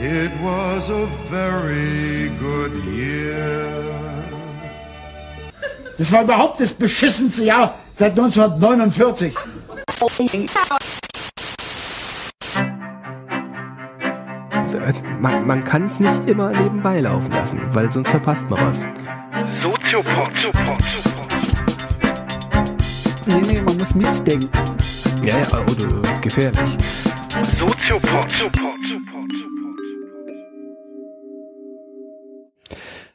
It was a very good year. Das war überhaupt das beschissenste Jahr seit 1949. Man, man kann es nicht immer nebenbei laufen lassen, weil sonst verpasst man was. Soziopod. Nee, nee, man muss mitdenken. Ja, ja, oder gefährlich. Soziopod.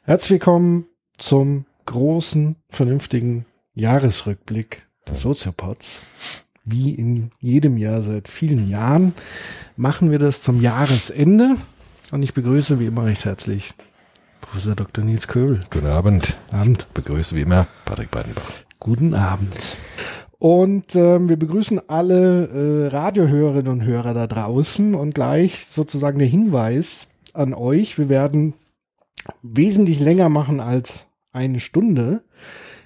Herzlich willkommen zum großen, vernünftigen Jahresrückblick des Soziopods. Wie in jedem Jahr seit vielen Jahren machen wir das zum Jahresende. Und ich begrüße wie immer recht herzlich Professor Dr. Nils Köbel. Guten Abend. Abend. Begrüße wie immer Patrick Beidenbach. Guten Abend. Und ähm, wir begrüßen alle äh, Radiohörerinnen und Hörer da draußen und gleich sozusagen der Hinweis an euch. Wir werden wesentlich länger machen als eine Stunde.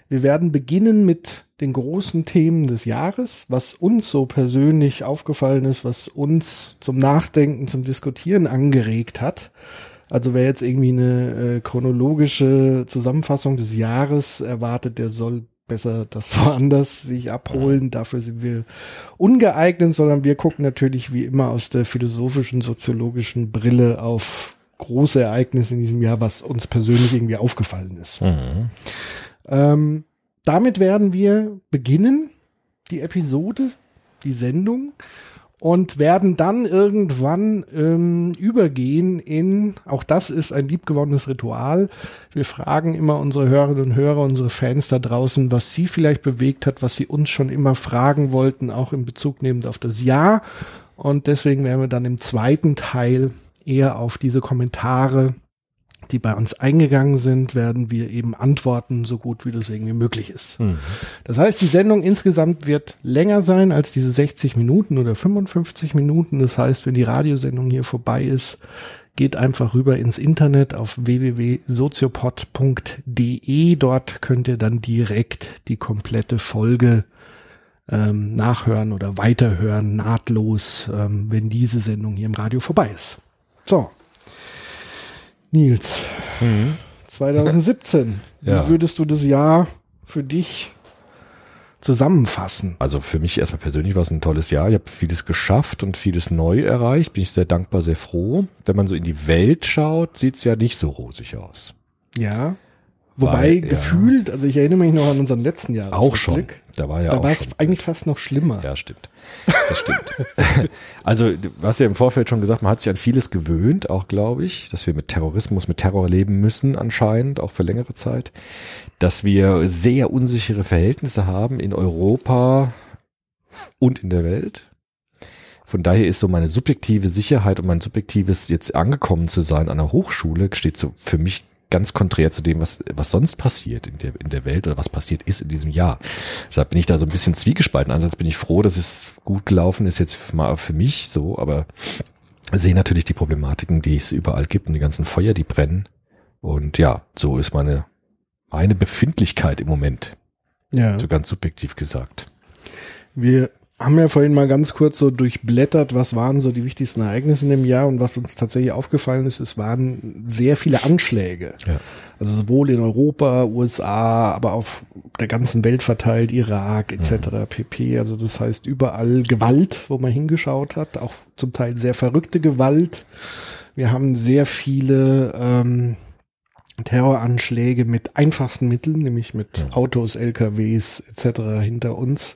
Wir werden beginnen mit den großen Themen des Jahres, was uns so persönlich aufgefallen ist, was uns zum Nachdenken, zum Diskutieren angeregt hat. Also wer jetzt irgendwie eine äh, chronologische Zusammenfassung des Jahres erwartet, der soll besser das woanders sich abholen. Dafür sind wir ungeeignet, sondern wir gucken natürlich wie immer aus der philosophischen, soziologischen Brille auf große Ereignisse in diesem Jahr, was uns persönlich irgendwie aufgefallen ist. Mhm. Ähm, damit werden wir beginnen, die Episode, die Sendung, und werden dann irgendwann ähm, übergehen in, auch das ist ein liebgewonnenes Ritual. Wir fragen immer unsere Hörerinnen und Hörer, unsere Fans da draußen, was sie vielleicht bewegt hat, was sie uns schon immer fragen wollten, auch in Bezug nehmend auf das Jahr. Und deswegen werden wir dann im zweiten Teil eher auf diese Kommentare die bei uns eingegangen sind, werden wir eben antworten, so gut wie das irgendwie möglich ist. Mhm. Das heißt, die Sendung insgesamt wird länger sein als diese 60 Minuten oder 55 Minuten. Das heißt, wenn die Radiosendung hier vorbei ist, geht einfach rüber ins Internet auf www.soziopod.de. Dort könnt ihr dann direkt die komplette Folge ähm, nachhören oder weiterhören, nahtlos, ähm, wenn diese Sendung hier im Radio vorbei ist. So. Nils, 2017. Ja. Wie würdest du das Jahr für dich zusammenfassen? Also für mich erstmal persönlich war es ein tolles Jahr. Ich habe vieles geschafft und vieles neu erreicht. Bin ich sehr dankbar, sehr froh. Wenn man so in die Welt schaut, sieht's ja nicht so rosig aus. Ja. Wobei Weil, ja. gefühlt, also ich erinnere mich noch an unseren letzten Jahr. Auch schon. Da war ja Da war es eigentlich fast noch schlimmer. Ja, stimmt. Das stimmt. also, hast ja im Vorfeld schon gesagt, man hat sich an vieles gewöhnt, auch glaube ich, dass wir mit Terrorismus, mit Terror leben müssen anscheinend, auch für längere Zeit. Dass wir sehr unsichere Verhältnisse haben in Europa und in der Welt. Von daher ist so meine subjektive Sicherheit und mein subjektives jetzt angekommen zu sein an der Hochschule steht so für mich ganz konträr zu dem, was, was sonst passiert in der, in der Welt oder was passiert ist in diesem Jahr. Deshalb bin ich da so ein bisschen zwiegespalten. Einerseits bin ich froh, dass es gut gelaufen ist jetzt mal für mich so, aber sehe natürlich die Problematiken, die es überall gibt und die ganzen Feuer, die brennen. Und ja, so ist meine, meine Befindlichkeit im Moment, Ja. so ganz subjektiv gesagt. Wir haben ja vorhin mal ganz kurz so durchblättert, was waren so die wichtigsten Ereignisse in dem Jahr und was uns tatsächlich aufgefallen ist, es waren sehr viele Anschläge. Ja. Also sowohl in Europa, USA, aber auf der ganzen Welt verteilt, Irak etc. pp. Also das heißt überall Gewalt, wo man hingeschaut hat, auch zum Teil sehr verrückte Gewalt. Wir haben sehr viele ähm, Terroranschläge mit einfachsten Mitteln, nämlich mit Autos, LKWs etc. hinter uns.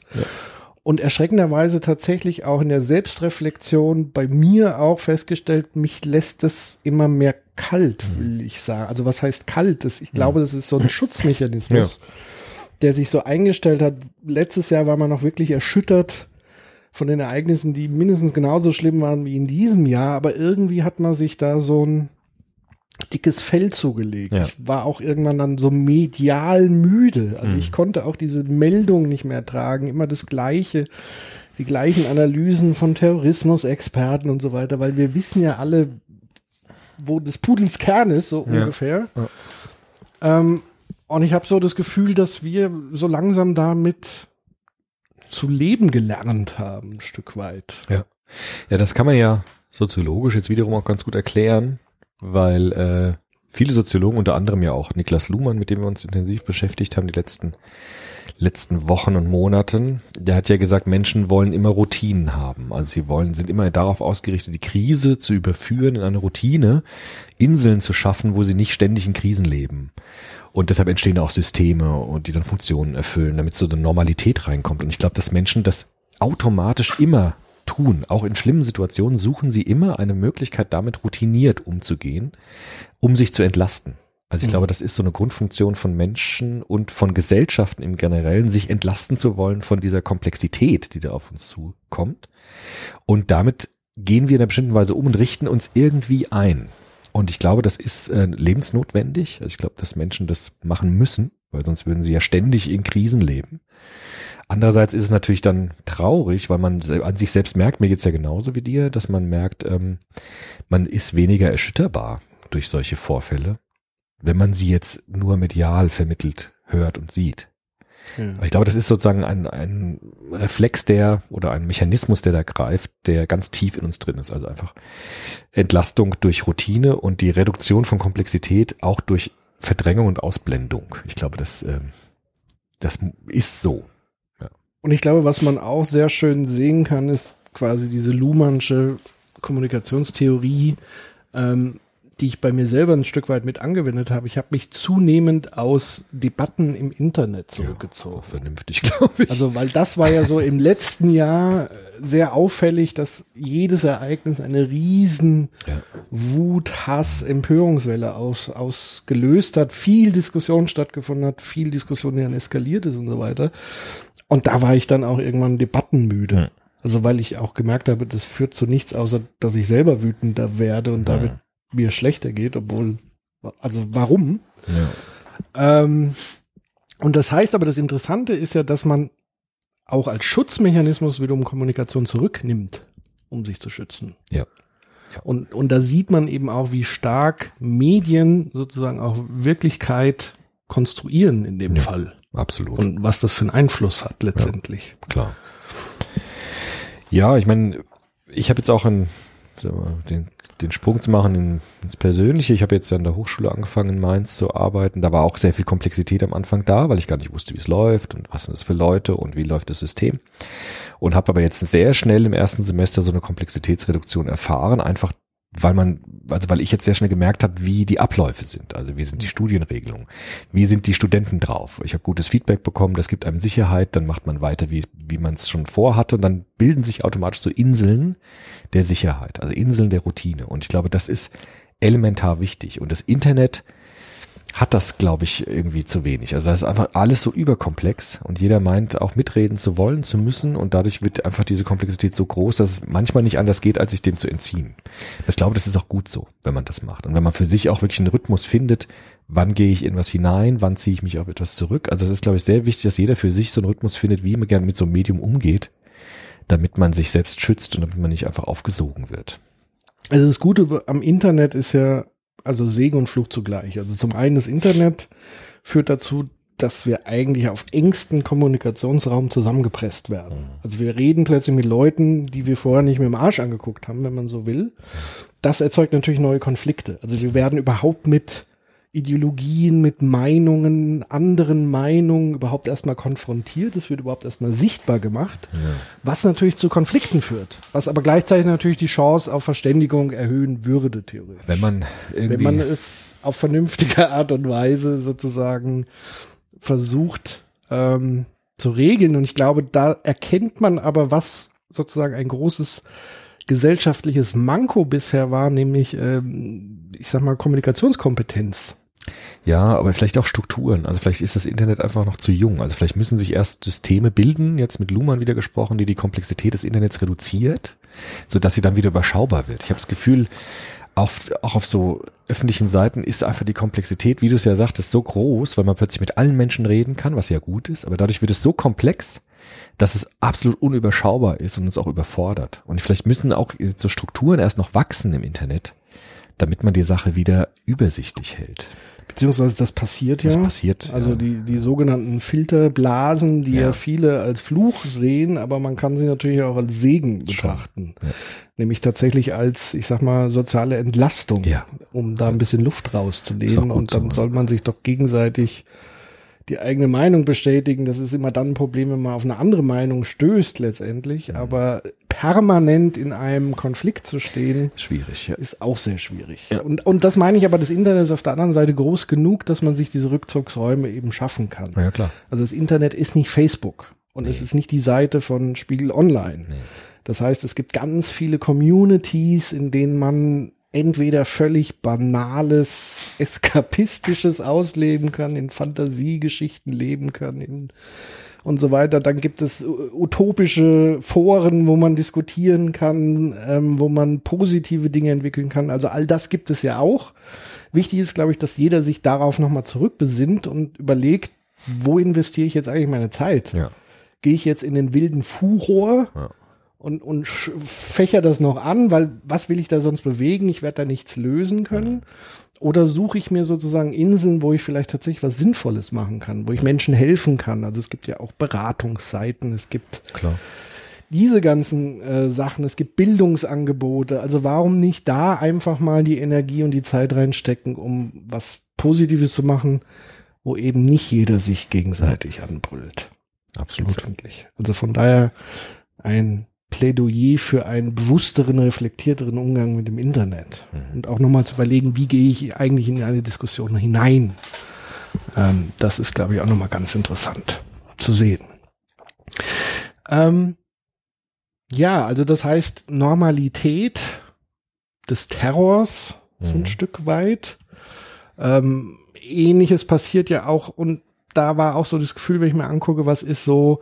Und erschreckenderweise tatsächlich auch in der Selbstreflexion bei mir auch festgestellt, mich lässt das immer mehr kalt, will ich sagen. Also was heißt kalt? Das, ich glaube, das ist so ein Schutzmechanismus, der sich so eingestellt hat. Letztes Jahr war man noch wirklich erschüttert von den Ereignissen, die mindestens genauso schlimm waren wie in diesem Jahr, aber irgendwie hat man sich da so ein dickes Fell zugelegt. Ja. Ich war auch irgendwann dann so medial müde. Also ich konnte auch diese Meldung nicht mehr tragen, immer das Gleiche, die gleichen Analysen von Terrorismusexperten und so weiter, weil wir wissen ja alle, wo des Pudels Kern ist, so ungefähr. Ähm, und ich habe so das Gefühl, dass wir so langsam damit zu leben gelernt haben, ein Stück weit. Ja. Ja, das kann man ja soziologisch jetzt wiederum auch ganz gut erklären, weil äh, viele Soziologen, unter anderem ja auch Niklas Luhmann, mit dem wir uns intensiv beschäftigt haben, die letzten letzten Wochen und Monaten, der hat ja gesagt, Menschen wollen immer Routinen haben. Also sie wollen, sind immer darauf ausgerichtet, die Krise zu überführen in eine Routine, Inseln zu schaffen, wo sie nicht ständig in Krisen leben. Und deshalb entstehen auch Systeme und die dann Funktionen erfüllen, damit so eine Normalität reinkommt. Und ich glaube, dass Menschen das automatisch immer tun. Auch in schlimmen Situationen suchen sie immer eine Möglichkeit, damit routiniert umzugehen, um sich zu entlasten. Also ich Mhm. glaube, das ist so eine Grundfunktion von Menschen und von Gesellschaften im Generellen, sich entlasten zu wollen von dieser Komplexität, die da auf uns zukommt. Und damit gehen wir in einer bestimmten Weise um und richten uns irgendwie ein. Und ich glaube, das ist äh, lebensnotwendig. Also ich glaube, dass Menschen das machen müssen, weil sonst würden sie ja ständig in Krisen leben. Andererseits ist es natürlich dann traurig, weil man an sich selbst merkt, mir geht's ja genauso wie dir, dass man merkt, ähm, man ist weniger erschütterbar durch solche Vorfälle, wenn man sie jetzt nur medial vermittelt hört und sieht. Aber ich glaube, das ist sozusagen ein, ein Reflex, der oder ein Mechanismus, der da greift, der ganz tief in uns drin ist. Also einfach Entlastung durch Routine und die Reduktion von Komplexität auch durch Verdrängung und Ausblendung. Ich glaube, das, ähm, das ist so. Und ich glaube, was man auch sehr schön sehen kann, ist quasi diese Luhmannsche Kommunikationstheorie, ähm, die ich bei mir selber ein Stück weit mit angewendet habe. Ich habe mich zunehmend aus Debatten im Internet zurückgezogen. Auch vernünftig, glaube ich. Also, weil das war ja so im letzten Jahr äh, sehr auffällig, dass jedes Ereignis eine riesen Ja. Wut, Hass, Empörungswelle aus, ausgelöst hat, viel Diskussion stattgefunden hat, viel Diskussion, die dann eskaliert ist und so weiter. Und da war ich dann auch irgendwann debattenmüde. Hm. Also weil ich auch gemerkt habe, das führt zu nichts, außer dass ich selber wütender werde und damit mir schlechter geht, obwohl, also warum? Ja. Ähm, und das heißt aber, das Interessante ist ja, dass man auch als Schutzmechanismus wiederum Kommunikation zurücknimmt, um sich zu schützen. Ja. Ja. Und, und da sieht man eben auch, wie stark Medien sozusagen auch Wirklichkeit konstruieren in dem Ja. Fall. Absolut. Und was das für einen Einfluss hat letztendlich. Klar. Ja, ich meine, ich habe jetzt auch einen, den, den Sprung zu machen in, ins Persönliche. Ich habe jetzt an der Hochschule angefangen in Mainz zu arbeiten. Da war auch sehr viel Komplexität am Anfang da, weil ich gar nicht wusste, wie es läuft und was sind das für Leute und wie läuft das System. Und habe aber jetzt sehr schnell im ersten Semester so eine Komplexitätsreduktion erfahren, einfach weil man, also weil ich jetzt sehr schnell gemerkt habe, wie die Abläufe sind. Also wie sind die Studienregelungen? Wie sind die Studenten drauf? Ich habe gutes Feedback bekommen, das gibt einem Sicherheit, dann macht man weiter, wie, wie man es schon vorhatte und dann bilden sich automatisch so Inseln der Sicherheit, also Inseln der Routine. Und ich glaube, das ist elementar wichtig. Und das Internet hat das, glaube ich, irgendwie zu wenig. Also da ist einfach alles so überkomplex und jeder meint auch mitreden zu wollen, zu müssen und dadurch wird einfach diese Komplexität so groß, dass es manchmal nicht anders geht, als sich dem zu entziehen. Ich glaube, das ist auch gut so, wenn man das macht. Und wenn man für sich auch wirklich einen Rhythmus findet, wann gehe ich in was hinein, wann ziehe ich mich auf etwas zurück. Also es ist, glaube ich, sehr wichtig, dass jeder für sich so einen Rhythmus findet, wie man gerne mit so einem Medium umgeht, damit man sich selbst schützt und damit man nicht einfach aufgesogen wird. Also das Gute am Internet ist ja, also Segen und Fluch zugleich. Also zum einen das Internet führt dazu, dass wir eigentlich auf engsten Kommunikationsraum zusammengepresst werden. Also wir reden plötzlich mit Leuten, die wir vorher nicht mit dem Arsch angeguckt haben, wenn man so will. Das erzeugt natürlich neue Konflikte. Also wir werden überhaupt mit Ideologien, mit Meinungen, anderen Meinungen überhaupt erstmal konfrontiert. Es wird überhaupt erstmal sichtbar gemacht, was natürlich zu Konflikten führt. Was aber gleichzeitig natürlich die Chance auf Verständigung erhöhen würde, theoretisch. Wenn man irgendwie Wenn man es auf vernünftige Art und Weise sozusagen versucht ähm, zu regeln. Und ich glaube, da erkennt man aber, was sozusagen ein großes gesellschaftliches Manko bisher war, nämlich, ähm, ich sag mal, Kommunikationskompetenz. Ja, aber vielleicht auch Strukturen. Also vielleicht ist das Internet einfach noch zu jung. Also vielleicht müssen sich erst Systeme bilden, jetzt mit Luhmann wieder gesprochen, die die Komplexität des Internets reduziert, sodass sie dann wieder überschaubar wird. Ich habe das Gefühl, auf, auch auf so öffentlichen Seiten ist einfach die Komplexität, wie du es ja sagtest, so groß, weil man plötzlich mit allen Menschen reden kann, was ja gut ist, aber dadurch wird es so komplex, dass es absolut unüberschaubar ist und uns auch überfordert. Und vielleicht müssen auch so Strukturen erst noch wachsen im Internet, damit man die Sache wieder übersichtlich hält. Beziehungsweise das passiert ja. Das passiert, Also ja. die, die sogenannten Filterblasen, die ja. Ja. viele als Fluch sehen, aber man kann sie natürlich auch als Segen betrachten. Ja. Nämlich tatsächlich als, ich sag mal, soziale Entlastung, um da ein bisschen Luft rauszunehmen. Und dann so, soll man sich doch gegenseitig die eigene Meinung bestätigen. Das ist immer dann ein Problem, wenn man auf eine andere Meinung stößt letztendlich. Mhm. Aber permanent in einem Konflikt zu stehen, Schwierig, ja. ist auch sehr schwierig. Und, und das meine ich aber, das Internet ist auf der anderen Seite groß genug, dass man sich diese Rückzugsräume eben schaffen kann. Ja, klar. Also das Internet ist nicht Facebook und es ist nicht die Seite von Spiegel Online. Das heißt, es gibt ganz viele Communities, in denen man entweder völlig banales, eskapistisches ausleben kann, in Fantasiegeschichten leben kann, in und so weiter. Dann gibt es utopische Foren, wo man diskutieren kann, ähm, wo man positive Dinge entwickeln kann. Also all das gibt es ja auch. Wichtig ist, glaube ich, dass jeder sich darauf nochmal zurückbesinnt und überlegt, wo investiere ich jetzt eigentlich meine Zeit? Ja. Gehe ich jetzt in den wilden Furor Ja. Und, und fächer das noch an, weil was will ich da sonst bewegen? Ich werde da nichts lösen können. Oder suche ich mir sozusagen Inseln, wo ich vielleicht tatsächlich was Sinnvolles machen kann, wo ich Menschen helfen kann. Also es gibt ja auch Beratungsseiten, es gibt Klar. diese ganzen äh, Sachen, es gibt Bildungsangebote. Also warum nicht da einfach mal die Energie und die Zeit reinstecken, um was Positives zu machen, wo eben nicht jeder sich gegenseitig anbrüllt. Absolut. Also von daher ein Plädoyer für einen bewussteren, reflektierteren Umgang mit dem Internet. Und auch nochmal zu überlegen, wie gehe ich eigentlich in eine Diskussion hinein. Ähm, das ist, glaube ich, auch nochmal ganz interessant zu sehen. Ähm, ja, also das heißt Normalität des Terrors so ein Mhm. Stück weit. Ähm, Ähnliches passiert ja auch und da war auch so das Gefühl, wenn ich mir angucke, was ist so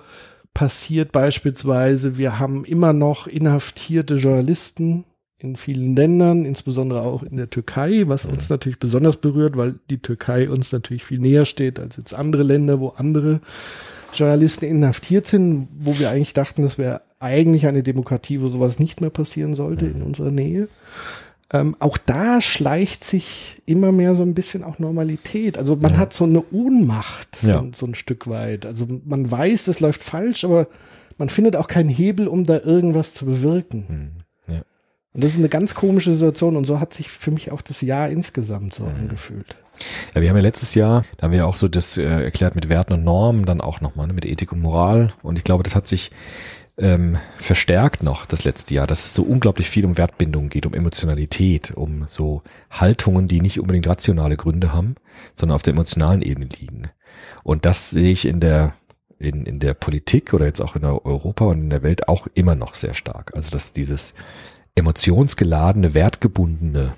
passiert beispielsweise, wir haben immer noch inhaftierte Journalisten in vielen Ländern, insbesondere auch in der Türkei, was uns natürlich besonders berührt, weil die Türkei uns natürlich viel näher steht als jetzt andere Länder, wo andere Journalisten inhaftiert sind, wo wir eigentlich dachten, das wäre eigentlich eine Demokratie, wo sowas nicht mehr passieren sollte in unserer Nähe. Ähm, auch da schleicht sich immer mehr so ein bisschen auch Normalität. Also man hat so eine Ohnmacht, so, Ja. so ein Stück weit. Also man weiß, das läuft falsch, aber man findet auch keinen Hebel, um da irgendwas zu bewirken. Ja. Und das ist eine ganz komische Situation und so hat sich für mich auch das Jahr insgesamt so angefühlt. Ja, wir haben ja letztes Jahr, da haben wir ja auch so das äh, erklärt mit Werten und Normen, dann auch nochmal ne, mit Ethik und Moral. Und ich glaube, das hat sich ähm, verstärkt noch das letzte Jahr, dass es so unglaublich viel um Wertbindung geht, um Emotionalität, um so Haltungen, die nicht unbedingt rationale Gründe haben, sondern auf der emotionalen Ebene liegen. Und das sehe ich in der in, in der Politik oder jetzt auch in Europa und in der Welt auch immer noch sehr stark. Also dass dieses emotionsgeladene, wertgebundene,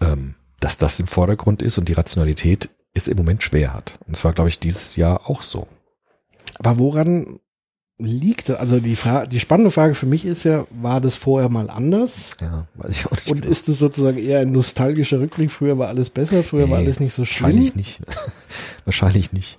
ähm, dass das im Vordergrund ist und die Rationalität es im Moment schwer hat. Und es war, glaube ich, dieses Jahr auch so. Aber woran liegt das? Also die Frage, die spannende Frage für mich ist ja, war das vorher mal anders? Ja, weiß ich auch nicht. Und genau. ist es sozusagen eher ein nostalgischer Rückblick? Früher war alles besser, früher war Nee, alles nicht so schlimm. Wahrscheinlich nicht. wahrscheinlich nicht.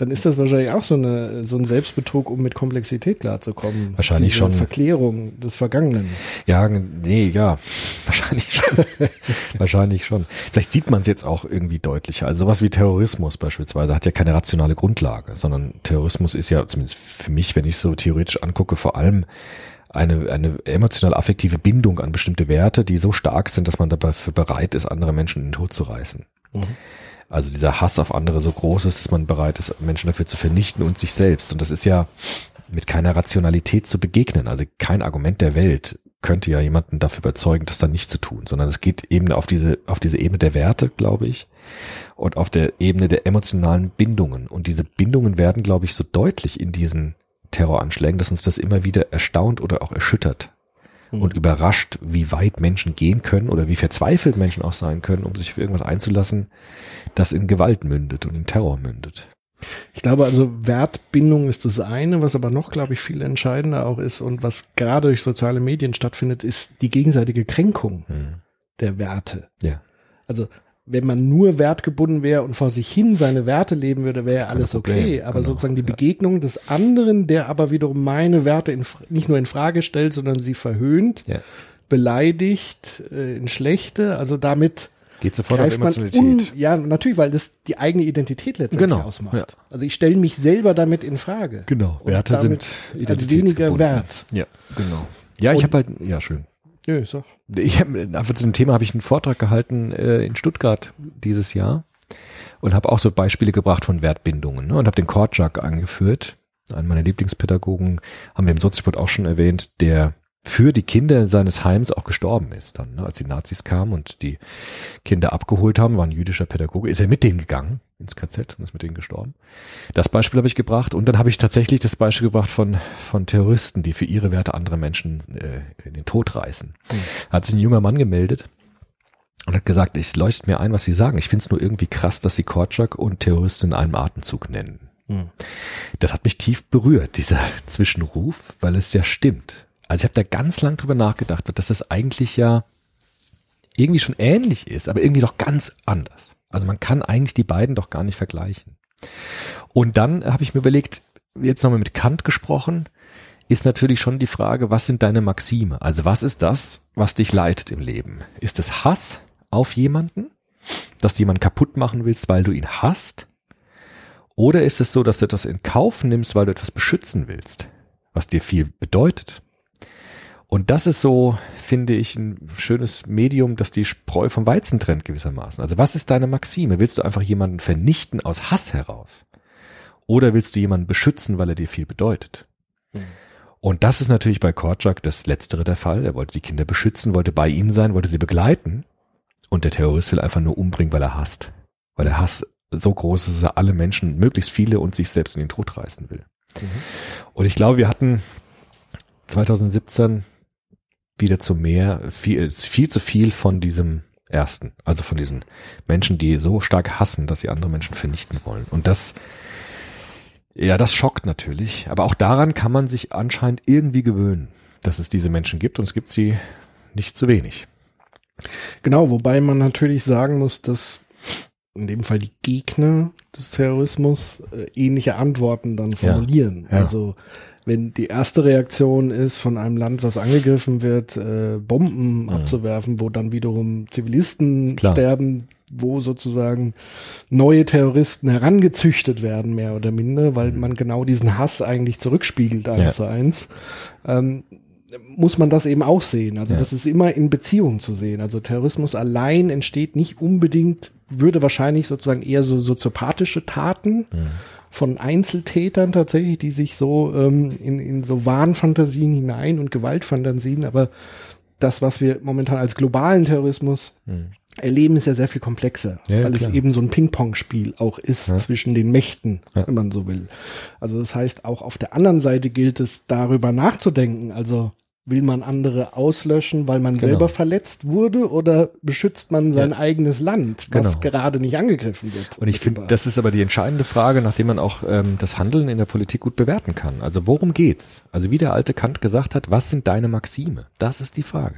Dann ist das wahrscheinlich auch so eine so ein Selbstbetrug, um mit Komplexität klarzukommen. Wahrscheinlich Diese schon. Verklärung des Vergangenen. Ja, nee, ja, wahrscheinlich schon. wahrscheinlich schon. Vielleicht sieht man es jetzt auch irgendwie deutlicher. Also sowas wie Terrorismus beispielsweise hat ja keine rationale Grundlage, sondern Terrorismus ist ja zumindest für mich, wenn ich so theoretisch angucke, vor allem eine, eine emotional affektive Bindung an bestimmte Werte, die so stark sind, dass man dafür bereit ist, andere Menschen in den Tod zu reißen. Also dieser Hass auf andere so groß ist, dass man bereit ist, Menschen dafür zu vernichten und sich selbst. Und das ist ja mit keiner Rationalität zu begegnen. Also kein Argument der Welt könnte ja jemanden dafür überzeugen, das dann nicht zu tun, sondern es geht eben auf diese, auf diese Ebene der Werte, glaube ich, und auf der Ebene der emotionalen Bindungen. Und diese Bindungen werden, glaube ich, so deutlich in diesen Terroranschlägen, dass uns das immer wieder erstaunt oder auch erschüttert und überrascht, wie weit Menschen gehen können oder wie verzweifelt Menschen auch sein können, um sich auf irgendwas einzulassen, das in Gewalt mündet und in Terror mündet. Ich glaube also, Wertbindung ist das eine, was aber noch, glaube ich, viel entscheidender auch ist und was gerade durch soziale Medien stattfindet, ist die gegenseitige Kränkung der Werte. Ja. Also wenn man nur wertgebunden wäre und vor sich hin seine Werte leben würde, wäre ja alles okay. Aber genau, sozusagen die ja. Begegnung des anderen, der aber wiederum meine Werte in, nicht nur in Frage stellt, sondern sie verhöhnt, Ja. beleidigt, äh, in schlechte, also damit Geht sofort auf Emotionalität. un, ja, natürlich, weil das die eigene Identität letztendlich Genau, ausmacht. ja. Also ich stelle mich selber damit in Frage. Genau. Werte damit sind also identitätsgebunden. weniger wert. Ja, genau. Ja, ich habe halt, ja, schön. Nö, sag. Ich hab, einfach zu dem Thema habe ich einen Vortrag gehalten äh, in Stuttgart dieses Jahr und habe auch so Beispiele gebracht von Wertbindungen ne, und habe den Korczak angeführt. Einen meiner Lieblingspädagogen haben wir im Sozialsport auch schon erwähnt, der für die Kinder seines Heims auch gestorben ist dann, ne, als die Nazis kamen und die Kinder abgeholt haben, war ein jüdischer Pädagoge, ist er mit denen gegangen ins KZ und ist mit denen gestorben. Das Beispiel habe ich gebracht und dann habe ich tatsächlich das Beispiel gebracht von von Terroristen, die für ihre Werte andere Menschen äh, in den Tod reißen. Hat sich ein junger Mann gemeldet und hat gesagt, es leuchtet mir ein, was Sie sagen. Ich finde es nur irgendwie krass, dass Sie Korczak und Terroristen in einem Atemzug nennen. Das hat mich tief berührt, dieser Zwischenruf, weil es ja stimmt. Also ich habe da ganz lang drüber nachgedacht, dass das eigentlich ja irgendwie schon ähnlich ist, aber irgendwie doch ganz anders. Also man kann eigentlich die beiden doch gar nicht vergleichen. Und dann habe ich mir überlegt, jetzt nochmal mit Kant gesprochen, ist natürlich schon die Frage, was sind deine Maxime? Also was ist das, was dich leitet im Leben? Ist es Hass auf jemanden, dass du jemanden kaputt machen willst, weil du ihn hasst? Oder ist es so, dass du etwas in Kauf nimmst, weil du etwas beschützen willst, was dir viel bedeutet? Und das ist so, finde ich, ein schönes Medium, das die Spreu vom Weizen trennt gewissermaßen. Also was ist deine Maxime? Willst du einfach jemanden vernichten aus Hass heraus? Oder willst du jemanden beschützen, weil er dir viel bedeutet? Und das ist natürlich bei Korczak das Letztere der Fall. Er wollte die Kinder beschützen, wollte bei ihnen sein, wollte sie begleiten. Und der Terrorist will einfach nur umbringen, weil er hasst. Weil er Hass so groß ist, dass er alle Menschen, möglichst viele und sich selbst in den Tod reißen will. Und ich glaube, wir hatten 2017 wieder zu mehr, viel, viel zu viel von diesem ersten. Also von diesen Menschen, die so stark hassen, dass sie andere Menschen vernichten wollen. Und das, ja, das schockt natürlich. Aber auch daran kann man sich anscheinend irgendwie gewöhnen, dass es diese Menschen gibt und es gibt sie nicht zu wenig. Genau, wobei man natürlich sagen muss, dass in dem Fall die Gegner des Terrorismus äh, ähnliche Antworten dann formulieren. ja. Also wenn die erste Reaktion ist, von einem Land, was angegriffen wird, äh, Bomben abzuwerfen, wo dann wiederum Zivilisten Mhm. Klar. sterben, wo sozusagen neue Terroristen herangezüchtet werden, mehr oder minder, weil man genau diesen Hass eigentlich zurückspiegelt eins Mhm. Ja. zu eins. Ähm, muss man das eben auch sehen. Also Ja. das ist immer in Beziehung zu sehen. Also Terrorismus allein entsteht nicht unbedingt, würde wahrscheinlich sozusagen eher so soziopathische Taten von Einzeltätern tatsächlich, die sich so ähm, in, in so Wahnfantasien hinein und Gewaltfantasien, aber das, was wir momentan als globalen Terrorismus erleben, ist ja sehr viel komplexer, Ja, ja, weil klar. es eben so ein Ping-Pong-Spiel auch ist zwischen den Mächten, Ja. wenn man so will. Also das heißt, auch auf der anderen Seite gilt es, darüber nachzudenken. Also will man andere auslöschen, weil man Genau. selber verletzt wurde oder beschützt man sein Ja. eigenes Land, was Genau. gerade nicht angegriffen wird? Und ich finde, das ist aber die entscheidende Frage, nachdem man auch ähm, das Handeln in der Politik gut bewerten kann. Also worum geht's? Also wie der alte Kant gesagt hat, was sind deine Maxime? Das ist die Frage.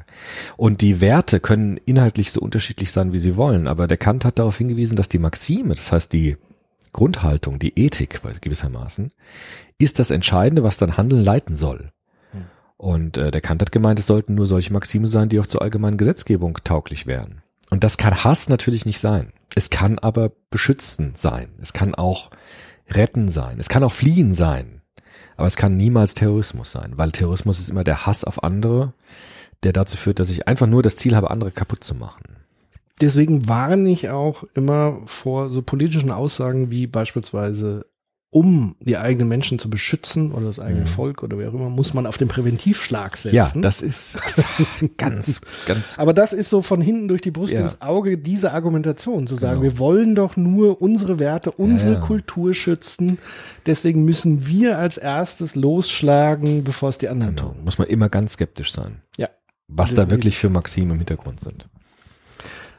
Und die Werte können inhaltlich so unterschiedlich sein, wie sie wollen. Aber der Kant hat darauf hingewiesen, dass die Maxime, das heißt die Grundhaltung, die Ethik gewissermaßen, ist das Entscheidende, was dein Handeln leiten soll. Und äh, der Kant hat gemeint, es sollten nur solche Maxime sein, die auch zur allgemeinen Gesetzgebung tauglich wären. Und das kann Hass natürlich nicht sein. Es kann aber beschützen sein. Es kann auch retten sein. Es kann auch fliehen sein. Aber es kann niemals Terrorismus sein, weil Terrorismus ist immer der Hass auf andere, der dazu führt, dass ich einfach nur das Ziel habe, andere kaputt zu machen. Deswegen warne ich auch immer vor so politischen Aussagen wie beispielsweise, um die eigenen Menschen zu beschützen oder das eigene Volk oder wer auch immer, muss man auf den Präventivschlag setzen. Mhm. Ja, das ist ganz, ganz Aber das ist so von hinten durch die Brust Ja. ins Auge diese Argumentation, zu sagen, Genau. wir wollen doch nur unsere Werte, unsere ja. Kultur schützen. Deswegen müssen wir als erstes losschlagen, bevor es die anderen genau, tun. muss man immer ganz skeptisch sein, Ja. was da wirklich für Maxime im Hintergrund sind.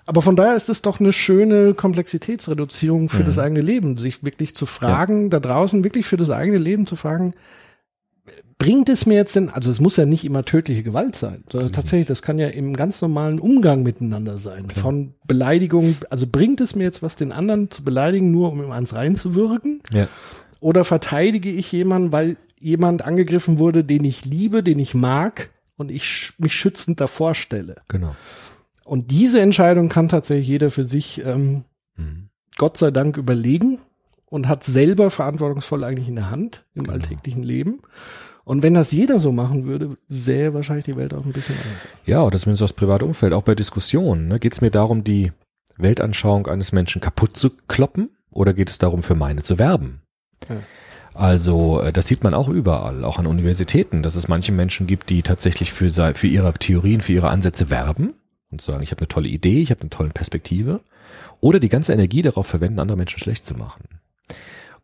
Aber von daher ist es doch eine schöne Komplexitätsreduzierung für Mhm. das eigene Leben, sich wirklich zu fragen, da draußen wirklich für das eigene Leben zu fragen, bringt es mir jetzt denn, also es muss ja nicht immer tödliche Gewalt sein, sondern Mhm. tatsächlich, das kann ja im ganz normalen Umgang miteinander sein, von Beleidigung, also bringt es mir jetzt was, den anderen zu beleidigen, nur um ihm ans reinzuwürgen? Ja. Oder verteidige ich jemanden, weil jemand angegriffen wurde, den ich liebe, den ich mag, und ich mich schützend davor stelle. Genau. Und diese Entscheidung kann tatsächlich jeder für sich, ähm, Mhm. Gott sei Dank, überlegen und hat selber verantwortungsvoll eigentlich in der Hand im alltäglichen Leben. Und wenn das jeder so machen würde, sähe wahrscheinlich die Welt auch ein bisschen anders. Ja, oder zumindest aus privatem Umfeld, auch bei Diskussionen. Ne? Geht es mir darum, die Weltanschauung eines Menschen kaputt zu kloppen oder geht es darum, für meine zu werben? Ja. Also äh, das sieht man auch überall, auch an Universitäten, dass es manche Menschen gibt, die tatsächlich für, für ihre Theorien, für ihre Ansätze werben und sagen, ich habe eine tolle Idee, ich habe eine tolle Perspektive oder die ganze Energie darauf verwenden, andere Menschen schlecht zu machen.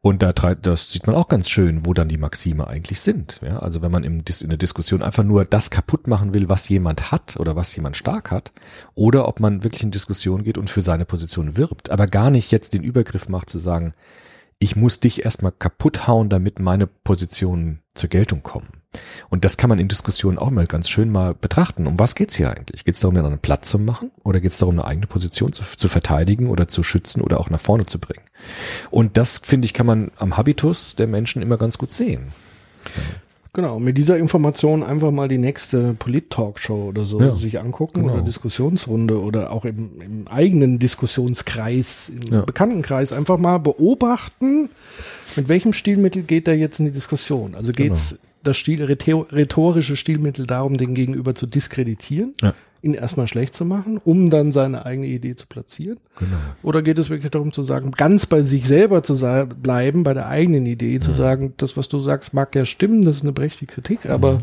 Und da treibt, das sieht man auch ganz schön, wo dann die Maxime eigentlich sind. Ja, also wenn man im, in der Diskussion einfach nur das kaputt machen will, was jemand hat oder was jemand stark hat, oder ob man wirklich in Diskussion geht und für seine Position wirbt, aber gar nicht jetzt den Übergriff macht zu sagen, ich muss dich erstmal kaputt hauen, damit meine Positionen zur Geltung kommen. Und das kann man in Diskussionen auch mal ganz schön mal betrachten. Um was geht's hier eigentlich? Geht es darum, einen Platz zu machen? Oder geht es darum, eine eigene Position zu, zu verteidigen oder zu schützen oder auch nach vorne zu bringen? Und das, finde ich, kann man am Habitus der Menschen immer ganz gut sehen. Genau, mit dieser Information einfach mal die nächste Polit-Talkshow oder so Ja, sich angucken genau. oder Diskussionsrunde oder auch im, im eigenen Diskussionskreis, im Ja. Bekanntenkreis einfach mal beobachten, mit welchem Stilmittel geht er jetzt in die Diskussion. Also geht's Genau. Das Stil, rhetor- rhetorische Stilmittel darum, den Gegenüber zu diskreditieren, Ja. ihn erstmal schlecht zu machen, um dann seine eigene Idee zu platzieren? Genau. Oder geht es wirklich darum zu sagen, ganz bei sich selber zu bleiben, bei der eigenen Idee, zu sagen, das, was du sagst, mag ja stimmen, das ist eine berechtigte Kritik, aber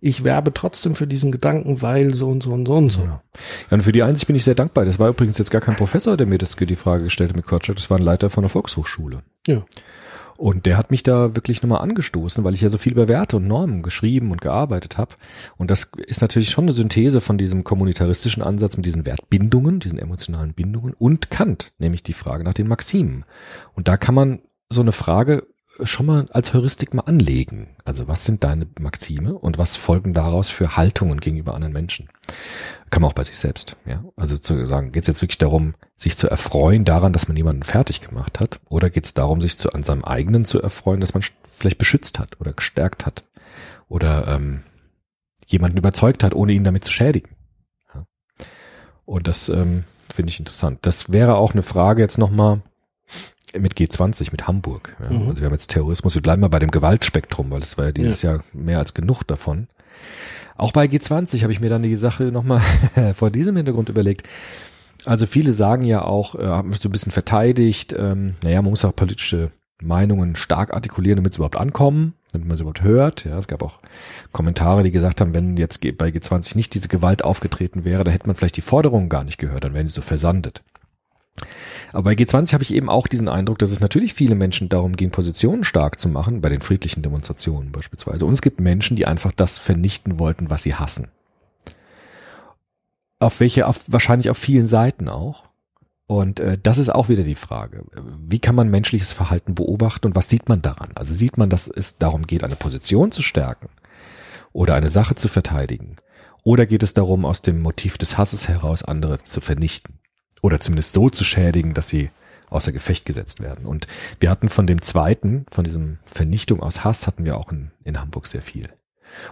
ich werbe trotzdem für diesen Gedanken, weil so und so und so und so. Ja, und für die Einsicht bin ich sehr dankbar. Das war übrigens jetzt gar kein Professor, der mir das, die Frage gestellt hat mit Kotschek. Das war ein Leiter von der Volkshochschule. Ja. Und der hat mich da wirklich nochmal angestoßen, weil ich ja so viel über Werte und Normen geschrieben und gearbeitet habe. Und das ist natürlich schon eine Synthese von diesem kommunitaristischen Ansatz mit diesen Wertbindungen, diesen emotionalen Bindungen und Kant, nämlich die Frage nach den Maximen. Und da kann man so eine Frage schon mal als Heuristik mal anlegen. Also was sind deine Maxime und was folgen daraus für Haltungen gegenüber anderen Menschen? Kann man auch bei sich selbst. Ja? Also zu sagen, geht es jetzt wirklich darum, sich zu erfreuen daran, dass man jemanden fertig gemacht hat? Oder geht es darum, sich zu, an seinem eigenen zu erfreuen, dass man vielleicht beschützt hat oder gestärkt hat? Oder ähm, jemanden überzeugt hat, ohne ihn damit zu schädigen? Ja? Und das ähm, finde ich interessant. Das wäre auch eine Frage jetzt nochmal mit G20, mit Hamburg. Ja? Mhm. Also wir haben jetzt Terrorismus, wir bleiben mal bei dem Gewaltspektrum, weil es war ja dieses Jahr mehr als genug davon. Auch bei G20 habe ich mir dann die Sache nochmal vor diesem Hintergrund überlegt. Also viele sagen ja auch, äh, haben es so ein bisschen verteidigt, ähm, naja, man muss auch politische Meinungen stark artikulieren, damit sie überhaupt ankommen, damit man sie überhaupt hört. Ja, es gab auch Kommentare, die gesagt haben, wenn jetzt bei G20 nicht diese Gewalt aufgetreten wäre, da hätte man vielleicht die Forderungen gar nicht gehört, dann wären sie so versandet. Aber bei G20 habe ich eben auch diesen Eindruck, dass es natürlich viele Menschen darum ging, Positionen stark zu machen, bei den friedlichen Demonstrationen beispielsweise. Und es gibt Menschen, die einfach das vernichten wollten, was sie hassen. Auf welche, auf, wahrscheinlich auf vielen Seiten auch. Und äh, das ist auch wieder die Frage. Wie kann man menschliches Verhalten beobachten und was sieht man daran? Also sieht man, dass es darum geht, eine Position zu stärken oder eine Sache zu verteidigen? Oder geht es darum, aus dem Motiv des Hasses heraus andere zu vernichten? Oder zumindest so zu schädigen, dass sie außer Gefecht gesetzt werden. Und wir hatten von dem zweiten, von diesem Vernichtung aus Hass, hatten wir auch in, in Hamburg sehr viel.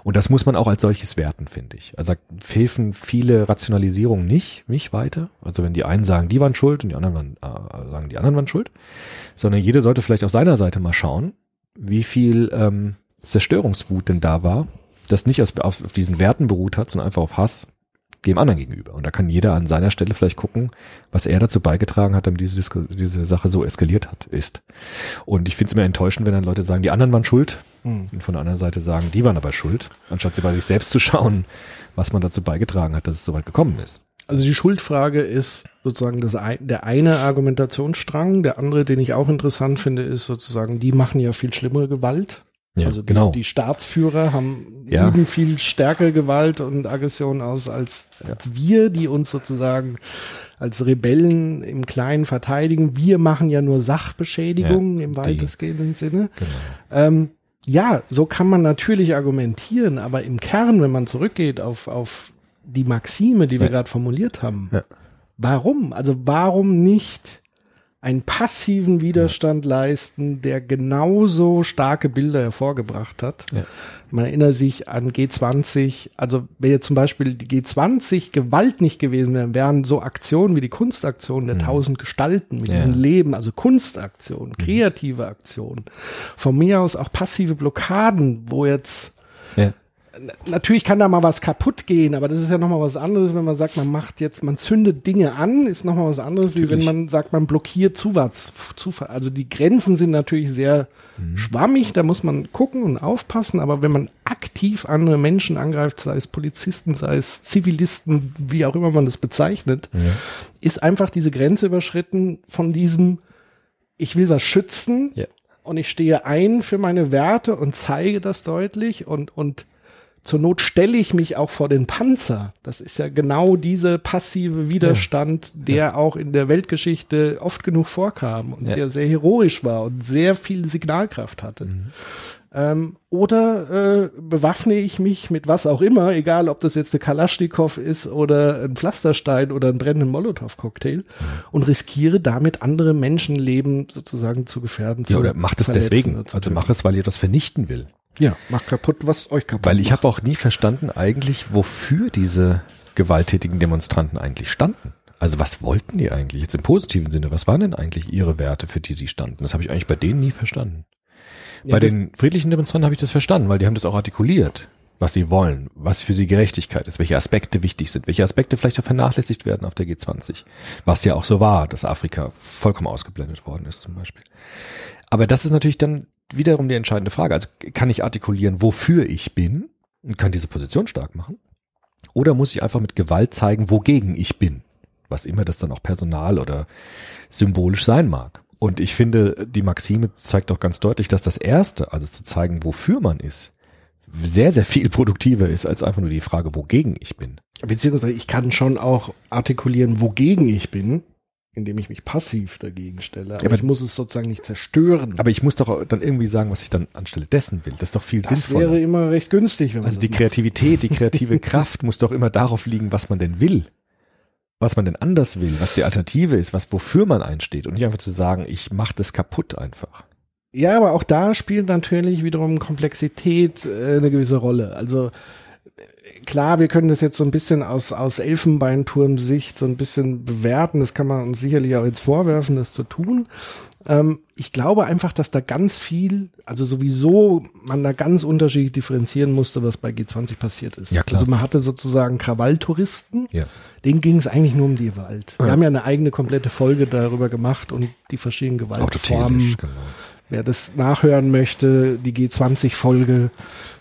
Und das muss man auch als solches werten, finde ich. Also helfen viele Rationalisierungen nicht, nicht weiter. Also wenn die einen sagen, die waren schuld und die anderen waren, äh, sagen, die anderen waren schuld, sondern jeder sollte vielleicht auf seiner Seite mal schauen, wie viel ähm, Zerstörungswut denn da war, das nicht aus, auf, auf diesen Werten beruht hat, sondern einfach auf Hass dem anderen gegenüber. Und da kann jeder an seiner Stelle vielleicht gucken, was er dazu beigetragen hat, damit diese, diese Sache so eskaliert hat, ist. Und ich finde es immer enttäuschend, wenn dann Leute sagen, die anderen waren schuld und von der anderen Seite sagen, die waren aber schuld, anstatt sie bei sich selbst zu schauen, was man dazu beigetragen hat, dass es so weit gekommen ist. Also die Schuldfrage ist sozusagen das der eine Argumentationsstrang. Der andere, den ich auch interessant finde, ist sozusagen, die machen ja viel schlimmere Gewalt. Ja, also die, genau. die Staatsführer haben Ja. üben viel stärkere Gewalt und Aggression aus als, als wir, die uns sozusagen als Rebellen im Kleinen verteidigen. Wir machen ja nur Sachbeschädigungen Ja, im weitestgehenden Sinne. Genau. Ähm, ja, so kann man natürlich argumentieren, aber im Kern, wenn man zurückgeht auf, auf die Maxime, die wir Ja. gerade formuliert haben, Ja. warum? Also warum nicht einen passiven Widerstand leisten, der genauso starke Bilder hervorgebracht hat. Ja. Man erinnert sich an G20, also wenn jetzt zum Beispiel die G20 Gewalt nicht gewesen wären, wären so Aktionen wie die Kunstaktion der tausend Gestalten mit Mhm. Ja. diesem Leben, also Kunstaktionen, kreative Aktionen, von mir aus auch passive Blockaden, wo jetzt Ja. Natürlich kann da mal was kaputt gehen, aber das ist ja nochmal was anderes, wenn man sagt, man macht jetzt, man zündet Dinge an, ist nochmal was anderes, wie wenn man sagt, man blockiert Zufall. Also die Grenzen sind natürlich sehr schwammig, da muss man gucken und aufpassen, aber wenn man aktiv andere Menschen angreift, sei es Polizisten, sei es Zivilisten, wie auch immer man das bezeichnet, ist einfach diese Grenze überschritten von diesem, ich will was schützen, Ja. und ich stehe ein für meine Werte und zeige das deutlich und, und zur Not stelle ich mich auch vor den Panzer. Das ist ja genau diese passive Widerstand, der auch in der Weltgeschichte oft genug vorkam und Ja. der sehr heroisch war und sehr viel Signalkraft hatte. Mhm. Ähm, oder äh, bewaffne ich mich mit was auch immer, egal ob das jetzt eine Kalaschnikow ist oder ein Pflasterstein oder einen brennenden Molotow-Cocktail Mhm. und riskiere damit andere Menschenleben sozusagen zu gefährden. Ja, oder macht es verletzen deswegen. Also mach es, weil ihr das vernichten will. Ja, mach kaputt, was euch kaputt Weil ich macht. habe auch nie verstanden eigentlich, wofür diese gewalttätigen Demonstranten eigentlich standen. Also was wollten die eigentlich jetzt im positiven Sinne? Was waren denn eigentlich ihre Werte, für die sie standen? Das habe ich eigentlich bei denen nie verstanden. Ja, bei den friedlichen Demonstranten habe ich das verstanden, weil die haben das auch artikuliert, was sie wollen, was für sie Gerechtigkeit ist, welche Aspekte wichtig sind, welche Aspekte vielleicht auch vernachlässigt werden auf der G20. Was ja auch so war, dass Afrika vollkommen ausgeblendet worden ist zum Beispiel. Aber das ist natürlich dann wiederum die entscheidende Frage. Also kann ich artikulieren, wofür ich bin und kann diese Position stark machen? Oder muss ich einfach mit Gewalt zeigen, wogegen ich bin? Was immer das dann auch personal oder symbolisch sein mag. Und ich finde, die Maxime zeigt auch ganz deutlich, dass das Erste, also zu zeigen, wofür man ist, sehr, sehr viel produktiver ist, als einfach nur die Frage, wogegen ich bin. Beziehungsweise ich kann schon auch artikulieren, wogegen ich bin, indem ich mich passiv dagegen stelle. Aber, aber- ich muss es sozusagen nicht zerstören. Aber ich muss doch dann irgendwie sagen, was ich dann anstelle dessen will. Das ist doch viel das sinnvoller. wäre immer recht günstig, wenn man Also die das macht. Kreativität, die kreative Kraft muss doch immer darauf liegen, was man denn will. Was man denn anders will, was die Alternative ist, was wofür man einsteht und nicht einfach zu sagen, ich mache das kaputt einfach. Ja, aber auch da spielt natürlich wiederum Komplexität äh, eine gewisse Rolle. Also klar, wir können das jetzt so ein bisschen aus, aus Elfenbeinturm-Sicht so ein bisschen bewerten. Das kann man uns sicherlich auch jetzt vorwerfen, das zu tun. Ähm, ich glaube einfach, dass da ganz viel, also sowieso man da ganz unterschiedlich differenzieren musste, was bei G20 passiert ist. Ja, klar. Also man hatte sozusagen Krawalltouristen, Ja. denen ging es eigentlich nur um die Gewalt. Wir haben ja eine eigene komplette Folge darüber gemacht und die verschiedenen Gewaltformen. Genau. Wer das nachhören möchte, die G20-Folge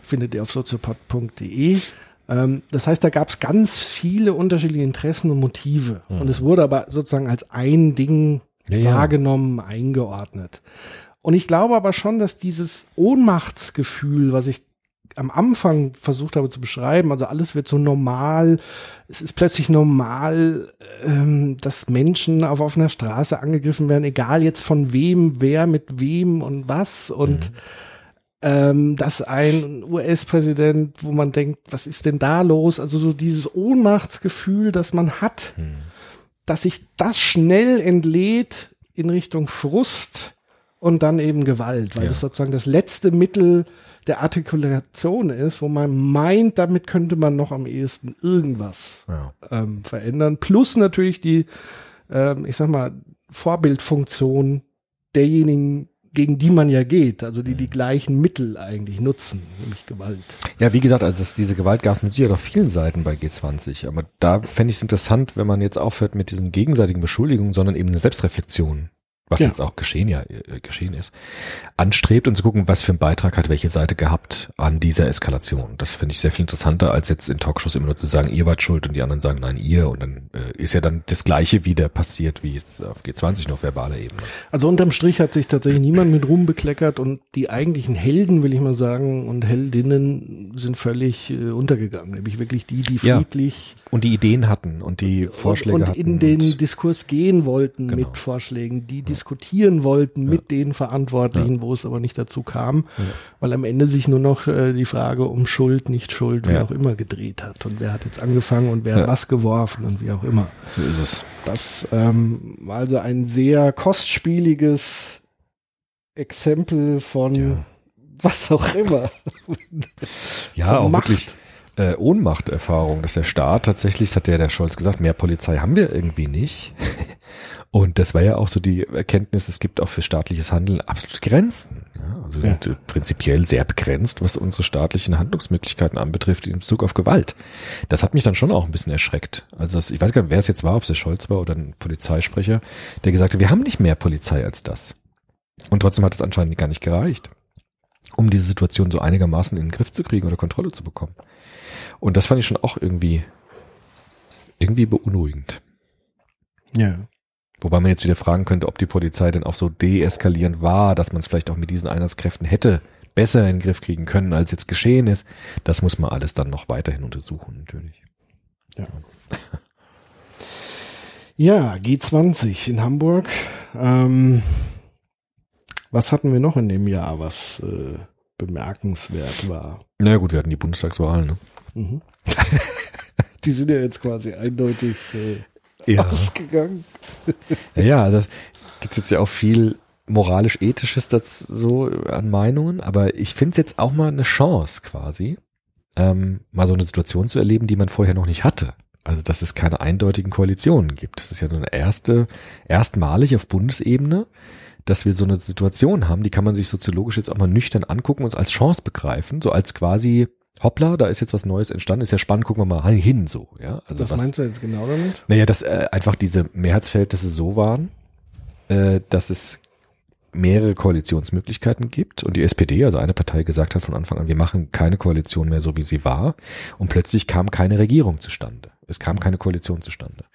findet ihr auf soziopod.de. Ähm, das heißt, da gab es ganz viele unterschiedliche Interessen und Motive. Und es wurde aber sozusagen als ein Ding Ja, ja. wahrgenommen, eingeordnet. Und ich glaube aber schon, dass dieses Ohnmachtsgefühl, was ich am Anfang versucht habe zu beschreiben, also alles wird so normal, es ist plötzlich normal, ähm, dass Menschen auf offener Straße angegriffen werden, egal jetzt von wem, wer mit wem und was und ähm, dass ein US-Präsident, wo man denkt, was ist denn da los? Also so dieses Ohnmachtsgefühl, das man hat, dass sich das schnell entlädt in Richtung Frust und dann eben Gewalt, weil Ja. das sozusagen das letzte Mittel der Artikulation ist, wo man meint, damit könnte man noch am ehesten irgendwas Ja. ähm, verändern. Plus natürlich die, ähm, ich sag mal, Vorbildfunktion derjenigen, gegen die man ja geht, also die die gleichen Mittel eigentlich nutzen, nämlich Gewalt. Ja, wie gesagt, also es, diese Gewalt gab es mit Sicherheit auf vielen Seiten bei G20. Aber da fände ich es interessant, wenn man jetzt aufhört mit diesen gegenseitigen Beschuldigungen, sondern eben eine Selbstreflexion, was Ja. jetzt auch geschehen ja äh, geschehen ist, anstrebt und zu gucken, was für einen Beitrag hat welche Seite gehabt an dieser Eskalation. Das finde ich sehr viel interessanter, als jetzt in Talkshows immer nur zu sagen, ihr wart schuld und die anderen sagen, nein, ihr. Und dann äh, ist ja dann das Gleiche wieder passiert, wie jetzt auf G20 noch verbaler Ebene. Also unterm Strich hat sich tatsächlich niemand mit Ruhm bekleckert und die eigentlichen Helden, will ich mal sagen, und Heldinnen sind völlig äh, untergegangen, nämlich wirklich die, die Ja. friedlich Und die Ideen hatten und die Vorschläge und, hatten. und in den Diskurs gehen wollten Genau. mit Vorschlägen, die diskutieren wollten mit den Verantwortlichen, wo es aber nicht dazu kam, weil am Ende sich nur noch äh, die Frage um Schuld, nicht Schuld, wie Ja. auch immer gedreht hat und wer hat jetzt angefangen und wer Ja. hat was geworfen und wie auch immer. So ist es. Das ähm, war also ein sehr kostspieliges Exempel von Ja. was auch immer. Ja, auch Macht. wirklich äh, Ohnmachterfahrung, dass der Staat tatsächlich, das hat ja der Scholz gesagt, mehr Polizei haben wir irgendwie nicht. Und das war ja auch so die Erkenntnis, es gibt auch für staatliches Handeln absolute Grenzen. Ja, also wir Ja. sind äh, prinzipiell sehr begrenzt, was unsere staatlichen Handlungsmöglichkeiten anbetrifft in Bezug auf Gewalt. Das hat mich dann schon auch ein bisschen erschreckt. Also das, ich weiß gar nicht, wer es jetzt war, ob es der Scholz war oder ein Polizeisprecher, der gesagt hat, wir haben nicht mehr Polizei als das. Und trotzdem hat es anscheinend gar nicht gereicht, um diese Situation so einigermaßen in den Griff zu kriegen oder Kontrolle zu bekommen. Und das fand ich schon auch irgendwie, irgendwie beunruhigend. Ja. Wobei man jetzt wieder fragen könnte, ob die Polizei denn auch so deeskalierend war, dass man es vielleicht auch mit diesen Einsatzkräften hätte besser in den Griff kriegen können, als jetzt geschehen ist. Das muss man alles dann noch weiterhin untersuchen, natürlich. Ja, G20 in Hamburg. Ähm, was hatten wir noch in dem Jahr, was äh, bemerkenswert war? Na ja, gut, wir hatten die Bundestagswahlen, ne? Mhm. Die sind ja jetzt quasi eindeutig äh, Ja. ausgegangen. Ja, das gibt's jetzt ja auch viel moralisch-ethisches dazu so an Meinungen, aber ich finde es jetzt auch mal eine Chance quasi, ähm, mal so eine Situation zu erleben, die man vorher noch nicht hatte. Also, dass es keine eindeutigen Koalitionen gibt. Das ist ja so eine erste, erstmalig auf Bundesebene, dass wir so eine Situation haben, die kann man sich soziologisch jetzt auch mal nüchtern angucken und als Chance begreifen, so als quasi, hoppla, da ist jetzt was Neues entstanden, ist ja spannend, gucken wir mal hin, so, ja. Also was, meinst du jetzt genau damit? naja, dass äh, einfach diese Mehrheitsverhältnisse so waren, äh, dass es mehrere Koalitionsmöglichkeiten gibt und die SPD, also eine Partei, gesagt hat von Anfang an, wir machen keine Koalition mehr so, wie sie war. Und plötzlich kam keine Regierung zustande. Es kam keine Koalition zustande.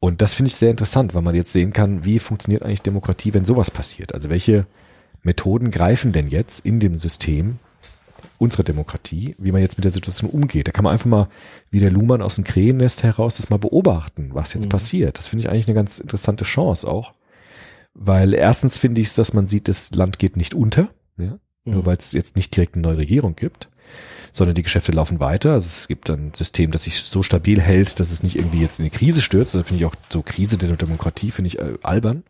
Und das finde ich sehr interessant, weil man jetzt sehen kann, wie funktioniert eigentlich Demokratie, wenn sowas passiert. Also welche Methoden greifen denn jetzt in dem System unsere Demokratie, wie man jetzt mit der Situation umgeht. Da kann man einfach mal, wie der Luhmann aus dem Krähennest heraus, das mal beobachten, was jetzt passiert. Das finde ich eigentlich eine ganz interessante Chance auch. Weil erstens finde ich es, dass man sieht, das Land geht nicht unter, ja? nur weil es jetzt nicht direkt eine neue Regierung gibt, sondern die Geschäfte laufen weiter. Also es gibt ein System, das sich so stabil hält, dass es nicht irgendwie jetzt in die Krise stürzt. Da finde ich auch so Krise der Demokratie, finde ich äh, albern.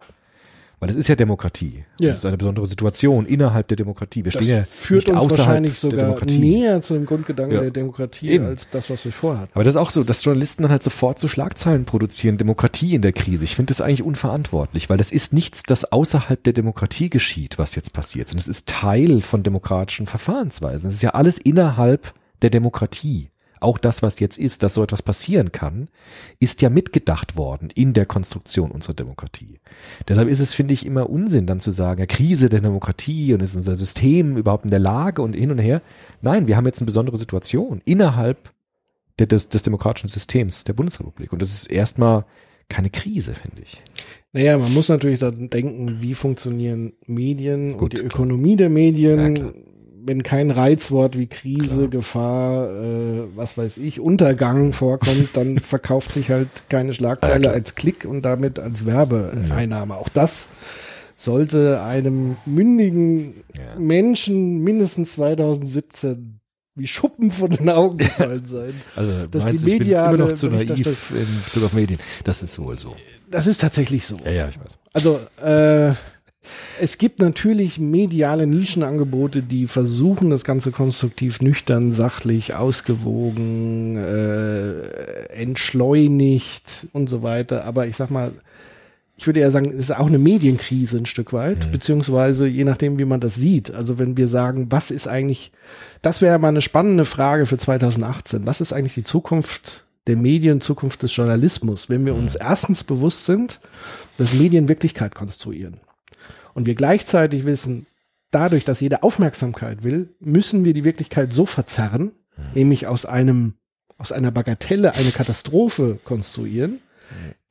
Weil es ist ja Demokratie. Ja. Es ist eine besondere Situation innerhalb der Demokratie. Wir Das stehen ja führt nicht uns außerhalb wahrscheinlich sogar näher zu dem Grundgedanken Ja. der Demokratie Eben. als das, was wir vorhatten. Aber das ist auch so, dass Journalisten dann halt sofort so Schlagzeilen produzieren, Demokratie in der Krise. Ich finde das eigentlich unverantwortlich, weil das ist nichts, das außerhalb der Demokratie geschieht, was jetzt passiert, sondern es ist Teil von demokratischen Verfahrensweisen. Es ist ja alles innerhalb der Demokratie. Auch das, was jetzt ist, dass so etwas passieren kann, ist ja mitgedacht worden in der Konstruktion unserer Demokratie. Deshalb ist es, finde ich, immer Unsinn, dann zu sagen, ja, Krise der Demokratie und ist unser System überhaupt in der Lage und hin und her. Nein, wir haben jetzt eine besondere Situation innerhalb der, des, des demokratischen Systems der Bundesrepublik. Und das ist erstmal keine Krise, finde ich. Naja, man muss natürlich dann denken, wie funktionieren Medien Gut, und die klar. Ökonomie der Ja, Medien. klar. Wenn kein Reizwort wie Krise, Klar. Gefahr, äh, was weiß ich, Untergang vorkommt, dann verkauft sich halt keine Schlagzeile Ja, als Klick und damit als Werbeeinnahme. Auch das sollte einem mündigen Ja. Menschen mindestens 2017 wie Schuppen von den Augen gefallen sein. Also Dass meinst die du, ich bin mediale immer noch zu naiv in Bezug auf Medien. Das ist wohl so. Das ist tatsächlich so. Ja, ja, ich weiß. Also, äh, es gibt natürlich mediale Nischenangebote, die versuchen, das Ganze konstruktiv, nüchtern, sachlich, ausgewogen, äh, entschleunigt und so weiter. Aber ich sag mal, ich würde eher sagen, es ist auch eine Medienkrise ein Stück weit, beziehungsweise je nachdem, wie man das sieht. Also wenn wir sagen, was ist eigentlich, das wäre mal eine spannende Frage für 2018. Was ist eigentlich die Zukunft der Medien, Zukunft des Journalismus, wenn wir uns erstens bewusst sind, dass Medien Wirklichkeit konstruieren. Und wir gleichzeitig wissen, dadurch, dass jeder Aufmerksamkeit will, müssen wir die Wirklichkeit so verzerren, nämlich aus einem, aus einer Bagatelle eine Katastrophe konstruieren,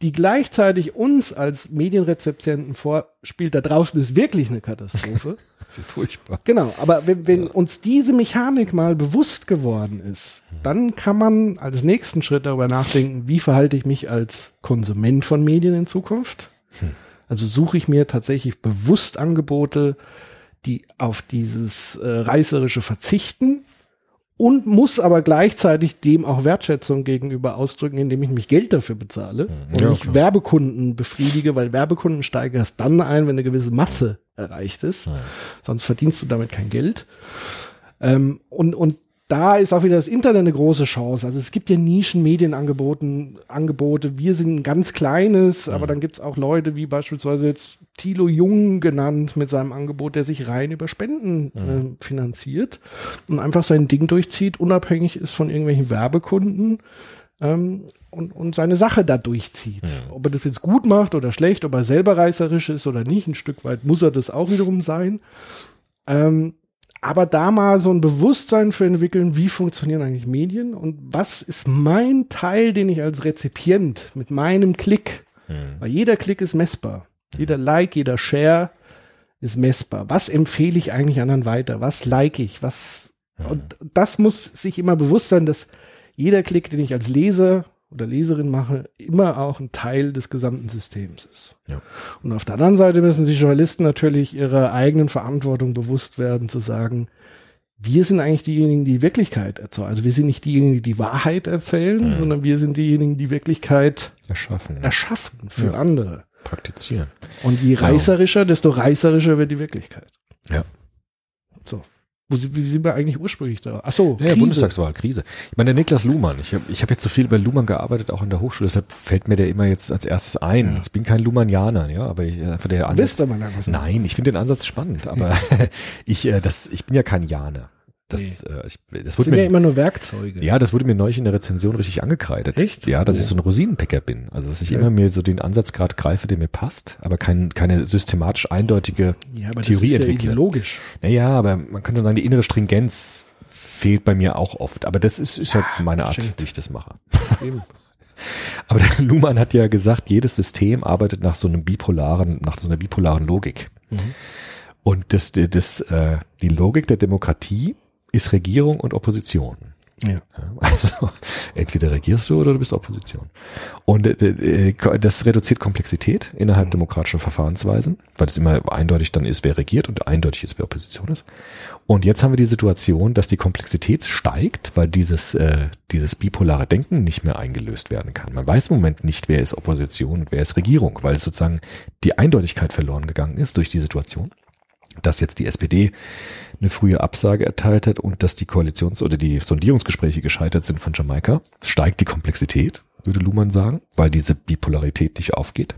die gleichzeitig uns als Medienrezeptienten vorspielt, da draußen ist wirklich eine Katastrophe. Das ist furchtbar. Genau, aber wenn, wenn uns diese Mechanik mal bewusst geworden ist, dann kann man als nächsten Schritt darüber nachdenken, wie verhalte ich mich als Konsument von Medien in Zukunft? Also suche ich mir tatsächlich bewusst Angebote, die auf dieses äh, reißerische verzichten und muss aber gleichzeitig dem auch Wertschätzung gegenüber ausdrücken, indem ich mich Geld dafür bezahle und Ja, nicht klar. Werbekunden befriedige, weil Werbekunden steigen erst dann ein, wenn eine gewisse Masse erreicht ist. Sonst verdienst du damit kein Geld. Ähm, und, und da ist auch wieder das Internet eine große Chance. Also es gibt ja Nischenmedienangeboten, Angebote. Wir sind ein ganz kleines, aber dann gibt's auch Leute wie beispielsweise jetzt Thilo Jung genannt mit seinem Angebot, der sich rein über Spenden äh, finanziert und einfach sein Ding durchzieht, unabhängig ist von irgendwelchen Werbekunden ähm, und, und seine Sache da durchzieht. Ob er das jetzt gut macht oder schlecht, ob er selber reißerisch ist oder nicht, ein Stück weit muss er das auch wiederum sein. Ähm, aber da mal so ein Bewusstsein für entwickeln, wie funktionieren eigentlich Medien und was ist mein Teil, den ich als Rezipient mit meinem Klick, weil jeder Klick ist messbar, jeder Like, jeder Share ist messbar. Was empfehle ich eigentlich anderen weiter? Was like ich? Was und das muss sich immer bewusst sein, dass jeder Klick, den ich als Leser oder Leserin mache, immer auch ein Teil des gesamten Systems ist. Ja. Und auf der anderen Seite müssen sich Journalisten natürlich ihrer eigenen Verantwortung bewusst werden, zu sagen, wir sind eigentlich diejenigen, die Wirklichkeit erzählen. Also wir sind nicht diejenigen, die die Wahrheit erzählen, sondern wir sind diejenigen, die Wirklichkeit Erschaffen, ne? erschaffen für Ja. andere. praktizieren. Und je reißerischer, desto reißerischer wird die Wirklichkeit. Ja. So. Wo, sind wir eigentlich ursprünglich da? Ach so, Ja, ja, Krise. Bundestagswahl, Krise. Ich meine, der Niklas Luhmann, ich habe ich hab jetzt so viel bei Luhmann gearbeitet, auch an der Hochschule, deshalb fällt mir der immer jetzt als erstes ein. Ich bin kein Luhmannianer, ja, aber ich, äh, der Ansatz, Wisst ihr mal. Nein, ich finde den Ansatz spannend, aber ich, äh, das, ich bin ja kein Janer. Das, äh, ich, das Das wurde sind ja mir, immer nur Werkzeuge. ja, das wurde mir neulich in der Rezension richtig angekreidet. Echt? Ja, dass ich Oh. so ein Rosinenpicker bin. Also, dass ich immer mir so den Ansatzgrad greife, der mir passt, aber kein, keine systematisch eindeutige Ja, aber Theorie das ist ja entwickle. ideologisch. Naja, aber man könnte sagen, die innere Stringenz fehlt bei mir auch oft. Aber das ist, ist halt meine Art, stimmt. wie ich das mache. Eben. Aber der Luhmann hat ja gesagt, jedes System arbeitet nach so einem bipolaren, nach so einer bipolaren Logik. Und das, das, äh, die Logik der Demokratie ist Regierung und Opposition. Ja. Also entweder regierst du oder du bist Opposition. Und äh, äh, das reduziert Komplexität innerhalb demokratischer Verfahrensweisen, weil es immer eindeutig dann ist, wer regiert und eindeutig ist, wer Opposition ist. Und jetzt haben wir die Situation, dass die Komplexität steigt, weil dieses, äh, dieses bipolare Denken nicht mehr eingelöst werden kann. Man weiß im Moment nicht, wer ist Opposition und wer ist Regierung, weil es sozusagen die Eindeutigkeit verloren gegangen ist durch die Situation dass jetzt die SPD eine frühe Absage erteilt hat und dass die Koalitions- oder die Sondierungsgespräche gescheitert sind von Jamaika, steigt die Komplexität, würde Luhmann sagen, weil diese Bipolarität nicht aufgeht.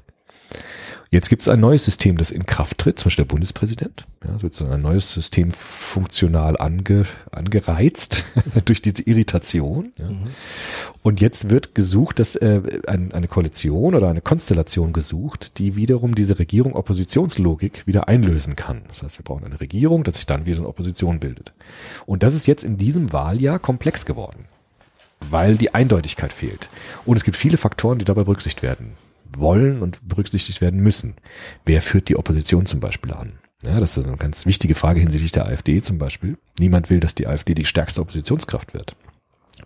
Jetzt gibt es ein neues System, das in Kraft tritt, zum Beispiel der Bundespräsident. Ja, sozusagen ein neues System funktional ange, angereizt durch diese Irritation. Ja. Und jetzt wird gesucht, dass äh, ein, eine Koalition oder eine Konstellation gesucht, die wiederum diese Regierung-Oppositionslogik wieder einlösen kann. Das heißt, wir brauchen eine Regierung, dass sich dann wieder eine Opposition bildet. Und das ist jetzt in diesem Wahljahr komplex geworden, weil die Eindeutigkeit fehlt. Und es gibt viele Faktoren, die dabei berücksichtigt werden wollen und berücksichtigt werden müssen. Wer führt die Opposition zum Beispiel an? Ja, das ist eine ganz wichtige Frage hinsichtlich der AfD zum Beispiel. Niemand will, dass die AfD die stärkste Oppositionskraft wird.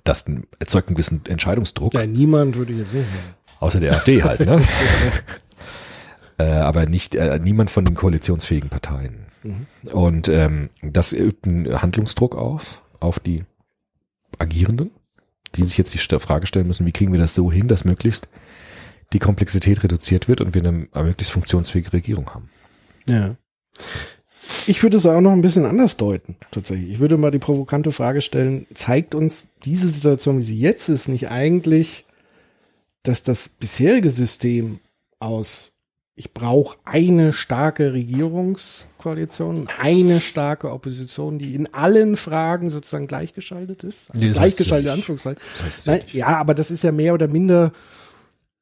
Das erzeugt einen gewissen Entscheidungsdruck. Ja, niemand würde ich jetzt nicht sagen. Außer der AfD halt, ne? äh, aber nicht äh, niemand von den koalitionsfähigen Parteien. Und ähm, das übt einen Handlungsdruck aus auf die Agierenden, die sich jetzt die Frage stellen müssen, wie kriegen wir das so hin, dass möglichst die Komplexität reduziert wird und wir eine möglichst funktionsfähige Regierung haben. Ja. Ich würde es auch noch ein bisschen anders deuten, tatsächlich. Ich würde mal die provokante Frage stellen, zeigt uns diese Situation, wie sie jetzt ist, nicht eigentlich, dass das bisherige System aus ich brauche eine starke Regierungskoalition, eine starke Opposition, die in allen Fragen sozusagen gleichgeschaltet ist. Also Nee, gleichgeschaltet. Anführungszeichen. Das heißt ja Nein, nicht. ja, aber das ist ja mehr oder minder,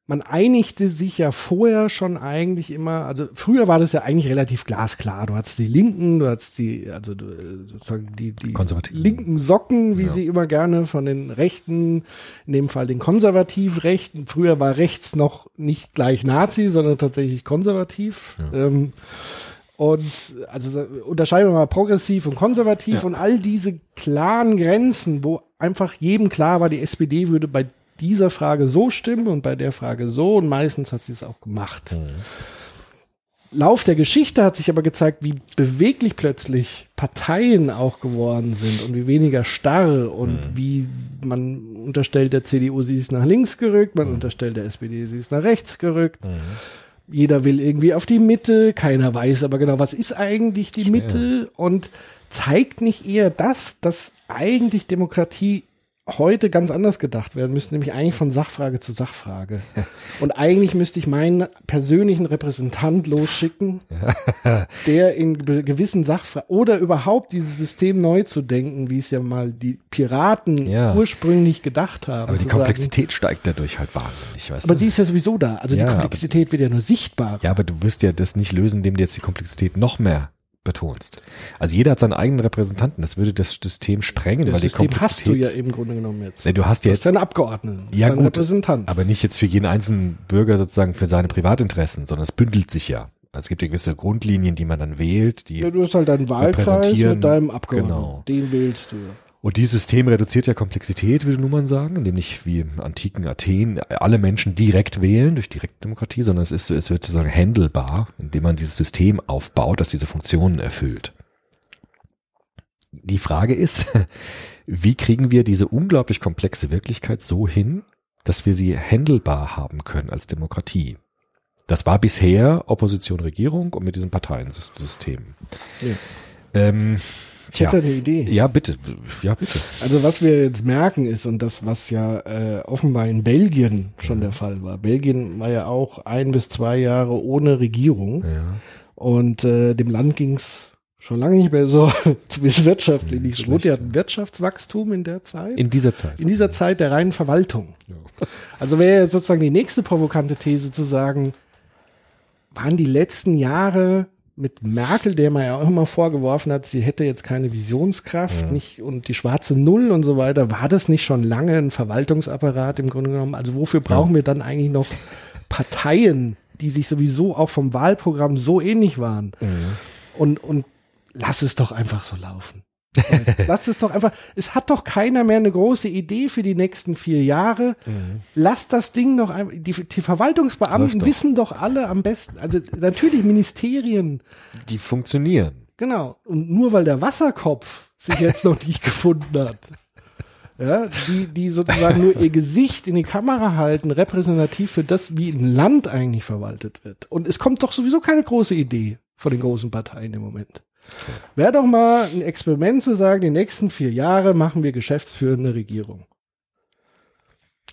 man einigte sich ja vorher schon eigentlich immer, also früher war das ja eigentlich relativ glasklar. Du hattest die Linken, du hattest die, also du, äh, sozusagen die, die linken Socken, wie Ja. sie immer gerne von den Rechten, in dem Fall den konservativ Rechten. Früher war rechts noch nicht gleich Nazi, sondern tatsächlich konservativ. Ähm, und also so- unterscheiden wir mal progressiv und konservativ Ja. und all diese klaren Grenzen, wo einfach jedem klar war, die SPD würde bei dieser Frage so stimmen und bei der Frage so. Und meistens hat sie es auch gemacht. Lauf der Geschichte hat sich aber gezeigt, wie beweglich plötzlich Parteien auch geworden sind und wie weniger starr und wie man unterstellt der CDU, sie ist nach links gerückt, man unterstellt der SPD, sie ist nach rechts gerückt. Jeder will irgendwie auf die Mitte, keiner weiß aber genau, was ist eigentlich die Mitte und zeigt nicht eher das, dass eigentlich Demokratie heute ganz anders gedacht werden müsste, nämlich eigentlich von Sachfrage zu Sachfrage. Und eigentlich müsste ich meinen persönlichen Repräsentant losschicken, der in ge- gewissen Sachfragen oder überhaupt dieses System neu zu denken, wie es ja mal die Piraten Ja. ursprünglich gedacht haben. Aber die sagen, Komplexität steigt dadurch halt wahnsinnig, weißt aber du? sie ist ja sowieso da. Also Ja, die Komplexität wird ja nur sichtbar. Ja, aber du wirst ja das nicht lösen, indem du jetzt die Komplexität noch mehr betonst. Also jeder hat seinen eigenen Repräsentanten. Das würde das System sprengen, das weil die System hast du Komplexität. ja im Grunde genommen jetzt. Nee, du hast ja jetzt deinen Abgeordneten, Ja, gut. Repräsentant. aber nicht jetzt für jeden einzelnen Bürger sozusagen für seine Privatinteressen, sondern es bündelt sich ja. Also es gibt ja gewisse Grundlinien, die man dann wählt, die Ja, du hast halt deinen Wahlkreis mit deinem Abgeordneten. Genau. Den wählst du. Und dieses System reduziert ja Komplexität, würde nun mal sagen, indem nicht wie im antiken Athen alle Menschen direkt wählen durch Direktdemokratie, sondern es ist, es wird sozusagen handelbar, indem man dieses System aufbaut, das diese Funktionen erfüllt. Die Frage ist, wie kriegen wir diese unglaublich komplexe Wirklichkeit so hin, dass wir sie handelbar haben können als Demokratie? Das war bisher Opposition Regierung und mit diesem Parteiensystem. Ja. Ähm, Ich hätte eine Idee. ja, bitte. Ja, bitte. Also was wir jetzt merken ist, und das, was ja äh, offenbar in Belgien schon der Fall war. Belgien war ja auch ein bis zwei Jahre ohne Regierung. Ja. Und äh, dem Land ging's schon lange nicht mehr so, zumindest wirtschaftlich nicht so gut. Die hatten Wirtschaftswachstum in der Zeit. In dieser Zeit. in dieser Zeit der reinen Verwaltung. Also wäre jetzt sozusagen die nächste provokante These zu sagen, waren die letzten Jahre mit Merkel, der man ja auch immer vorgeworfen hat, sie hätte jetzt keine Visionskraft, nicht und die schwarze Null und so weiter, war das nicht schon lange ein Verwaltungsapparat im Grunde genommen? Also wofür brauchen wir dann eigentlich noch Parteien, die sich sowieso auch vom Wahlprogramm so ähnlich waren? Und, und lass es doch einfach so laufen. Lass es doch einfach, es hat doch keiner mehr eine große Idee für die nächsten vier Jahre. Lass das Ding doch einfach, die, die Verwaltungsbeamten doch. wissen doch alle am besten, also natürlich Ministerien, Die funktionieren. genau. Und nur weil der Wasserkopf sich jetzt noch nicht gefunden hat, ja, die, die sozusagen nur ihr Gesicht in die Kamera halten, repräsentativ für das, wie ein Land eigentlich verwaltet wird. Und es kommt doch sowieso keine große Idee von den großen Parteien im Moment. Wäre doch mal ein Experiment zu sagen, die nächsten vier Jahre machen wir geschäftsführende Regierung.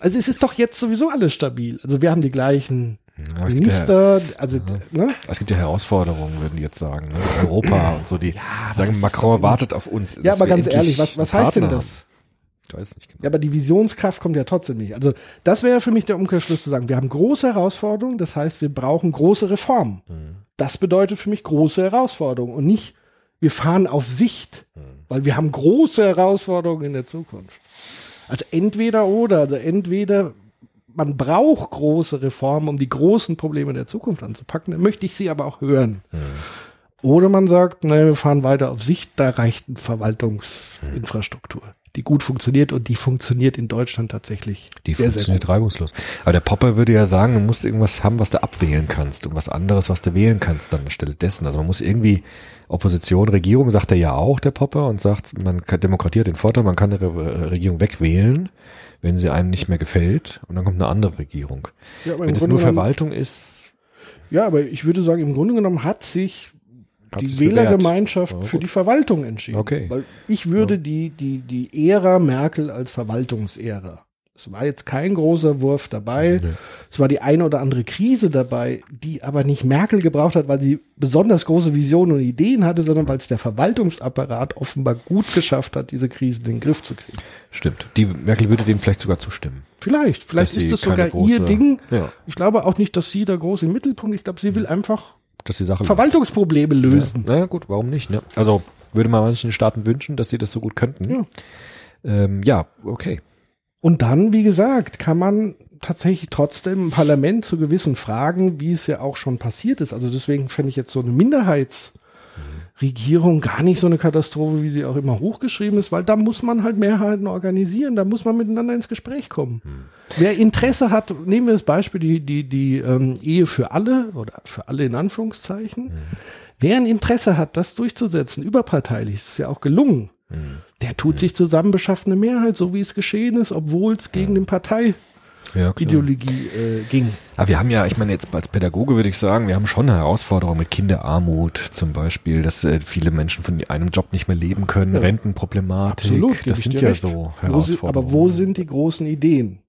Also es ist doch jetzt sowieso alles stabil. Also wir haben die gleichen ja- Minister, also ne? Es gibt ja Herausforderungen, würden die jetzt sagen. Ne? Europa und so, die sagen, Macron wartet auf uns. Ja, aber ganz ehrlich, was, was heißt denn das? Ich weiß nicht genau. Ja, aber die Visionskraft kommt ja trotzdem nicht. Also das wäre für mich der Umkehrschluss zu sagen, wir haben große Herausforderungen, das heißt, wir brauchen große Reformen. Das bedeutet für mich große Herausforderungen und nicht, wir fahren auf Sicht, weil wir haben große Herausforderungen in der Zukunft. Also entweder oder, also entweder man braucht große Reformen, um die großen Probleme der Zukunft anzupacken, dann möchte ich sie aber auch hören. Oder man sagt, naja, wir fahren weiter auf Sicht, da reicht eine Verwaltungsinfrastruktur, die gut funktioniert und die funktioniert in Deutschland tatsächlich Die sehr, sehr funktioniert gut. reibungslos. Aber der Popper würde ja sagen, du musst irgendwas haben, was du abwählen kannst und was anderes, was du wählen kannst dann anstelle dessen. Also man muss irgendwie Opposition, Regierung, sagt er ja auch, der Popper, und sagt, man kann, Demokratie hat den Vorteil, man kann eine Re Regierung wegwählen, wenn sie einem nicht mehr gefällt, und dann kommt eine andere Regierung. Ja, wenn es nur Verwaltung ist, Ja, aber ich würde sagen, im Grunde genommen hat sich Hat die Wählergemeinschaft. Ja, für die Verwaltung entschieden. Okay. Weil ich würde die, die, die Ära Merkel als Verwaltungsära. Es war jetzt kein großer Wurf dabei. Es war die eine oder andere Krise dabei, die aber nicht Merkel gebraucht hat, weil sie besonders große Visionen und Ideen hatte, sondern weil es der Verwaltungsapparat offenbar gut geschafft hat, diese Krisen in den Griff zu kriegen. Stimmt. Die Merkel würde dem vielleicht sogar zustimmen. Vielleicht, vielleicht Dass ist das sogar ihr große- Ding. Ja. Ich glaube auch nicht, dass sie da groß im Mittelpunkt. Ich glaube, sie will einfach Dass die Sache Verwaltungsprobleme lösen. Na ja, gut, warum nicht? Ne? Also würde man manchen Staaten wünschen, dass sie das so gut könnten. Ja. Ähm, ja, okay. Und dann, wie gesagt, kann man tatsächlich trotzdem im Parlament zu gewissen Fragen, wie es ja auch schon passiert ist, also deswegen fände ich jetzt so eine Regierung gar nicht so eine Katastrophe, wie sie auch immer hochgeschrieben ist, weil da muss man halt Mehrheiten organisieren, da muss man miteinander ins Gespräch kommen. Wer Interesse hat, nehmen wir das Beispiel die, die, die ähm, Ehe für alle oder für alle in Anführungszeichen. Wer ein Interesse hat, das durchzusetzen, überparteilich, ist ja auch gelungen, der tut sich zusammen, beschafft eine Mehrheit, so wie es geschehen ist, obwohl es gegen den Partei Ja, klar. Ideologie äh, ging. Aber wir haben ja, ich meine jetzt als Pädagoge würde ich sagen, wir haben schon eine Herausforderung mit Kinderarmut zum Beispiel, dass äh, viele Menschen von einem Job nicht mehr leben können, Rentenproblematik, Absolut, das sind ja recht. so Wo Herausforderungen. aber wo sind die großen Ideen,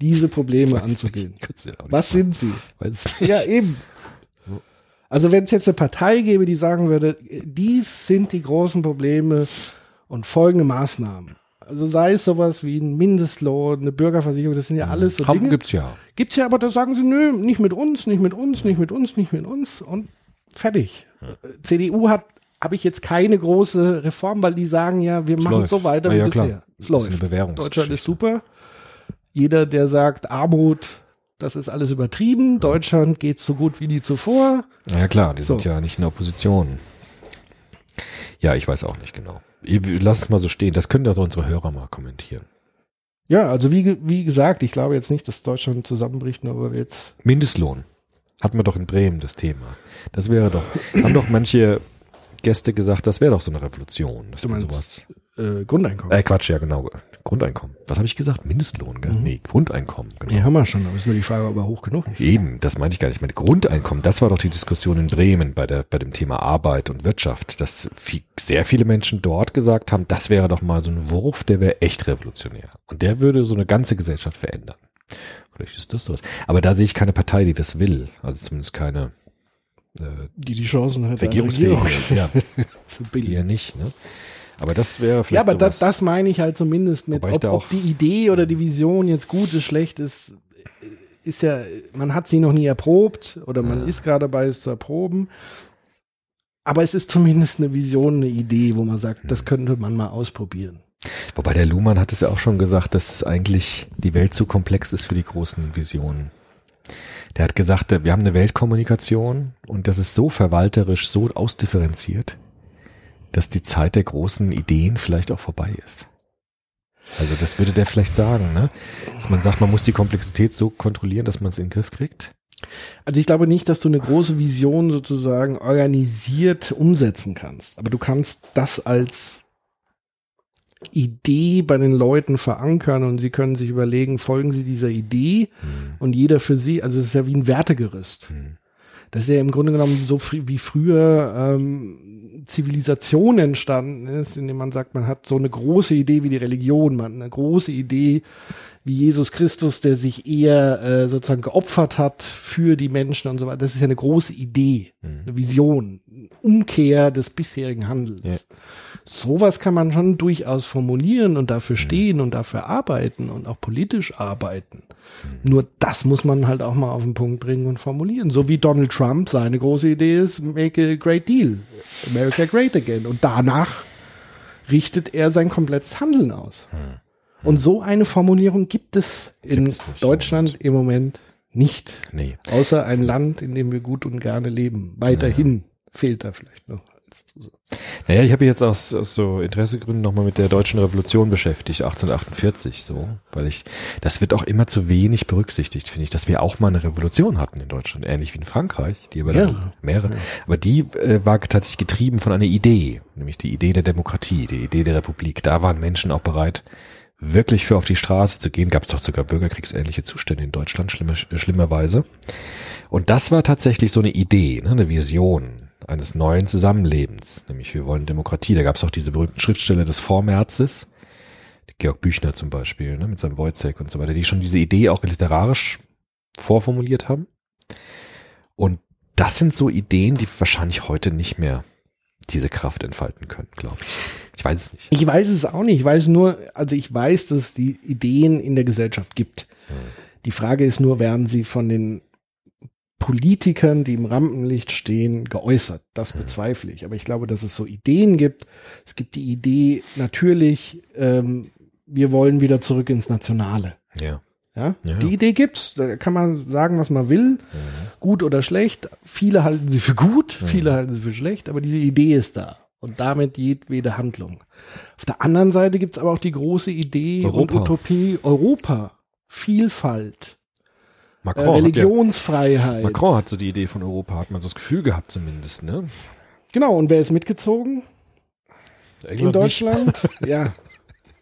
diese Probleme anzugehen? nicht, Was sagen. sind sie? Weiß nicht. Ja, eben. Also wenn es jetzt eine Partei gäbe, die sagen würde, dies sind die großen Probleme und folgende Maßnahmen. Also sei es sowas wie ein Mindestlohn, eine Bürgerversicherung, das sind ja alles so Haben Dinge. gibt's ja. Gibt's ja, aber da sagen sie, nö, nicht mit uns, nicht mit uns, nicht mit uns, nicht mit uns und fertig. CDU hat, habe ich jetzt keine große Reform, weil die sagen ja, wir machen läuft. so weiter Na wie ja, bisher. Es Das ist läuft. Deutschland ist super. Jeder, der sagt, Armut, das ist alles übertrieben, Deutschland geht so gut wie nie zuvor. Ja klar, die sind So. ja nicht in der Opposition. Ja, ich weiß auch nicht genau. Lass es mal so stehen. Das können doch unsere Hörer mal kommentieren. Ja, also wie, wie gesagt, ich glaube jetzt nicht, dass Deutschland zusammenbricht, nur weil wir jetzt Mindestlohn. Hatten wir doch in Bremen das Thema. Das wäre doch, haben doch manche Gäste gesagt, das wäre doch so eine Revolution. Das Du meinst, sowas. äh, Grundeinkommen. Äh, Quatsch, ja genau. Grundeinkommen. Was habe ich gesagt? Mindestlohn, gell? Nee, Grundeinkommen. Genau. ja, haben wir schon, aber ist nur die Frage, ob er hoch genug ist. Eben, das meinte ich gar nicht. Ich meine, Grundeinkommen, das war doch die Diskussion in Bremen bei, der, bei dem Thema Arbeit und Wirtschaft, dass viel, sehr viele Menschen dort gesagt haben, das wäre doch mal so ein Wurf, der wäre echt revolutionär. Und der würde so eine ganze Gesellschaft verändern. Vielleicht ist das sowas. Aber da sehe ich keine Partei, die das will. Also zumindest keine äh, Die die Chancen hat, regierungsfähige. Regierung Ja, zu bilden. eher nicht. Ne? Aber das wäre vielleicht Ja, aber sowas. das, das meine ich halt zumindest mit, ob, ob die Idee oder die Vision jetzt gut ist, schlecht ist, ist ja, man hat sie noch nie erprobt oder man ist gerade dabei, es zu erproben. Aber es ist zumindest eine Vision, eine Idee, wo man sagt, das könnte man mal ausprobieren. Wobei der Luhmann hat es ja auch schon gesagt, dass eigentlich die Welt zu komplex ist für die großen Visionen. Der hat gesagt, wir haben eine Weltkommunikation und das ist so verwalterisch, so ausdifferenziert, dass die Zeit der großen Ideen vielleicht auch vorbei ist. Also das würde der vielleicht sagen, ne? Dass man sagt, man muss die Komplexität so kontrollieren, dass man es in den Griff kriegt. Also ich glaube nicht, dass du eine große Vision sozusagen organisiert umsetzen kannst. Aber du kannst das als Idee bei den Leuten verankern und sie können sich überlegen, folgen sie dieser Idee und jeder für sie, also es ist ja wie ein Wertegerüst. Das ist ja im Grunde genommen so wie früher ähm, Zivilisation entstanden ist, indem man sagt, man hat so eine große Idee wie die Religion, man hat eine große Idee wie Jesus Christus, der sich eher äh, sozusagen geopfert hat für die Menschen und so weiter. Das ist ja eine große Idee, eine Vision, Umkehr des bisherigen Handelns. Ja. Sowas kann man schon durchaus formulieren und dafür stehen und dafür arbeiten und auch politisch arbeiten. Nur das muss man halt auch mal auf den Punkt bringen und formulieren. So wie Donald Trump seine große Idee ist, make a great deal. America great again. Und danach richtet er sein komplettes Handeln aus. Und so eine Formulierung gibt es in Deutschland im Moment nicht. Nee. Außer ein Land, in dem wir gut und gerne leben. Weiterhin fehlt da vielleicht noch. Naja, ich habe mich jetzt aus, aus so Interessegründen nochmal mit der deutschen Revolution beschäftigt, 1848 so, weil ich, das wird auch immer zu wenig berücksichtigt, finde ich, dass wir auch mal eine Revolution hatten in Deutschland, ähnlich wie in Frankreich, die aber dann Mehrere. mehrere, aber die äh, war tatsächlich getrieben von einer Idee, nämlich die Idee der Demokratie, die Idee der Republik. Da waren Menschen auch bereit, wirklich für auf die Straße zu gehen. Gab es doch sogar bürgerkriegsähnliche Zustände in Deutschland, schlimmer, schlimmerweise. Und das war tatsächlich so eine Idee, ne, eine Vision eines neuen Zusammenlebens, nämlich wir wollen Demokratie. Da gab es auch diese berühmten Schriftsteller des Vormärzes, Georg Büchner zum Beispiel, ne, mit seinem Wojciech und so weiter, die schon diese Idee auch literarisch vorformuliert haben. Und das sind so Ideen, die wahrscheinlich heute nicht mehr diese Kraft entfalten können, glaube ich. Ich weiß es nicht. Ich weiß es auch nicht. Ich weiß nur, also ich weiß, dass es die Ideen in der Gesellschaft gibt. Die Frage ist nur, werden sie von den Politikern, die im Rampenlicht stehen, geäußert. Das bezweifle ich. Aber ich glaube, dass es so Ideen gibt. Es gibt die Idee, natürlich, ähm, wir wollen wieder zurück ins Nationale. Ja. Ja? Ja. Die Idee gibt's. Da kann man sagen, was man will. Gut oder schlecht. Viele halten sie für gut, viele halten sie für schlecht, aber diese Idee ist da. Und damit jedwede Handlung. Auf der anderen Seite gibt's aber auch die große Idee und Europa. Utopie Europa. Vielfalt. Äh, Macron, hat ja, Religionsfreiheit. Macron hat so die Idee von Europa, hat man so das Gefühl gehabt zumindest, ne? Genau, und wer ist mitgezogen? in England Deutschland. ja.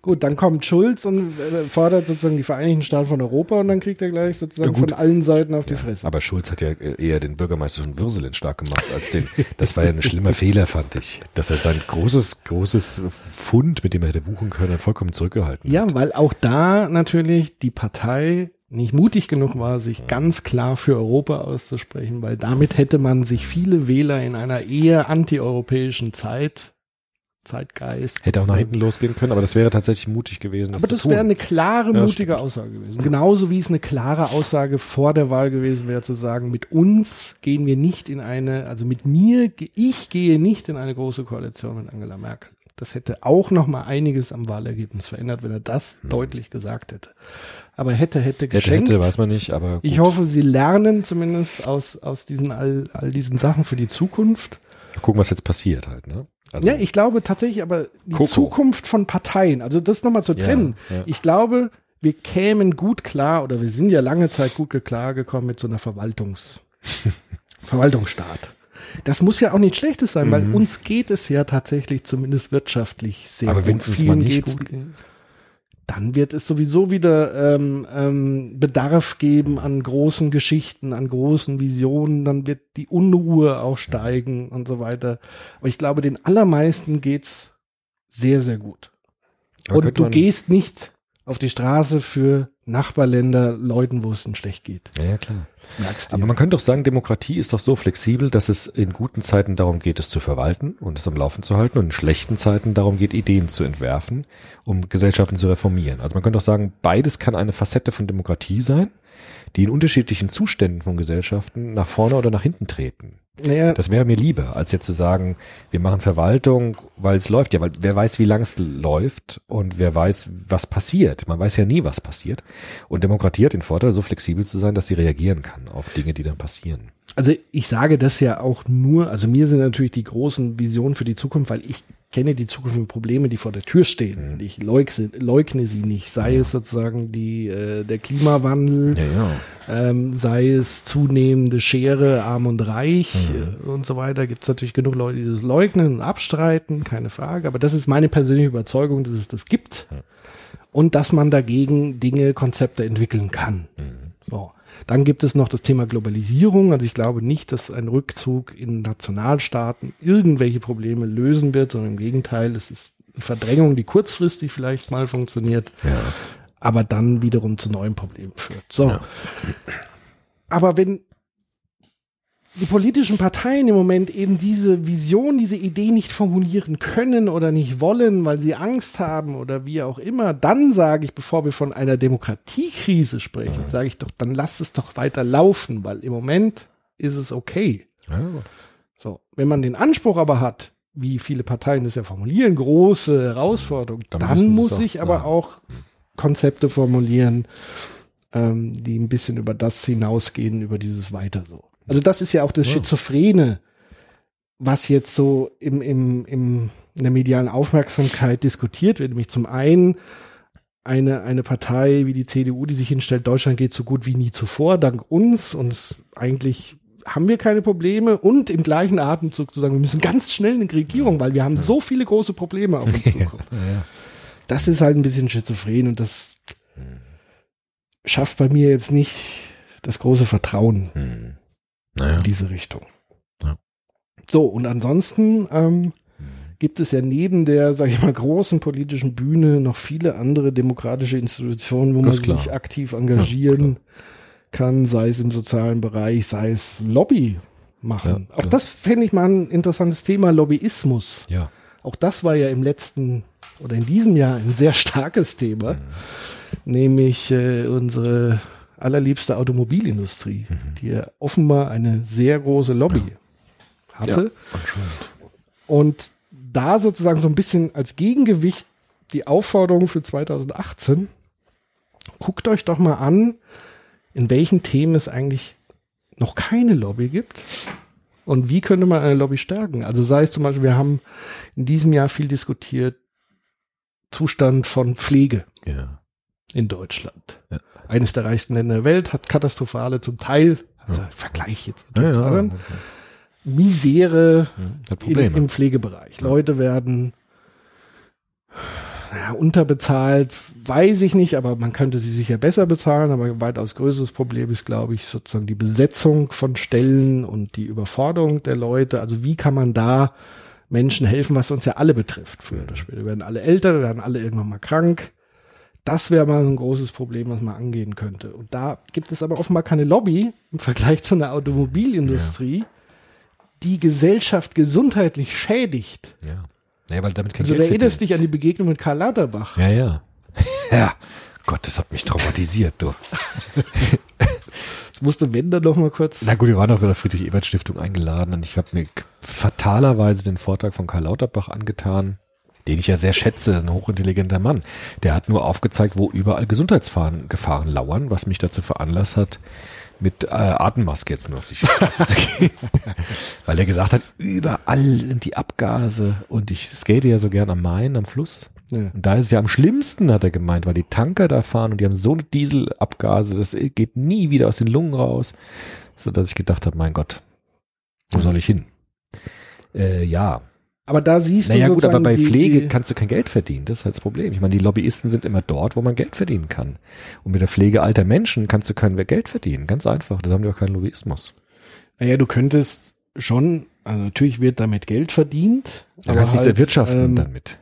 Gut, dann kommt Schulz und äh, fordert sozusagen die Vereinigten Staaten von Europa und dann kriegt er gleich sozusagen Ja, von allen Seiten auf die Nicht. Fresse. Aber Schulz hat ja äh, eher den Bürgermeister von Würselen stark gemacht als den. Das war ja ein schlimmer Fehler, fand ich. Dass er sein großes, großes Fund, mit dem er hätte wuchen können, vollkommen zurückgehalten Ja, hat. weil auch da natürlich die Partei nicht mutig genug war, sich ganz klar für Europa auszusprechen, weil damit hätte man sich viele Wähler in einer eher antieuropäischen Zeit, Zeitgeist. Hätte auch nach hinten losgehen können, aber das wäre tatsächlich mutig gewesen. Das Aber das wäre eine klare, Ja, mutige stimmt. Aussage gewesen. Genauso wie es eine klare Aussage vor der Wahl gewesen wäre, zu sagen, mit uns gehen wir nicht in eine, also mit mir, ich gehe nicht in eine große Koalition mit Angela Merkel. Das hätte auch noch mal einiges am Wahlergebnis verändert, wenn er das deutlich gesagt hätte. Aber hätte, hätte Hm. hätte, geschenkt. hätte, weiß man nicht, aber ich gut. hoffe, sie lernen zumindest aus, aus diesen all, all diesen Sachen für die Zukunft. gucken, was jetzt passiert halt, ne? Also, Ja, ich glaube tatsächlich, aber die Coco. Zukunft von Parteien, also das nochmal zu Ja, trennen. ja. Ich glaube, wir kämen gut klar oder wir sind ja lange Zeit gut klar gekommen mit so einer Verwaltungs Verwaltungsstaat. Das muss ja auch nichts Schlechtes sein, weil uns geht es ja tatsächlich zumindest wirtschaftlich sehr Mhm. aber wenn gut. es uns mal nicht gut geht. Dann wird es sowieso wieder ähm, ähm, Bedarf geben an großen Geschichten, an großen Visionen, dann wird die Unruhe auch steigen und so weiter. Aber ich glaube, den allermeisten geht's sehr, sehr gut. Und du gehst nicht auf die Straße für Nachbarländer, Leuten, wo es ihnen schlecht geht. Ja, ja, klar. Das merkst du. Aber man könnte doch sagen, Demokratie ist doch so flexibel, dass es in guten Zeiten darum geht, es zu verwalten und es am Laufen zu halten und in schlechten Zeiten darum geht, Ideen zu entwerfen, um Gesellschaften zu reformieren. Also man könnte doch sagen, beides kann eine Facette von Demokratie sein, die in unterschiedlichen Zuständen von Gesellschaften nach vorne oder nach hinten treten. naja, Das wäre mir lieber, als jetzt zu sagen, wir machen Verwaltung, weil es läuft ja, weil wer weiß, wie lang es läuft und wer weiß, was passiert. Man weiß ja nie, was passiert. Und Demokratie hat den Vorteil, so flexibel zu sein, dass sie reagieren kann auf Dinge, die dann passieren. Also ich sage das ja auch nur, also mir sind natürlich die großen Visionen für die Zukunft, weil ich kenne die zukünftigen Probleme, die vor der Tür stehen. Und ich leugne, leugne sie nicht. Sei es sozusagen die, äh, der Klimawandel, Ja, ja. ähm, sei es zunehmende Schere, arm und reich äh, und so weiter. Gibt es natürlich genug Leute, die das leugnen und abstreiten, keine Frage. Aber das ist meine persönliche Überzeugung, dass es das gibt und dass man dagegen Dinge, Konzepte entwickeln kann. So. Dann gibt es noch das Thema Globalisierung. Also ich glaube nicht, dass ein Rückzug in Nationalstaaten irgendwelche Probleme lösen wird, sondern im Gegenteil, es ist eine Verdrängung, die kurzfristig vielleicht mal funktioniert, aber dann wiederum zu neuen Problemen führt. So. Ja. Aber wenn die politischen Parteien im Moment eben diese Vision, diese Idee nicht formulieren können oder nicht wollen, weil sie Angst haben oder wie auch immer, dann sage ich, bevor wir von einer Demokratiekrise sprechen, sage ich doch, dann lasst es doch weiter laufen, weil im Moment ist es okay. ja. So, wenn man den Anspruch aber hat, wie viele Parteien das ja formulieren, große Herausforderung, Dann dann, muss ich aber sagen. auch Konzepte formulieren, ähm, die ein bisschen über das hinausgehen, über dieses Weiter so. Also das ist ja auch das Schizophrene, was jetzt so im, im, im, in der medialen Aufmerksamkeit diskutiert wird. Nämlich zum einen eine, eine Partei wie die CDU, die sich hinstellt, Deutschland geht so gut wie nie zuvor, dank uns und eigentlich haben wir keine Probleme und im gleichen Atemzug zu sagen, wir müssen ganz schnell eine Regierung, weil wir haben so viele große Probleme auf uns zukommen. Das ist halt ein bisschen schizophren und das schafft bei mir jetzt nicht das große Vertrauen Hm. Naja. in diese Richtung. Ja. So, und ansonsten ähm, gibt es ja neben der, sag ich mal, großen politischen Bühne noch viele andere demokratische Institutionen, wo Das man klar. sich aktiv engagieren kann, sei es im sozialen Bereich, sei es Lobby machen. Ja, Auch das fände ich mal ein interessantes Thema, Lobbyismus. Ja. Auch das war ja im letzten oder in diesem Jahr ein sehr starkes Thema, nämlich äh, unsere allerliebste Automobilindustrie, die ja offenbar eine sehr große Lobby hatte. Und da sozusagen so ein bisschen als Gegengewicht die Aufforderung für 2018, guckt euch doch mal an, in welchen Themen es eigentlich noch keine Lobby gibt. Und wie könnte man eine Lobby stärken? Also sei es zum Beispiel, wir haben in diesem Jahr viel diskutiert, Zustand von Pflege Ja. in Deutschland. Ja. Eines der reichsten Länder der Welt hat katastrophale zum Teil, also Vergleich jetzt natürlich zu anderen, Misere Hat im, Pflegebereich. Leute werden ja, unterbezahlt, weiß ich nicht, aber man könnte sie sicher besser bezahlen, aber ein weitaus größeres Problem ist, glaube ich, sozusagen die Besetzung von Stellen und die Überforderung der Leute. Also wie kann man da Menschen helfen, was uns ja alle betrifft, früher oder später. Wir werden alle älter, wir werden alle irgendwann mal krank. Das wäre mal so ein großes Problem, was man angehen könnte. Und da gibt es aber offenbar keine Lobby im Vergleich zu einer Automobilindustrie, die Gesellschaft gesundheitlich schädigt. ja. Naja, weil damit kein Also du Geld erinnerst dich an die Begegnung mit Karl Lauterbach. Ja, ja. Ja. Gott, das hat mich traumatisiert, du. Das musste Wender noch mal kurz. Na gut, wir waren auch bei der Friedrich-Ebert-Stiftung eingeladen und ich habe mir fatalerweise den Vortrag von Karl Lauterbach angetan, den ich ja sehr schätze, ein hochintelligenter Mann. Der hat nur aufgezeigt, wo überall Gesundheitsgefahren Gefahren lauern, was mich dazu veranlasst hat, mit äh, Atemmaske jetzt nur auf die Straße zu gehen. Weil er gesagt hat, überall sind die Abgase und ich skate ja so gern am Main, am Fluss. Ja. Und da ist es ja am schlimmsten, hat er gemeint, weil die Tanker da fahren und die haben so eine Dieselabgase, das geht nie wieder aus den Lungen raus, so dass ich gedacht habe, mein Gott, wo soll ich hin? Äh, ja, Aber da siehst naja du gut, aber bei die, Pflege kannst du kein Geld verdienen, das ist halt das Problem. Ich meine, die Lobbyisten sind immer dort, wo man Geld verdienen kann. Und mit der Pflege alter Menschen kannst du kein Geld verdienen, ganz einfach. Das haben die auch keinen Lobbyismus. Naja, du könntest schon, also natürlich wird damit Geld verdient. Du aber kannst nicht halt, erwirtschaften ähm, damit.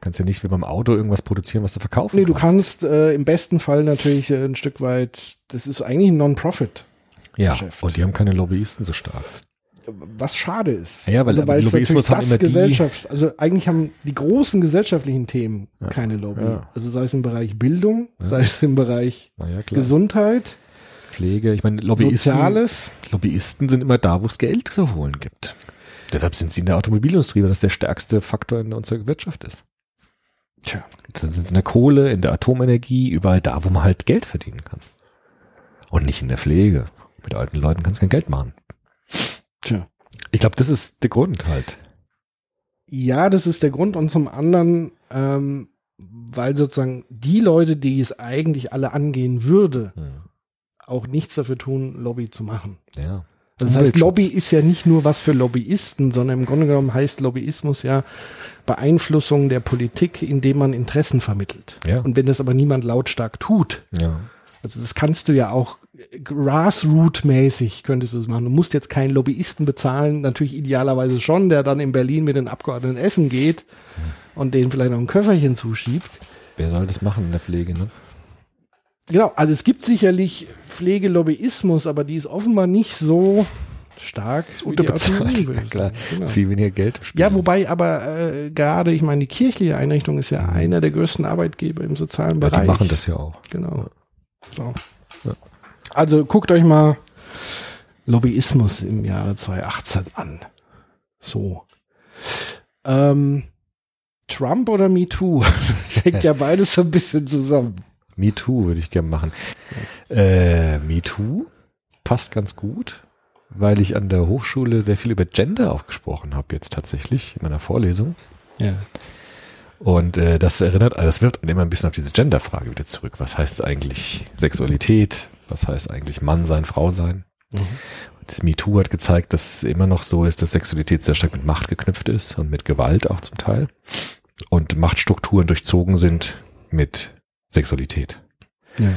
Kannst ja nicht wie beim Auto irgendwas produzieren, was du verkaufen Nee, du kannst. kannst äh, im besten Fall natürlich äh, ein Stück weit, das ist eigentlich ein Non-Profit, ja, Geschäft. und die haben keine Lobbyisten so stark. Was schade ist. Ja, weil- also, weil es Lobbyismus natürlich haben immer die- Gesellschaft, also eigentlich haben die großen gesellschaftlichen Themen keine Lobby. ja. Also sei es im Bereich Bildung, sei es im Bereich. Gesundheit, Pflege, ich meine, Lobbyisten, Soziales. Lobbyisten sind immer da, wo es Geld zu holen gibt. Deshalb sind sie in der Automobilindustrie, weil das der stärkste Faktor in unserer Wirtschaft ist. Tja. Dann sind sie in der Kohle, in der Atomenergie, überall da, wo man halt Geld verdienen kann. Und nicht in der Pflege. Mit alten Leuten kannst du kein Geld machen. Ich glaube, das ist der Grund halt. Ja, das ist der Grund. Und zum anderen, ähm, weil sozusagen die Leute, die es eigentlich alle angehen würde, Hm. auch nichts dafür tun, Lobby zu machen. Ja. Also das heißt. Lobby ist ja nicht nur was für Lobbyisten, sondern im Grunde genommen heißt Lobbyismus ja Beeinflussung der Politik, indem man Interessen vermittelt. Ja. Und wenn das aber niemand lautstark tut, Ja. also das kannst du ja auch grassroot-mäßig könntest du es machen. Du musst jetzt keinen Lobbyisten bezahlen, natürlich idealerweise schon, der dann in Berlin mit den Abgeordneten essen geht und denen vielleicht noch ein Köfferchen zuschiebt. Wer soll das machen in der Pflege, ne? Genau, also es gibt sicherlich Pflegelobbyismus, aber die ist offenbar nicht so stark. Unterbezahlt. Ja, klar. Genau. Viel weniger Geld. Ja, wobei aber äh, gerade, ich meine, die kirchliche Einrichtung ist ja einer der größten Arbeitgeber im sozialen ja, Bereich. die machen das ja auch. Genau. So. Ja. Also guckt euch mal Lobbyismus im Jahre 2018 an. So. Ähm, Trump oder MeToo? Das hängt ja beides so ein bisschen zusammen. Me Too würde ich gerne machen. Äh, Me Too passt ganz gut, weil ich an der Hochschule sehr viel über Gender auch gesprochen habe jetzt tatsächlich in meiner Vorlesung. Ja. Und äh, das erinnert, also das wirft einen immer ein bisschen auf diese Gender-Frage wieder zurück. Was heißt eigentlich Sexualität? Was heißt eigentlich Mann sein, Frau sein? Mhm. Das MeToo hat gezeigt, dass es immer noch so ist, dass Sexualität sehr stark mit Macht geknüpft ist und mit Gewalt auch zum Teil. Und Machtstrukturen durchzogen sind mit Sexualität. ja.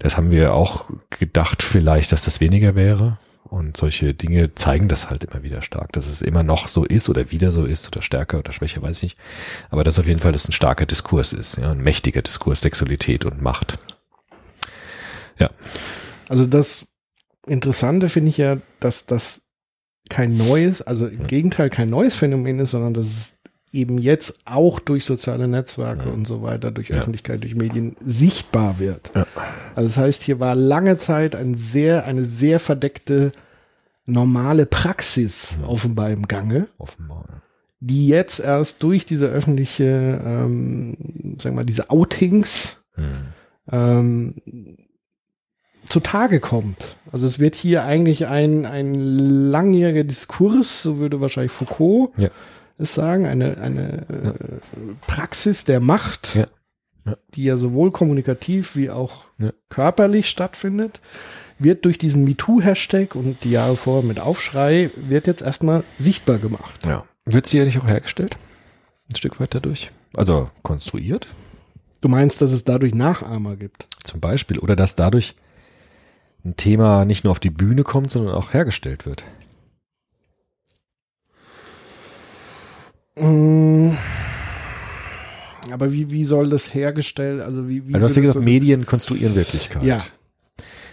Das haben wir auch gedacht vielleicht, dass das weniger wäre. Und solche Dinge zeigen das halt immer wieder stark, dass es immer noch so ist oder wieder so ist oder stärker oder schwächer, weiß ich nicht. Aber dass auf jeden Fall das ein starker Diskurs ist, ja, ein mächtiger Diskurs, Sexualität und Macht. Ja, Also das Interessante finde ich ja, dass das kein neues, also im Gegenteil kein neues Phänomen ist, sondern dass es eben jetzt auch durch soziale Netzwerke Ja. und so weiter, durch Ja. Öffentlichkeit, durch Medien sichtbar wird. Ja. Also das heißt, hier war lange Zeit ein sehr, eine sehr verdeckte normale Praxis offenbar im Gange, offenbar. Die jetzt erst durch diese öffentliche, ähm, sagen wir mal, diese Outings Hm. ähm, zutage kommt. Also es wird hier eigentlich ein, ein langjähriger Diskurs, so würde wahrscheinlich Foucault Ja. es sagen, eine, eine äh, Praxis der Macht, Ja. Ja. die ja sowohl kommunikativ wie auch Ja. körperlich stattfindet, wird durch diesen MeToo-Hashtag und die Jahre vorher mit Aufschrei, wird jetzt erstmal sichtbar gemacht. Ja. Wird sie ja nicht auch hergestellt? Ein Stück weit dadurch? Also konstruiert Du meinst, dass es dadurch Nachahmer gibt? zum Beispiel oder dass dadurch ein Thema nicht nur auf die Bühne kommt, sondern auch hergestellt wird. Mm. Aber wie, wie soll das hergestellt, also wie, wie Weil du hast ja gesagt, Medien konstruieren Wirklichkeit. Ja.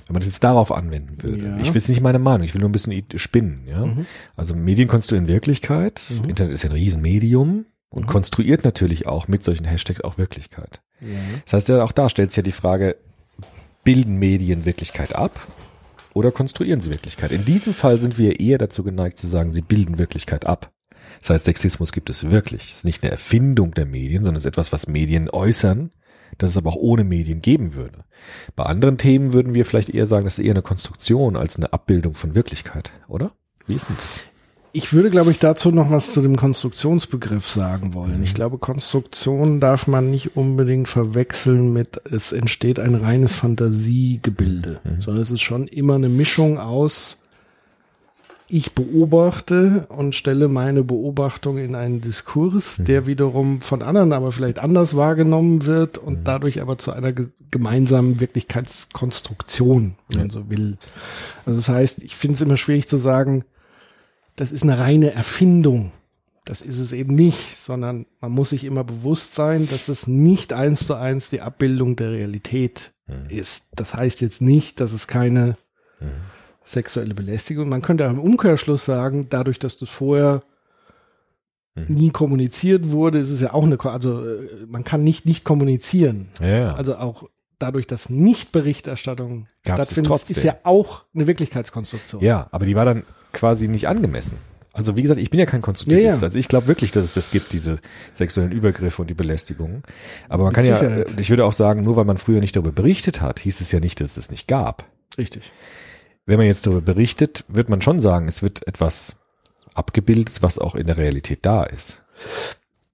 Wenn man das jetzt darauf anwenden würde. Ja. Ich will jetzt nicht meine Meinung, ich will nur ein bisschen spinnen. Ja? Mhm. Also Medien konstruieren Wirklichkeit. Internet ist ja ein Riesenmedium und Mhm. konstruiert natürlich auch mit solchen Hashtags auch Wirklichkeit. Das heißt ja auch da stellt sich ja die Frage, bilden Medien Wirklichkeit ab oder konstruieren sie Wirklichkeit? In diesem Fall sind wir eher dazu geneigt zu sagen, sie bilden Wirklichkeit ab. Das heißt, Sexismus gibt es wirklich. Es ist nicht eine Erfindung der Medien, sondern es ist etwas, was Medien äußern, das es aber auch ohne Medien geben würde. Bei anderen Themen würden wir vielleicht eher sagen, das ist eher eine Konstruktion als eine Abbildung von Wirklichkeit, oder? Wie ist denn das? Ich würde, glaube ich, dazu noch was zu dem Konstruktionsbegriff sagen wollen. Ich glaube, Konstruktion darf man nicht unbedingt verwechseln mit, es entsteht ein reines Fantasiegebilde, sondern es ist schon immer eine Mischung aus, ich beobachte und stelle meine Beobachtung in einen Diskurs, der wiederum von anderen aber vielleicht anders wahrgenommen wird und dadurch aber zu einer ge gemeinsamen Wirklichkeitskonstruktion, wenn man so will. Also das heißt, ich finde es immer schwierig zu sagen, das ist eine reine Erfindung. Das ist es eben nicht, sondern man muss sich immer bewusst sein, dass das nicht eins zu eins die Abbildung der Realität ist. Das heißt jetzt nicht, dass es keine sexuelle Belästigung. Man könnte auch im Umkehrschluss sagen, dadurch, dass das vorher nie kommuniziert wurde, ist es ja auch eine, also äh, man kann nicht nicht kommunizieren. Ja. Also auch dadurch, dass Nicht-Berichterstattung Gab's es stattfindet, ist ja auch eine Wirklichkeitskonstruktion. Ja, aber die war dann quasi nicht angemessen. Also wie gesagt, ich bin ja kein Konstruktivist. Ja, ja. Also ich glaube wirklich, dass es das gibt, diese sexuellen Übergriffe und die Belästigungen. Aber man Mit kann ja, Sicherheit. äh, ich würde auch sagen, nur weil man früher nicht darüber berichtet hat, hieß es ja nicht, dass es es nicht gab. Richtig. Wenn man jetzt darüber berichtet, wird man schon sagen, es wird etwas abgebildet, was auch in der Realität da ist.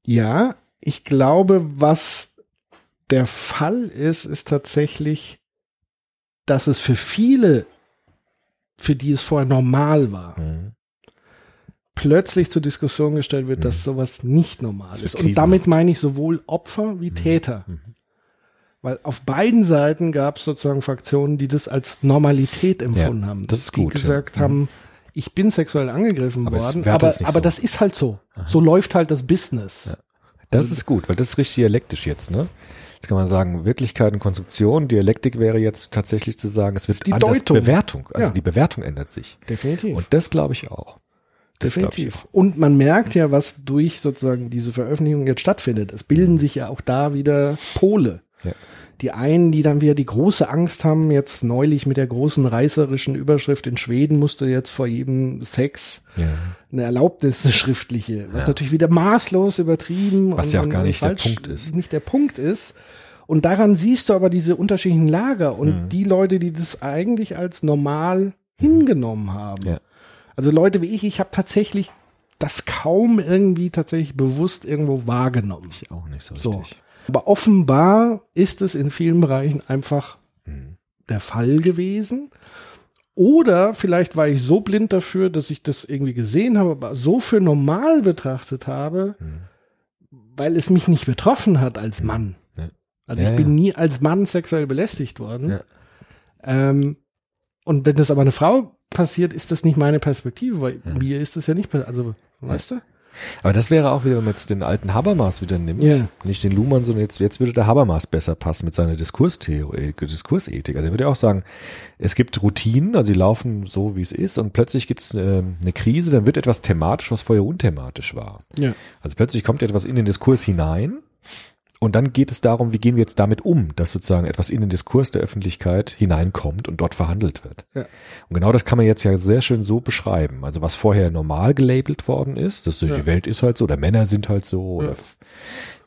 Ja, ich glaube, was der Fall ist, ist tatsächlich, dass es für viele, für die es vorher normal war, Mhm. plötzlich zur Diskussion gestellt wird, dass sowas nicht normal Das ist. Und damit meine ich sowohl Opfer wie Täter. Mhm. Weil auf beiden Seiten gab es sozusagen Fraktionen, die das als Normalität empfunden Ja, haben. das ist die gut, ja. gesagt Mhm. haben, ich bin sexuell angegriffen Aber worden, aber, aber so. das ist halt so. So läuft halt das Business. Das Also ist gut, weil das ist richtig dialektisch jetzt, ne? Jetzt kann man sagen, Wirklichkeit und Konstruktion, Dialektik wäre jetzt tatsächlich zu sagen, es wird Die anders Deutung. Bewertung, also Ja. die Bewertung ändert sich. Definitiv. Und das glaube ich auch. Das glaub ich Definitiv. Und man merkt ja, was durch sozusagen diese Veröffentlichung jetzt stattfindet. Es bilden sich ja auch da wieder Pole. Ja. Die einen, die dann wieder die große Angst haben, jetzt neulich mit der großen reißerischen Überschrift in Schweden musste jetzt vor jedem Sex Ja. eine Erlaubnis, eine schriftliche, was natürlich wieder maßlos übertrieben Was ja auch gar nicht der Punkt ist. Nicht der Punkt ist. Und daran siehst du aber diese unterschiedlichen Lager und Mhm. die Leute, die das eigentlich als normal hingenommen haben. Ja. Also Leute wie ich, ich habe tatsächlich das kaum irgendwie tatsächlich bewusst irgendwo wahrgenommen. Ich auch nicht so So. richtig. Aber offenbar ist es in vielen Bereichen einfach Mhm. der Fall gewesen. Oder vielleicht war ich so blind dafür, dass ich das irgendwie gesehen habe, aber so für normal betrachtet habe, weil es mich nicht betroffen hat als Mann. Ja. Also Ja, ich bin ja. nie als Mann sexuell belästigt worden. Ähm, und wenn das aber eine Frau passiert, ist das nicht meine Perspektive, weil mir ist das ja nicht passiert. Also, weißt du? Aber das wäre auch wieder, wenn man jetzt den alten Habermas wieder nimmt, Ja. nicht den Luhmann, sondern jetzt, jetzt würde der Habermas besser passen mit seiner Diskurstheorie, Diskursethik. Also er würde ja auch sagen, es gibt Routinen, also die laufen so, wie es ist und plötzlich gibt es ähm, eine Krise, dann wird etwas thematisch, was vorher unthematisch war. Ja. Also plötzlich kommt etwas in den Diskurs hinein und dann geht es darum, wie gehen wir jetzt damit um, dass sozusagen etwas in den Diskurs der Öffentlichkeit hineinkommt und dort verhandelt wird. Ja. Und genau das kann man jetzt ja sehr schön so beschreiben. Also was vorher normal gelabelt worden ist, dass die Welt ist halt so, oder Männer sind halt so, oder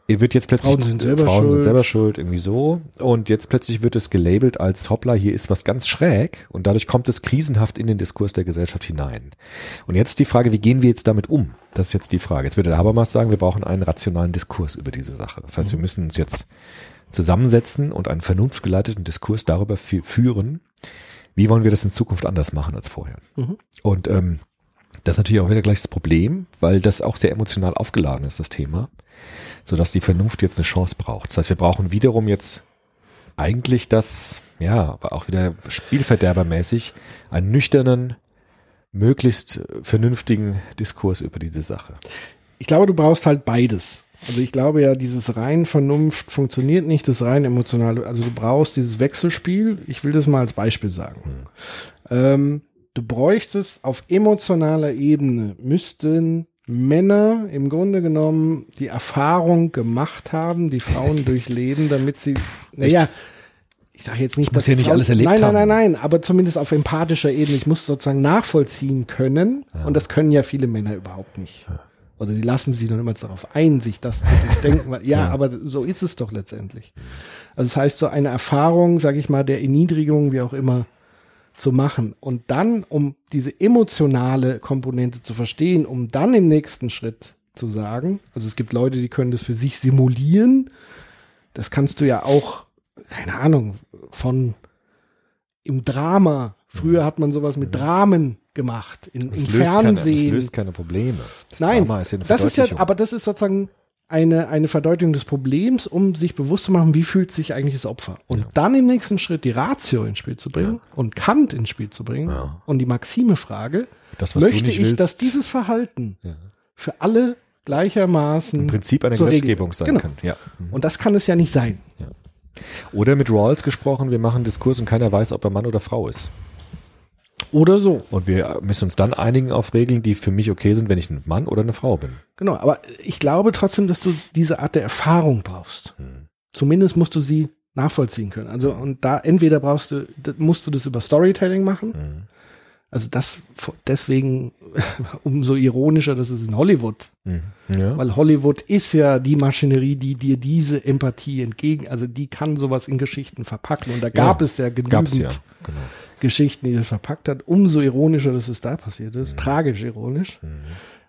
f- wird jetzt plötzlich Frauen sind selber Frauen sind schuld. selber schuld, irgendwie so. Und jetzt plötzlich wird es gelabelt als hoppla, hier ist was ganz schräg und dadurch kommt es krisenhaft in den Diskurs der Gesellschaft hinein. Und jetzt die Frage, wie gehen wir jetzt damit um? Das ist jetzt die Frage. Jetzt würde der Habermas sagen, wir brauchen einen rationalen Diskurs über diese Sache. Das heißt, wir müssen uns jetzt zusammensetzen und einen vernunftgeleiteten Diskurs darüber fü- führen, wie wollen wir das in Zukunft anders machen als vorher. Und ähm, das ist natürlich auch wieder gleich das Problem, weil das auch sehr emotional aufgeladen ist, das Thema, sodass die Vernunft jetzt eine Chance braucht. Das heißt, wir brauchen wiederum jetzt eigentlich das, ja, aber auch wieder spielverderbermäßig, einen nüchternen, möglichst vernünftigen Diskurs über diese Sache. Ich glaube, du brauchst halt beides. Also ich glaube ja, dieses rein Vernunft funktioniert nicht, das rein emotionale. Also du brauchst dieses Wechselspiel. Ich will das mal als Beispiel sagen. Ähm, du bräuchtest auf emotionaler Ebene müssten Männer im Grunde genommen die Erfahrung gemacht haben, die Frauen durchleben, damit sie, naja, ich sage jetzt nicht, muss dass ja nicht Frauen- alles erlebt nein, nein, nein, nein, aber zumindest auf empathischer Ebene. Ich muss sozusagen nachvollziehen können und das können ja viele Männer überhaupt nicht. Oder die lassen sich dann immer darauf ein, sich das zu durchdenken. Weil, ja, aber so ist es doch letztendlich. Also das heißt, so eine Erfahrung, sage ich mal, der Erniedrigung, wie auch immer, zu machen. Und dann, um diese emotionale Komponente zu verstehen, um dann im nächsten Schritt zu sagen, also es gibt Leute, die können das für sich simulieren. Das kannst du ja auch, keine Ahnung, von im Drama. Früher hat man sowas mit Dramen gemacht, in, im löst, keine, das Fernsehen. löst keine Probleme. Das Nein, Drama ist ja eine das ist ja, aber das ist sozusagen eine, eine Verdeutlichung des Problems, um sich bewusst zu machen, wie fühlt sich eigentlich das Opfer. Und dann im nächsten Schritt die Ratio ins Spiel zu bringen und Kant ins Spiel zu bringen Ja. und die Maxime-Frage, möchte ich, willst, dass dieses Verhalten Ja. für alle gleichermaßen im Prinzip eine Gesetzgebung wird. sein genau. kann. Ja. Und das kann es ja nicht sein. Oder mit Rawls gesprochen, wir machen Diskurs und keiner weiß, ob er Mann oder Frau ist. Oder so. Und wir müssen uns dann einigen auf Regeln, die für mich okay sind, wenn ich ein Mann oder eine Frau bin. Genau, aber ich glaube trotzdem, dass du diese Art der Erfahrung brauchst. Hm. Zumindest musst du sie nachvollziehen können. Also und da entweder brauchst du, musst du das über Storytelling machen. Hm. Also das deswegen umso ironischer, dass es in Hollywood, Ja. weil Hollywood ist ja die Maschinerie, die dir diese Empathie entgegen, also die kann sowas in Geschichten verpacken und da gab es ja genügend Gab's ja. Genau. Geschichten, die das verpackt hat. Umso ironischer, dass es da passiert ist. Tragisch ironisch.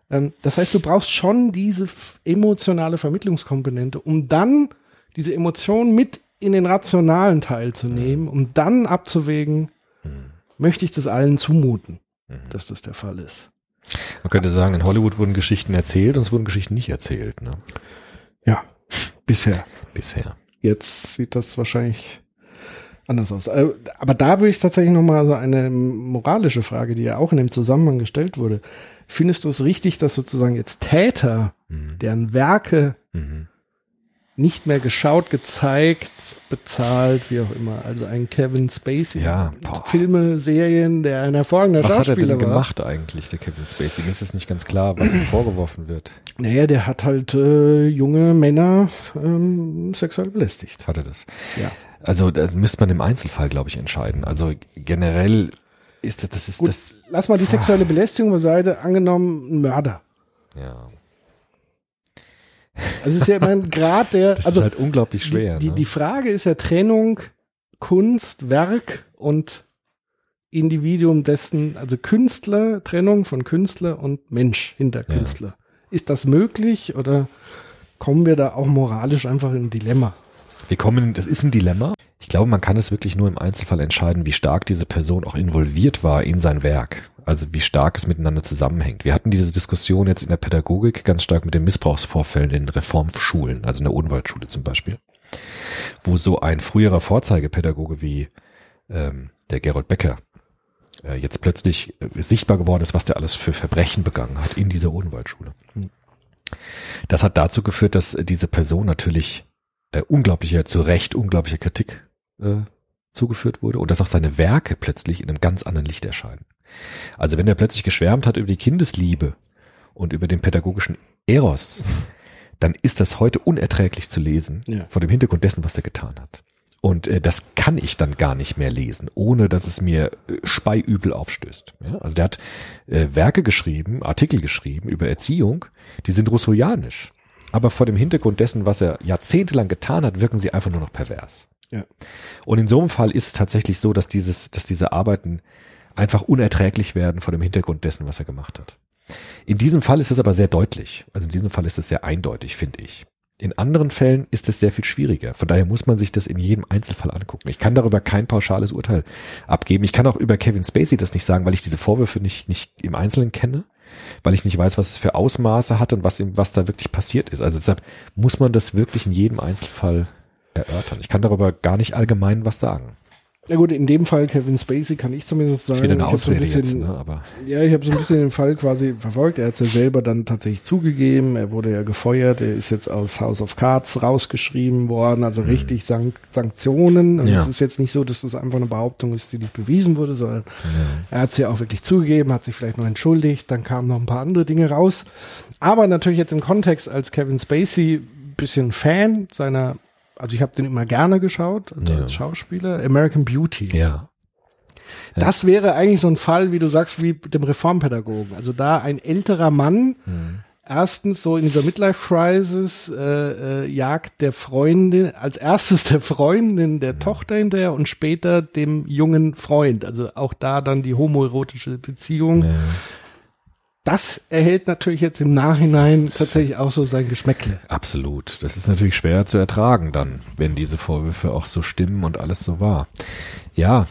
Ähm, das heißt, du brauchst schon diese emotionale Vermittlungskomponente, um dann diese Emotion mit in den rationalen Teil zu nehmen, um dann abzuwägen, möchte ich das allen zumuten, dass das der Fall ist. Man könnte sagen, in Hollywood wurden Geschichten erzählt und es wurden Geschichten nicht erzählt. Ne? Ja, bisher. Bisher. Jetzt sieht das wahrscheinlich anders aus. Äh, Aber da würde ich tatsächlich noch mal so eine moralische Frage, die ja auch in dem Zusammenhang gestellt wurde. Findest du es richtig, dass sozusagen jetzt Täter, deren Werke Mhm. nicht mehr geschaut, gezeigt, bezahlt, wie auch immer, also ein Kevin Spacey, Ja, boah. Filme, Serien, der ein hervorragender Was hat er Schauspieler denn war. gemacht eigentlich, der Kevin Spacey? Mir ist es nicht ganz klar, was ihm vorgeworfen wird. Naja, der hat halt äh, junge Männer ähm, sexuell belästigt. Hat er das? Ja. Also da müsste man im Einzelfall, glaube ich, entscheiden. Also generell ist das, das ist Gut, das, lass mal die sexuelle Belästigung beiseite, angenommen ein Mörder. ja, Also es ist ja immer ein Grad der, das also ist halt unglaublich schwer. die, die, ne? die Frage ist ja Trennung Kunst, Werk und Individuum dessen, also Künstler, Trennung von Künstler und Mensch hinter Ja. Künstler. Ist das möglich oder kommen wir da auch moralisch einfach in ein Dilemma? Wir kommen, das ist ein Dilemma. Ich glaube, man kann es wirklich nur im Einzelfall entscheiden, wie stark diese Person auch involviert war in sein Werk. Also wie stark es miteinander zusammenhängt. Wir hatten diese Diskussion jetzt in der Pädagogik ganz stark mit den Missbrauchsvorfällen in Reformschulen, also in der Odenwaldschule zum Beispiel, wo so ein früherer Vorzeigepädagoge wie ähm, der Gerold Becker äh, jetzt plötzlich äh, sichtbar geworden ist, was der alles für Verbrechen begangen hat in dieser Odenwaldschule. Das hat dazu geführt, dass diese Person natürlich äh, unglaublicher, zu Recht unglaublicher Kritik äh, zugeführt wurde und dass auch seine Werke plötzlich in einem ganz anderen Licht erscheinen. Also wenn er plötzlich geschwärmt hat über die Kindesliebe und über den pädagogischen Eros, dann ist das heute unerträglich zu lesen Ja. vor dem Hintergrund dessen, was er getan hat. Und äh, das kann ich dann gar nicht mehr lesen, ohne dass es mir äh, speiübel aufstößt. Ja? Also der hat äh, Werke geschrieben, Artikel geschrieben über Erziehung, die sind rousseauianisch. Aber vor dem Hintergrund dessen, was er jahrzehntelang getan hat, wirken sie einfach nur noch pervers. Ja. Und in so einem Fall ist es tatsächlich so, dass dieses, dass diese Arbeiten einfach unerträglich werden vor dem Hintergrund dessen, was er gemacht hat. In diesem Fall ist es aber sehr deutlich. Also in diesem Fall ist es sehr eindeutig, finde ich. In anderen Fällen ist es sehr viel schwieriger. Von daher muss man sich das in jedem Einzelfall angucken. Ich kann darüber kein pauschales Urteil abgeben. Ich kann auch über Kevin Spacey das nicht sagen, weil ich diese Vorwürfe nicht, nicht im Einzelnen kenne, weil ich nicht weiß, was es für Ausmaße hat und was, was da wirklich passiert ist. Also deshalb muss man das wirklich in jedem Einzelfall erörtern. Ich kann darüber gar nicht allgemein was sagen. Ja gut, in dem Fall Kevin Spacey kann ich zumindest sagen. Das ist wieder eine ich so ein bisschen, jetzt, ne? aber Ja, ich habe so ein bisschen den Fall quasi verfolgt. Er hat es ja selber dann tatsächlich zugegeben. Er wurde ja gefeuert. Er ist jetzt aus House of Cards rausgeschrieben worden. Also richtig Sank Sanktionen. Und Ja. es ist jetzt nicht so, dass das einfach eine Behauptung ist, die nicht bewiesen wurde, sondern er hat es ja auch wirklich zugegeben, hat sich vielleicht noch entschuldigt. Dann kamen noch ein paar andere Dinge raus. Aber natürlich jetzt im Kontext als Kevin Spacey bisschen Fan seiner, also ich habe den immer gerne geschaut Ja. als Schauspieler. American Beauty. ja. Das wäre eigentlich so ein Fall, wie du sagst, wie dem Reformpädagogen. Also da ein älterer Mann, Mhm. erstens so in dieser Midlife-Crisis, äh, äh, jagt der Freundin, als erstes der Freundin Mhm. der Tochter hinterher und später dem jungen Freund. Also auch da dann die homoerotische Beziehung. ja. Das erhält natürlich jetzt im Nachhinein tatsächlich auch so sein Geschmäckle. Absolut. Das ist natürlich schwer zu ertragen dann, wenn diese Vorwürfe auch so stimmen und alles so war. Ja,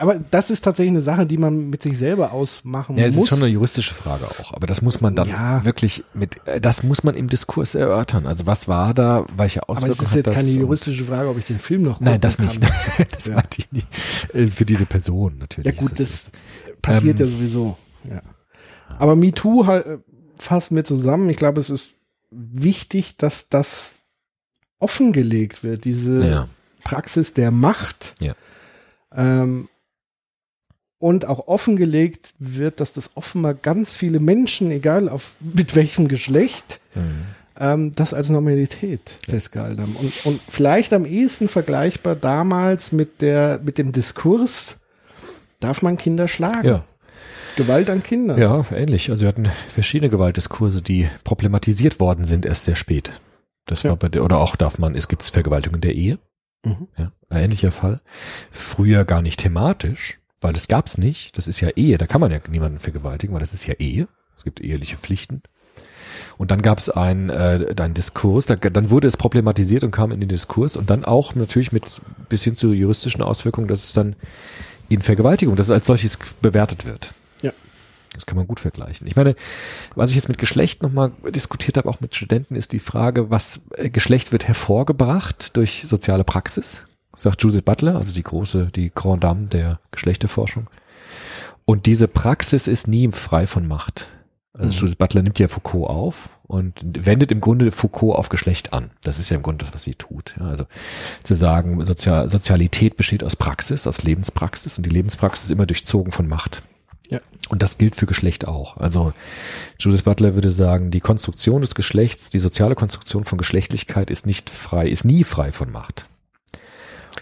Aber das ist tatsächlich eine Sache, die man mit sich selber ausmachen ja es muss. ist schon eine juristische Frage auch, aber das muss man dann Ja. wirklich mit, äh, das muss man im Diskurs erörtern. Also was war da, welche Aber Auswirkungen es ist hat jetzt das? keine juristische Frage, ob ich den Film noch Nein, das kann. nicht. das Ja. meinte ich nicht. Für diese Person natürlich. Ja gut, es- das passiert Ähm, ja sowieso. Ja. Aber MeToo halt, fassen wir zusammen. Ich glaube, es ist wichtig, dass das offengelegt wird, diese ja, Praxis der Macht. Ja. Ähm, und auch offengelegt wird, dass das offenbar ganz viele Menschen, egal auf mit welchem Geschlecht, Mhm. ähm, das als Normalität festgehalten haben. Und, und vielleicht am ehesten vergleichbar damals mit der, mit dem Diskurs, darf man Kinder schlagen? ja. Gewalt an Kindern. Ja, ähnlich. Also wir hatten verschiedene Gewaltdiskurse, die problematisiert worden sind erst sehr spät. Das Ja. war bei der, oder auch darf man, es gibt Vergewaltigung in der Ehe. Mhm. Ja, ein ähnlicher Fall. Früher gar nicht thematisch, weil das gab's nicht. Das ist ja Ehe, da kann man ja niemanden vergewaltigen, weil das ist ja Ehe. Es gibt eheliche Pflichten. Und dann gab's ein, äh, ein Diskurs, da, dann wurde es problematisiert und kam in den Diskurs und dann auch natürlich mit bis hin zu juristischen Auswirkungen, dass es dann in Vergewaltigung, dass es als solches bewertet wird. Ja. Das kann man gut vergleichen. Ich meine, was ich jetzt mit Geschlecht nochmal diskutiert habe, auch mit Studenten, ist die Frage, was äh, Geschlecht wird hervorgebracht durch soziale Praxis, sagt Judith Butler, also die große, die Grand Dame der Geschlechterforschung. Und diese Praxis ist nie frei von Macht. Also Judith Butler nimmt ja Foucault auf und wendet im Grunde Foucault auf Geschlecht an. Das ist ja im Grunde das, was sie tut. Ja, also zu sagen, Sozial Sozialität besteht aus Praxis, aus Lebenspraxis und die Lebenspraxis ist immer durchzogen von Macht. Ja. Und das gilt für Geschlecht auch. Also Judith Butler würde sagen, die Konstruktion des Geschlechts, die soziale Konstruktion von Geschlechtlichkeit ist nicht frei, ist nie frei von Macht.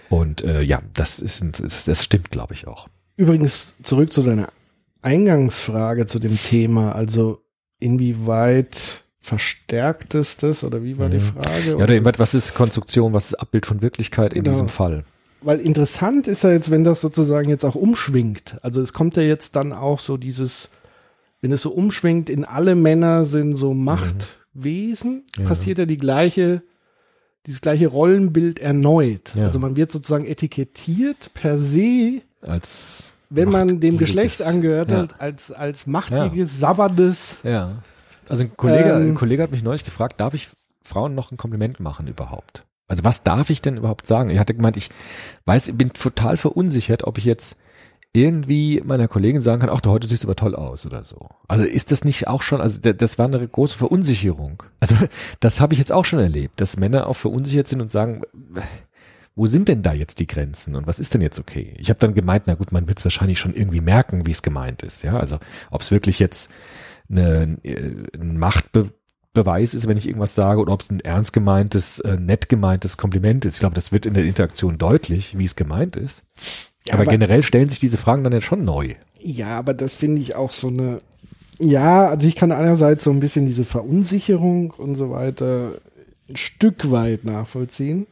Und äh, ja, das ist, das, stimmt, glaube ich auch. Übrigens zurück zu deiner Eingangsfrage zu dem Thema. Also inwieweit verstärkt es das oder wie war die Frage? Ja, oder was ist Konstruktion, was ist Abbild von Wirklichkeit in Genau. diesem Fall? Weil interessant ist ja jetzt, wenn das sozusagen jetzt auch umschwingt. Also es kommt ja jetzt dann auch so dieses, wenn es so umschwingt, in alle Männer sind so Machtwesen, Ja. passiert ja die gleiche, dieses gleiche Rollenbild erneut. Ja. Also man wird sozusagen etikettiert per se, Als wenn man dem Geschlecht angehört ja. hat, als, als machtgieriges, sabberndes. Ja. Also ein Kollege, Ähm, ein Kollege hat mich neulich gefragt, darf ich Frauen noch ein Kompliment machen überhaupt? Also was darf ich denn überhaupt sagen? Ich hatte gemeint, ich weiß, ich bin total verunsichert, ob ich jetzt irgendwie meiner Kollegin sagen kann, ach, du heute siehst aber toll aus oder so. Also ist das nicht auch schon, also da- das war eine große Verunsicherung. Also das habe ich jetzt auch schon erlebt, dass Männer auch verunsichert sind und sagen, wo sind denn da jetzt die Grenzen und was ist denn jetzt okay? Ich habe dann gemeint, na gut, man wird es wahrscheinlich schon irgendwie merken, wie es gemeint ist. Ja, also ob es wirklich jetzt eine, äh, ein Machtbeweis ist, wenn ich irgendwas sage, oder ob es ein ernst gemeintes, äh, nett gemeintes Kompliment ist. Ich glaube, das wird in der Interaktion deutlich, wie es gemeint ist. Ja, aber, aber- generell stellen sich diese Fragen dann ja schon neu. Ja, aber das finde ich auch so eine, Ja, also ich kann einerseits so ein bisschen diese Verunsicherung und so weiter ein Stück weit nachvollziehen.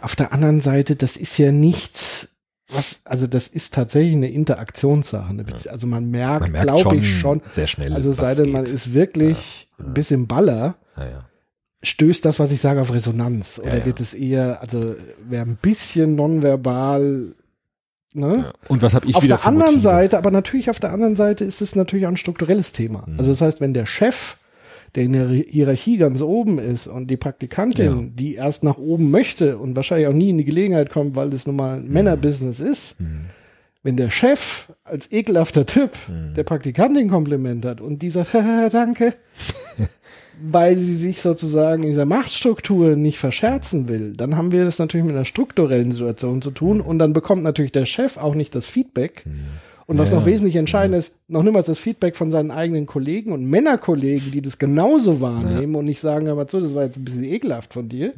Auf der anderen Seite, das ist ja nichts, was, also das ist tatsächlich eine Interaktionssache. Eine Bezie- Also man merkt, merkt glaube ich schon, sehr schnell, also sei denn, man ist wirklich ein bisschen Baller, Naja. stößt das, was ich sage, auf Resonanz? Oder Ja, ja. wird es eher, also wer ein bisschen nonverbal, ne? Ja. Und was habe ich auf wieder der für anderen Motive? Seite, aber natürlich auf der anderen Seite ist es natürlich auch ein strukturelles Thema. Mhm. Also das heißt, wenn der Chef, der in der Hierarchie ganz oben ist und die Praktikantin, Ja. die erst nach oben möchte und wahrscheinlich auch nie in die Gelegenheit kommt, weil das nun mal Mhm. ein Männerbusiness ist, wenn der Chef als ekelhafter Typ Mhm. der Praktikantin Kompliment hat und die sagt, "Haha, danke, weil sie sich sozusagen in dieser Machtstruktur nicht verscherzen will, dann haben wir das natürlich mit einer strukturellen Situation zu tun und dann bekommt natürlich der Chef auch nicht das Feedback. Und was Ja, noch wesentlich entscheidend ist, noch niemals das Feedback von seinen eigenen Kollegen und Männerkollegen, die das genauso wahrnehmen und nicht sagen, aber so, das war jetzt ein bisschen ekelhaft von dir,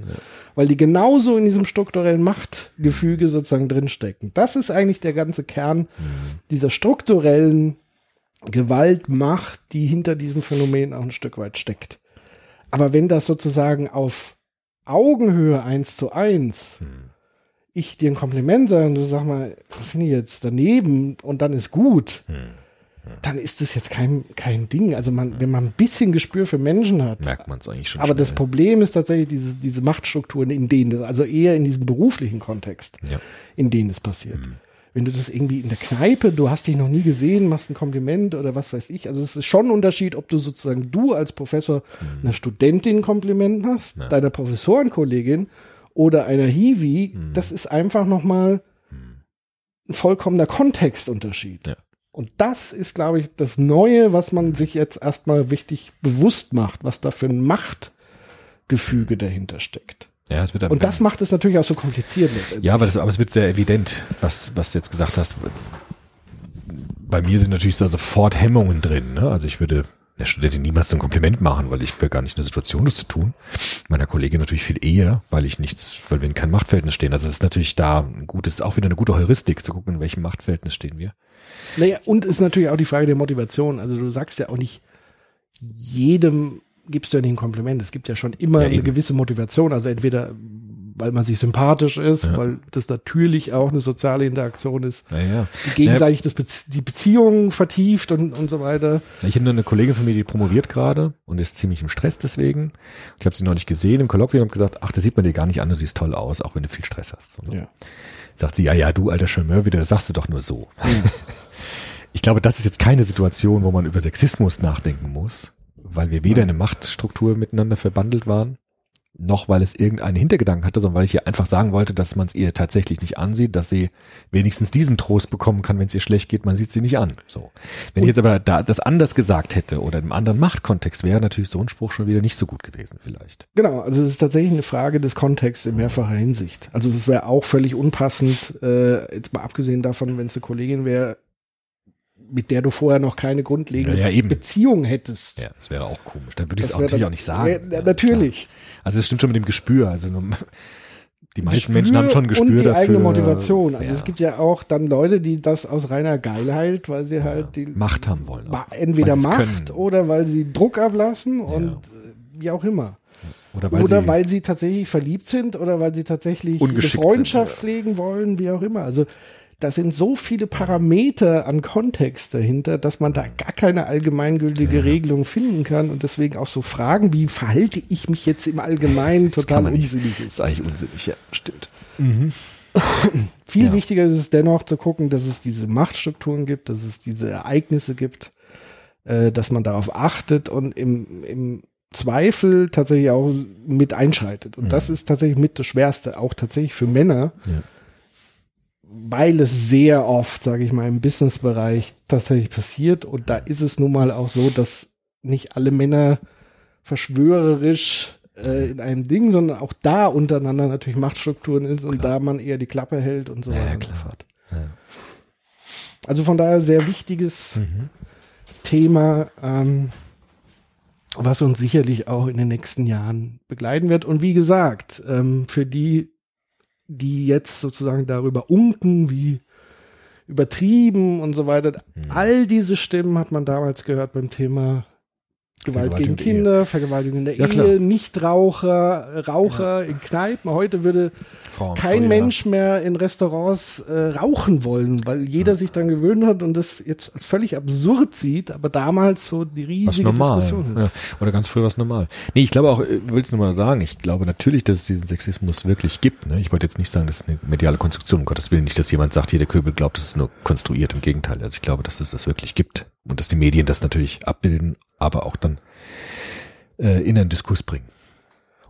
weil die genauso in diesem strukturellen Machtgefüge sozusagen drinstecken. Das ist eigentlich der ganze Kern dieser strukturellen Gewaltmacht, die hinter diesem Phänomen auch ein Stück weit steckt. Aber wenn das sozusagen auf Augenhöhe eins zu eins ich dir ein Kompliment sage und du sag mal, das finde ich jetzt daneben und dann ist gut, dann ist das jetzt kein, kein Ding. Also man, wenn man ein bisschen Gespür für Menschen hat, merkt man es eigentlich schon. aber das schnell. Problem ist tatsächlich diese, diese Machtstrukturen, in denen das, also eher in diesem beruflichen Kontext, Ja. in denen es passiert. Wenn du das irgendwie in der Kneipe, du hast dich noch nie gesehen, machst ein Kompliment oder was weiß ich. Also es ist schon ein Unterschied, ob du sozusagen du als Professor einer Studentin ein Kompliment machst, deiner Professorenkollegin oder einer Hiwi. Das ist einfach nochmal ein vollkommener Kontextunterschied. Ja. Und das ist, glaube ich, das Neue, was man sich jetzt erstmal wichtig bewusst macht, was da für ein Machtgefüge dahinter steckt. Ja, es wird Und das macht es natürlich auch so kompliziert. Ja, aber, das, aber es wird sehr evident, was, was du jetzt gesagt hast. Bei mir sind natürlich so sofort Hemmungen drin. Ne? Also ich würde der Studentin niemals ein Kompliment machen, weil ich wäre gar nicht in der Situation, das zu tun. Meiner Kollegin natürlich viel eher, weil ich nichts, weil wir in keinem Machtverhältnis stehen. Also es ist natürlich da ein gutes, auch wieder eine gute Heuristik, zu gucken, in welchem Machtverhältnis stehen wir. Naja, und ist natürlich auch die Frage der Motivation. Also du sagst ja auch nicht jedem gibst du ja nicht ein Kompliment. Es gibt ja schon immer Ja, eine gewisse Motivation. Also entweder weil man sich sympathisch ist, weil das natürlich auch eine soziale Interaktion ist, Naja. die gegenseitig das Bezie die Beziehung vertieft und, und so weiter. Ich habe eine Kollegin von mir, die promoviert gerade und ist ziemlich im Stress deswegen. Ich habe sie noch nicht gesehen im Kolloquium und gesagt, ach, das sieht man dir gar nicht an, du siehst toll aus, auch wenn du viel Stress hast. Ne? Ja. Sagt sie, ja, ja, du alter Charmeur wieder, das sagst du doch nur so. ich glaube, das ist jetzt keine Situation, wo man über Sexismus nachdenken muss, weil wir weder in eine Machtstruktur miteinander verbandelt waren, noch weil es irgendeinen Hintergedanken hatte, sondern weil ich ihr einfach sagen wollte, dass man es ihr tatsächlich nicht ansieht, dass sie wenigstens diesen Trost bekommen kann, wenn es ihr schlecht geht, man sieht sie nicht an. So. Wenn ich jetzt aber da das anders gesagt hätte oder im anderen Machtkontext wäre natürlich so ein Spruch schon wieder nicht so gut gewesen vielleicht. Genau, also es ist tatsächlich eine Frage des Kontexts in mehrfacher Hinsicht. Also es wäre auch völlig unpassend, äh, jetzt mal abgesehen davon, wenn es eine Kollegin wäre, mit der du vorher noch keine grundlegende Ja, ja. Beziehung hättest. Ja, das wäre auch komisch. Dann würde ich es auch natürlich auch nicht sagen. Ja, natürlich. klar. Also es stimmt schon mit dem Gespür. Also die meisten Gespür Menschen haben schon ein Gespür und die dafür. eigene Motivation. Also ja, es gibt ja auch dann Leute, die das aus reiner Geilheit, weil sie halt die Macht haben wollen. Auch, entweder Macht können. oder weil sie Druck ablassen und äh, wie auch immer. oder weil oder sie, weil sie tatsächlich verliebt sind oder weil sie tatsächlich eine Freundschaft sind, pflegen wollen, wie auch immer. Also da sind so viele Parameter an Kontext dahinter, dass man da gar keine allgemeingültige Regelung finden kann und deswegen auch so Fragen wie verhalte ich mich jetzt im Allgemeinen das kann total unsinnig Das ist. ist eigentlich unsinnig, ja, stimmt. Viel Ja. wichtiger ist es dennoch zu gucken, dass es diese Machtstrukturen gibt, dass es diese Ereignisse gibt, äh, dass man darauf achtet und im, im Zweifel tatsächlich auch mit einschreitet. Und das ist tatsächlich mit das Schwerste, auch tatsächlich für Männer, Ja. Weil es sehr oft, sage ich mal, im Businessbereich tatsächlich passiert. Und da ist es nun mal auch so, dass nicht alle Männer verschwörerisch äh, in einem Ding, sondern auch da untereinander natürlich Machtstrukturen ist und da man eher die Klappe hält und so weiter ja, und so klar. fort. Ja. Also von daher sehr wichtiges Mhm. Thema, ähm, was uns sicherlich auch in den nächsten Jahren begleiten wird. Und wie gesagt, ähm, für die, die jetzt sozusagen darüber unken, wie übertrieben und so weiter. All diese Stimmen hat man damals gehört beim Thema Gewalt gegen Vergewaltigung der Ehe. Kinder, Vergewaltigung in der Ja. Ehe, Nichtraucher, Raucher in Kneipen. Heute würde Frauen, kein Frauen, Mensch mehr in Restaurants äh, rauchen wollen, weil jeder sich dann gewöhnt hat und das jetzt als völlig absurd sieht, aber damals so die riesige. Diskussion ist. Ja. Oder ganz früh was normal. Nee, ich glaube auch, ich will es nur mal sagen, ich glaube natürlich, dass es diesen Sexismus wirklich gibt. Ne? Ich wollte jetzt nicht sagen, das ist eine mediale Konstruktion, um Gottes Willen nicht, dass jemand sagt, hier der Köbel glaubt, es ist nur konstruiert. Im Gegenteil, also ich glaube, dass es das wirklich gibt. Und dass die Medien das natürlich abbilden, aber auch dann äh, in einen Diskurs bringen.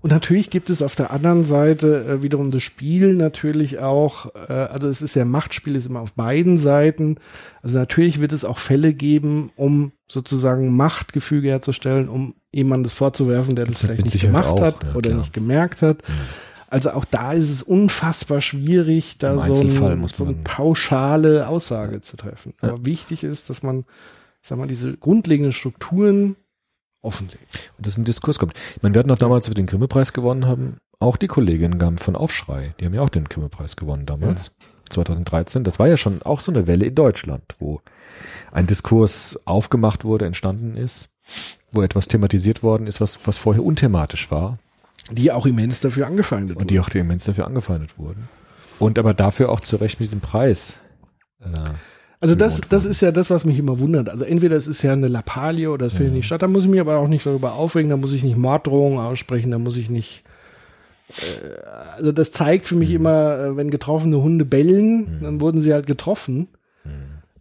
Und natürlich gibt es auf der anderen Seite äh, wiederum das Spiel natürlich auch, äh, also es ist ja Machtspiel, ist immer auf beiden Seiten. Also natürlich wird es auch Fälle geben, um sozusagen Machtgefüge herzustellen, um jemandem das vorzuwerfen, der das vielleicht Mit nicht Sicherheit gemacht auch, hat ja, oder klar. nicht gemerkt hat. Also auch da ist es unfassbar schwierig, da so, ein, so eine pauschale Aussage zu treffen. Aber wichtig ist, dass man, sag mal, diese grundlegenden Strukturen offenlegt. Und dass ein Diskurs kommt. Ich meine, wir hatten auch damals, als wir den Grimme-Preis gewonnen haben, auch die Kolleginnen von Aufschrei. Die haben ja auch den Grimme-Preis gewonnen damals. 2013. Das war ja schon auch so eine Welle in Deutschland, wo ein Diskurs aufgemacht wurde, entstanden ist, wo etwas thematisiert worden ist, was, was vorher unthematisch war Die auch immens dafür angefeindet und die auch immens dafür angefeindet wurden. Und aber dafür auch zu Recht mit diesem Preis. Äh, Also das, das ist ja das, was mich immer wundert. Also entweder es ist ja eine Lappalie oder es findet nicht statt. Da muss ich mich aber auch nicht darüber aufregen. Da muss ich nicht Morddrohungen aussprechen. Da muss ich nicht. Äh, also das zeigt für mich immer, äh, wenn getroffene Hunde bellen, dann wurden sie halt getroffen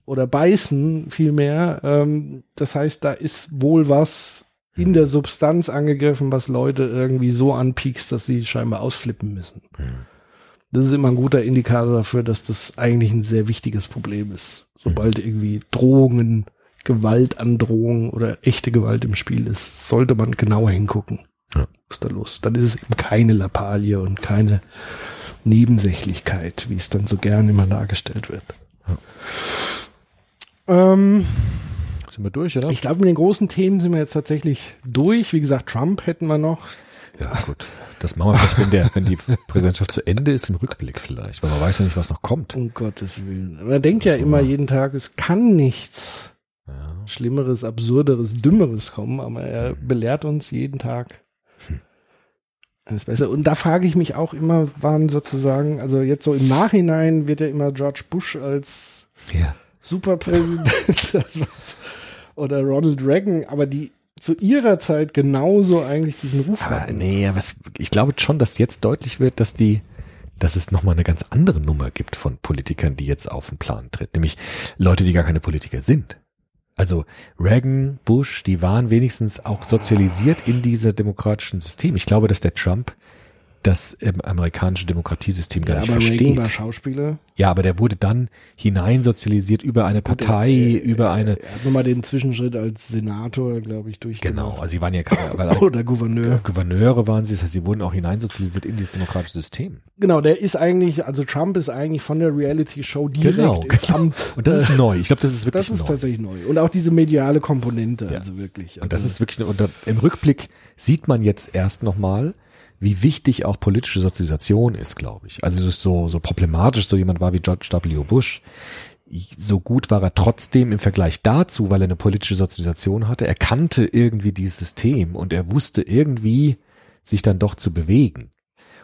oder beißen vielmehr. Ähm, das heißt, da ist wohl was in der Substanz angegriffen, was Leute irgendwie so anpiekst, dass sie scheinbar ausflippen müssen. Das ist immer ein guter Indikator dafür, dass das eigentlich ein sehr wichtiges Problem ist. Sobald irgendwie Drohungen, Gewaltandrohungen oder echte Gewalt im Spiel ist, sollte man genauer hingucken. Ja. Was ist da los? Dann ist es eben keine Lappalie und keine Nebensächlichkeit, wie es dann so gern immer dargestellt wird. Ähm, sind wir durch, oder? ich glaube, mit den großen Themen sind wir jetzt tatsächlich durch. Wie gesagt, Trump hätten wir noch. Ja, gut. Das machen wir vielleicht, wenn, der, wenn die Präsidentschaft zu Ende ist, im Rückblick vielleicht, weil man weiß ja nicht, was noch kommt. Um Gottes Willen. Man denkt ja immer jeden Tag, es kann nichts Ja. Schlimmeres, Absurderes, Dümmeres kommen, aber er belehrt uns jeden Tag alles besser. Und da frage ich mich auch immer, waren sozusagen, also jetzt so im Nachhinein wird ja immer George Bush als ja. Superpräsident oder Ronald Reagan, aber die zu ihrer Zeit genauso eigentlich diesen Ruf Aber hatten. nee, was, ich glaube schon, dass jetzt deutlich wird, dass die, dass es nochmal eine ganz andere Nummer gibt von Politikern, die jetzt auf den Plan tritt. Nämlich Leute, die gar keine Politiker sind. Also Reagan, Bush, die waren wenigstens auch sozialisiert in diese demokratischen System. Ich glaube, dass der Trump das ähm, amerikanische Demokratiesystem gar Ja, nicht aber versteht. Reagan war Schauspieler. Ja, aber der wurde dann hineinsozialisiert über eine Partei, über eine, Er hat nochmal den Zwischenschritt als Senator, glaube ich, durchgemacht. genau, also sie waren ja keine, weil Oder Gouverneur. Gouverneure waren sie, das heißt, sie wurden auch hineinsozialisiert in dieses demokratische System. Genau, der ist eigentlich, also Trump ist eigentlich von der Reality-Show direkt Genau, ins genau. Amt. Und das ist neu. Ich glaube, das ist wirklich Das ist neu. tatsächlich neu. Und auch diese mediale Komponente, Ja. also wirklich. Und das also, ist wirklich, und da, im Rückblick sieht man jetzt erst nochmal, wie wichtig auch politische Sozialisation ist, glaube ich. Also es ist so, so problematisch, so jemand war wie George W. Bush. So gut war er trotzdem im Vergleich dazu, weil er eine politische Sozialisation hatte. Er kannte irgendwie dieses System und er wusste irgendwie, sich dann doch zu bewegen.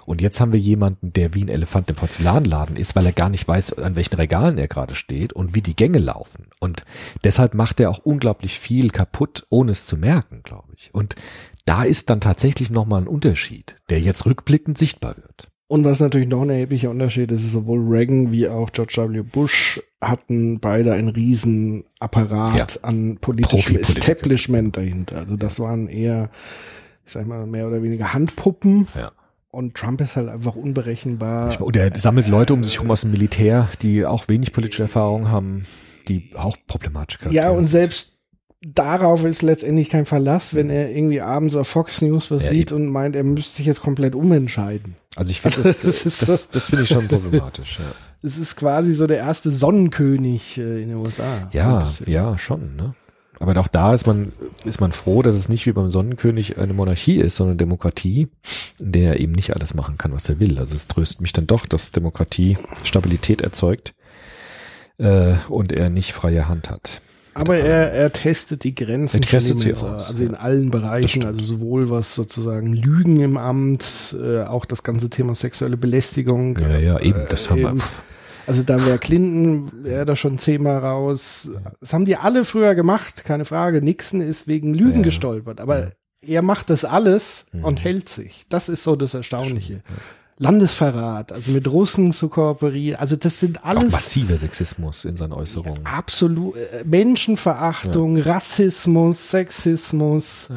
Und jetzt haben wir jemanden, der wie ein Elefant im Porzellanladen ist, weil er gar nicht weiß, an welchen Regalen er gerade steht und wie die Gänge laufen. Und deshalb macht er auch unglaublich viel kaputt, ohne es zu merken, glaube ich. Und da ist dann tatsächlich nochmal ein Unterschied, der jetzt rückblickend sichtbar wird. und was natürlich noch ein erheblicher Unterschied ist, ist sowohl Reagan wie auch George W. Bush hatten beide einen riesen Apparat Ja. an politischem. Establishment dahinter. Also das waren eher, ich sag mal, mehr oder weniger Handpuppen. Ja. Und Trump ist halt einfach unberechenbar. Oder er sammelt Leute um sich herum aus dem Militär, die auch wenig politische Erfahrung haben, die auch problematische Charaktere Ja, und selbst darauf ist letztendlich kein Verlass, wenn er irgendwie abends auf Fox News was Ja, sieht eben. und meint, er müsste sich jetzt komplett umentscheiden. Also ich finde, das, das ist das, so- das finde ich schon problematisch. Ja, Es ist quasi so der erste Sonnenkönig äh, in den USA. ja, So ja schon. Ne? Aber auch da ist man, ist man froh, dass es nicht wie beim Sonnenkönig eine Monarchie ist, sondern eine Demokratie, in der er eben nicht alles machen kann, was er will. Also es tröstet mich dann doch, dass Demokratie Stabilität erzeugt. äh, und er nicht freie Hand hat. Aber er, er testet die Grenzen Er testet sie aus, also in ja. allen Bereichen, also sowohl was sozusagen Lügen im Amt, äh, auch das ganze Thema sexuelle Belästigung. Ja, ja, eben, das haben wir. eben. Also da wäre Clinton, wäre da schon zehnmal raus. Das haben die alle früher gemacht, keine Frage. Nixon ist wegen Lügen Ja. gestolpert, aber er macht das alles Mhm. und hält sich. Das ist so das Erstaunliche. Landesverrat, also mit Russen zu kooperieren, also das sind Auch alles massiver Sexismus in seinen Äußerungen. absolut äh, Menschenverachtung, Rassismus, Sexismus,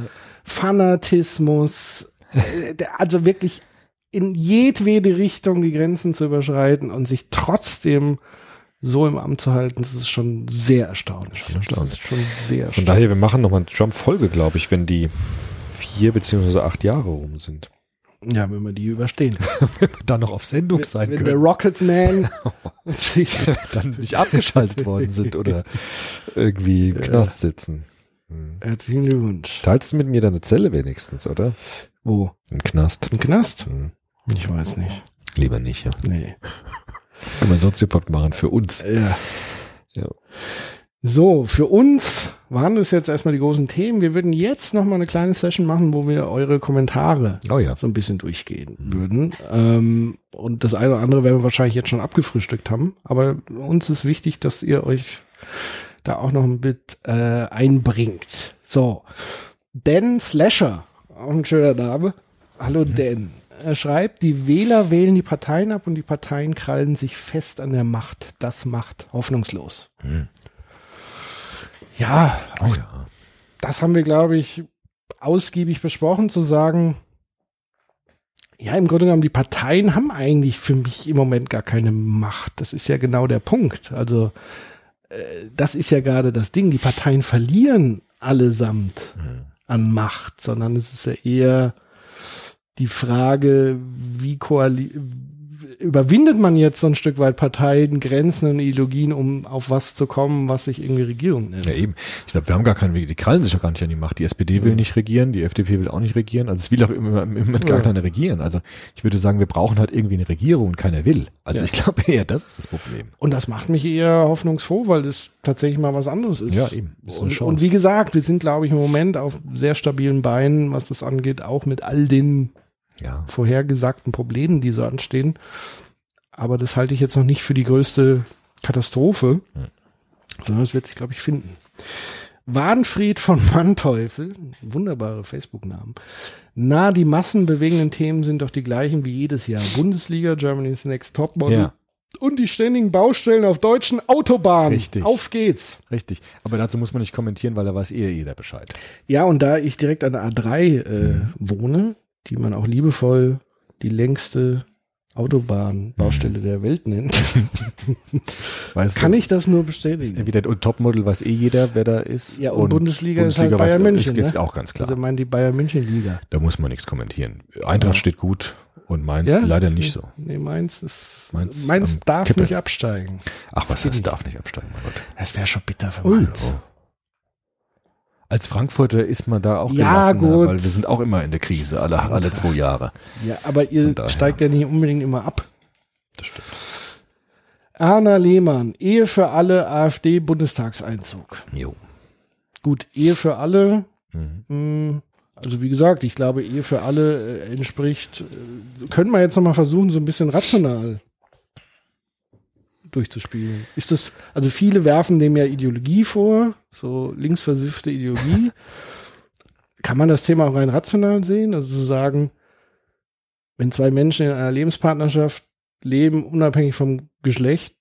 Fanatismus, äh, also wirklich in jedwede Richtung die Grenzen zu überschreiten und sich trotzdem so im Amt zu halten, das ist schon sehr erstaunlich. Das erstaunlich. ist schon sehr Von erstaunlich. daher, wir machen nochmal eine Trump-Folge, glaube ich, wenn die vier beziehungsweise acht Jahre rum sind. Ja, wenn wir die überstehen. Dann noch auf Sendung sein wenn der können. Rocketman sich Dann nicht abgeschaltet worden sind oder irgendwie im Knast sitzen. Herzlichen Glückwunsch. Teilst du mit mir deine Zelle wenigstens, oder? Wo? Im Knast. Im Knast? Hm. Ich weiß nicht. Lieber nicht, ja. Nee. Können wir Soziopod machen für uns. Ja. Ja. So, für uns waren das jetzt erstmal die großen Themen. Wir würden jetzt noch mal eine kleine Session machen, wo wir eure Kommentare Oh ja. so ein bisschen durchgehen würden. Ähm, und das eine oder andere werden wir wahrscheinlich jetzt schon abgefrühstückt haben. Aber uns ist wichtig, dass ihr euch da auch noch ein bit äh, einbringt. So, Dan Slasher, auch ein schöner Name. Hallo Dan. Er schreibt, die Wähler wählen die Parteien ab und die Parteien krallen sich fest an der Macht. Das macht hoffnungslos. Ja, Oh ja. das haben wir, glaube ich, ausgiebig besprochen, zu sagen, ja, im Grunde genommen, die Parteien haben eigentlich für mich im Moment gar keine Macht. Das ist ja genau der Punkt. Also, äh, das ist ja gerade das Ding. Die Parteien verlieren allesamt an Macht, sondern es ist ja eher die Frage, wie koali überwindet man jetzt so ein Stück weit Parteien, Grenzen und Ideologien, um auf was zu kommen, was sich irgendwie Regierung nennt. Ja, eben. Ich glaube, wir haben gar keine, die krallen sich doch gar nicht an die Macht. Die SPD will nicht regieren, die FDP will auch nicht regieren. Also es will auch immer, im Moment gar Ja. keiner regieren. Also ich würde sagen, wir brauchen halt irgendwie eine Regierung und keiner will. Also Ja. ich glaube eher, das ist das Problem. Und das macht mich eher hoffnungsfroh, weil das tatsächlich mal was anderes ist. Ja, eben. Ist Und, und wie gesagt, wir sind, glaube ich, im Moment auf sehr stabilen Beinen, was das angeht, auch mit all den Ja. vorhergesagten Problemen, die so anstehen. Aber das halte ich jetzt noch nicht für die größte Katastrophe, sondern es wird sich, glaube ich, finden. Warnfried von Manteuffel, wunderbare Facebook-Namen. Na, die massenbewegenden Themen sind doch die gleichen wie jedes Jahr. Bundesliga, Germany's Next Topmodel Ja. und die ständigen Baustellen auf deutschen Autobahnen. Richtig. Auf geht's. Richtig. Aber dazu muss man nicht kommentieren, weil da weiß eher jeder Bescheid. Ja, und da ich direkt an der A3 äh, wohne, die man auch liebevoll die längste Autobahnbaustelle der Welt nennt, Weißt kann du, ich das nur bestätigen. Entweder und Topmodel weiß eh jeder, wer da ist. Ja, und, Bundesliga, ist halt Bundesliga weiß- Bayern München. Ist, ist ne? auch ganz klar. Also meint die Bayern München Liga. da muss man nichts kommentieren. Eintracht Ja. steht gut und Mainz leider nicht so. Nee, Mainz ist Mainz Mainz, darf Kippe. nicht absteigen. Ach, was Geht heißt, darf nicht absteigen, mein Gott. Das wäre schon bitter für Mainz. oh. Als Frankfurter ist man da auch Ja, gut. weil wir sind auch immer in der Krise, alle, alle zwei Jahre. Ja, aber ihr steigt ja nicht unbedingt immer ab. Das stimmt. Erna Lehmann, Ehe für alle, AfD-Bundestagseinzug. Jo. Gut, Ehe für alle, Mhm. mh, also wie gesagt, ich glaube, Ehe für alle äh, entspricht, äh, können wir jetzt nochmal versuchen, so ein bisschen rational durchzuspielen. Ist das, also viele werfen dem ja Ideologie vor, so linksversiffte Ideologie. Kann man das Thema auch rein rational sehen? Also zu sagen, wenn zwei Menschen in einer Lebenspartnerschaft leben, unabhängig vom Geschlecht,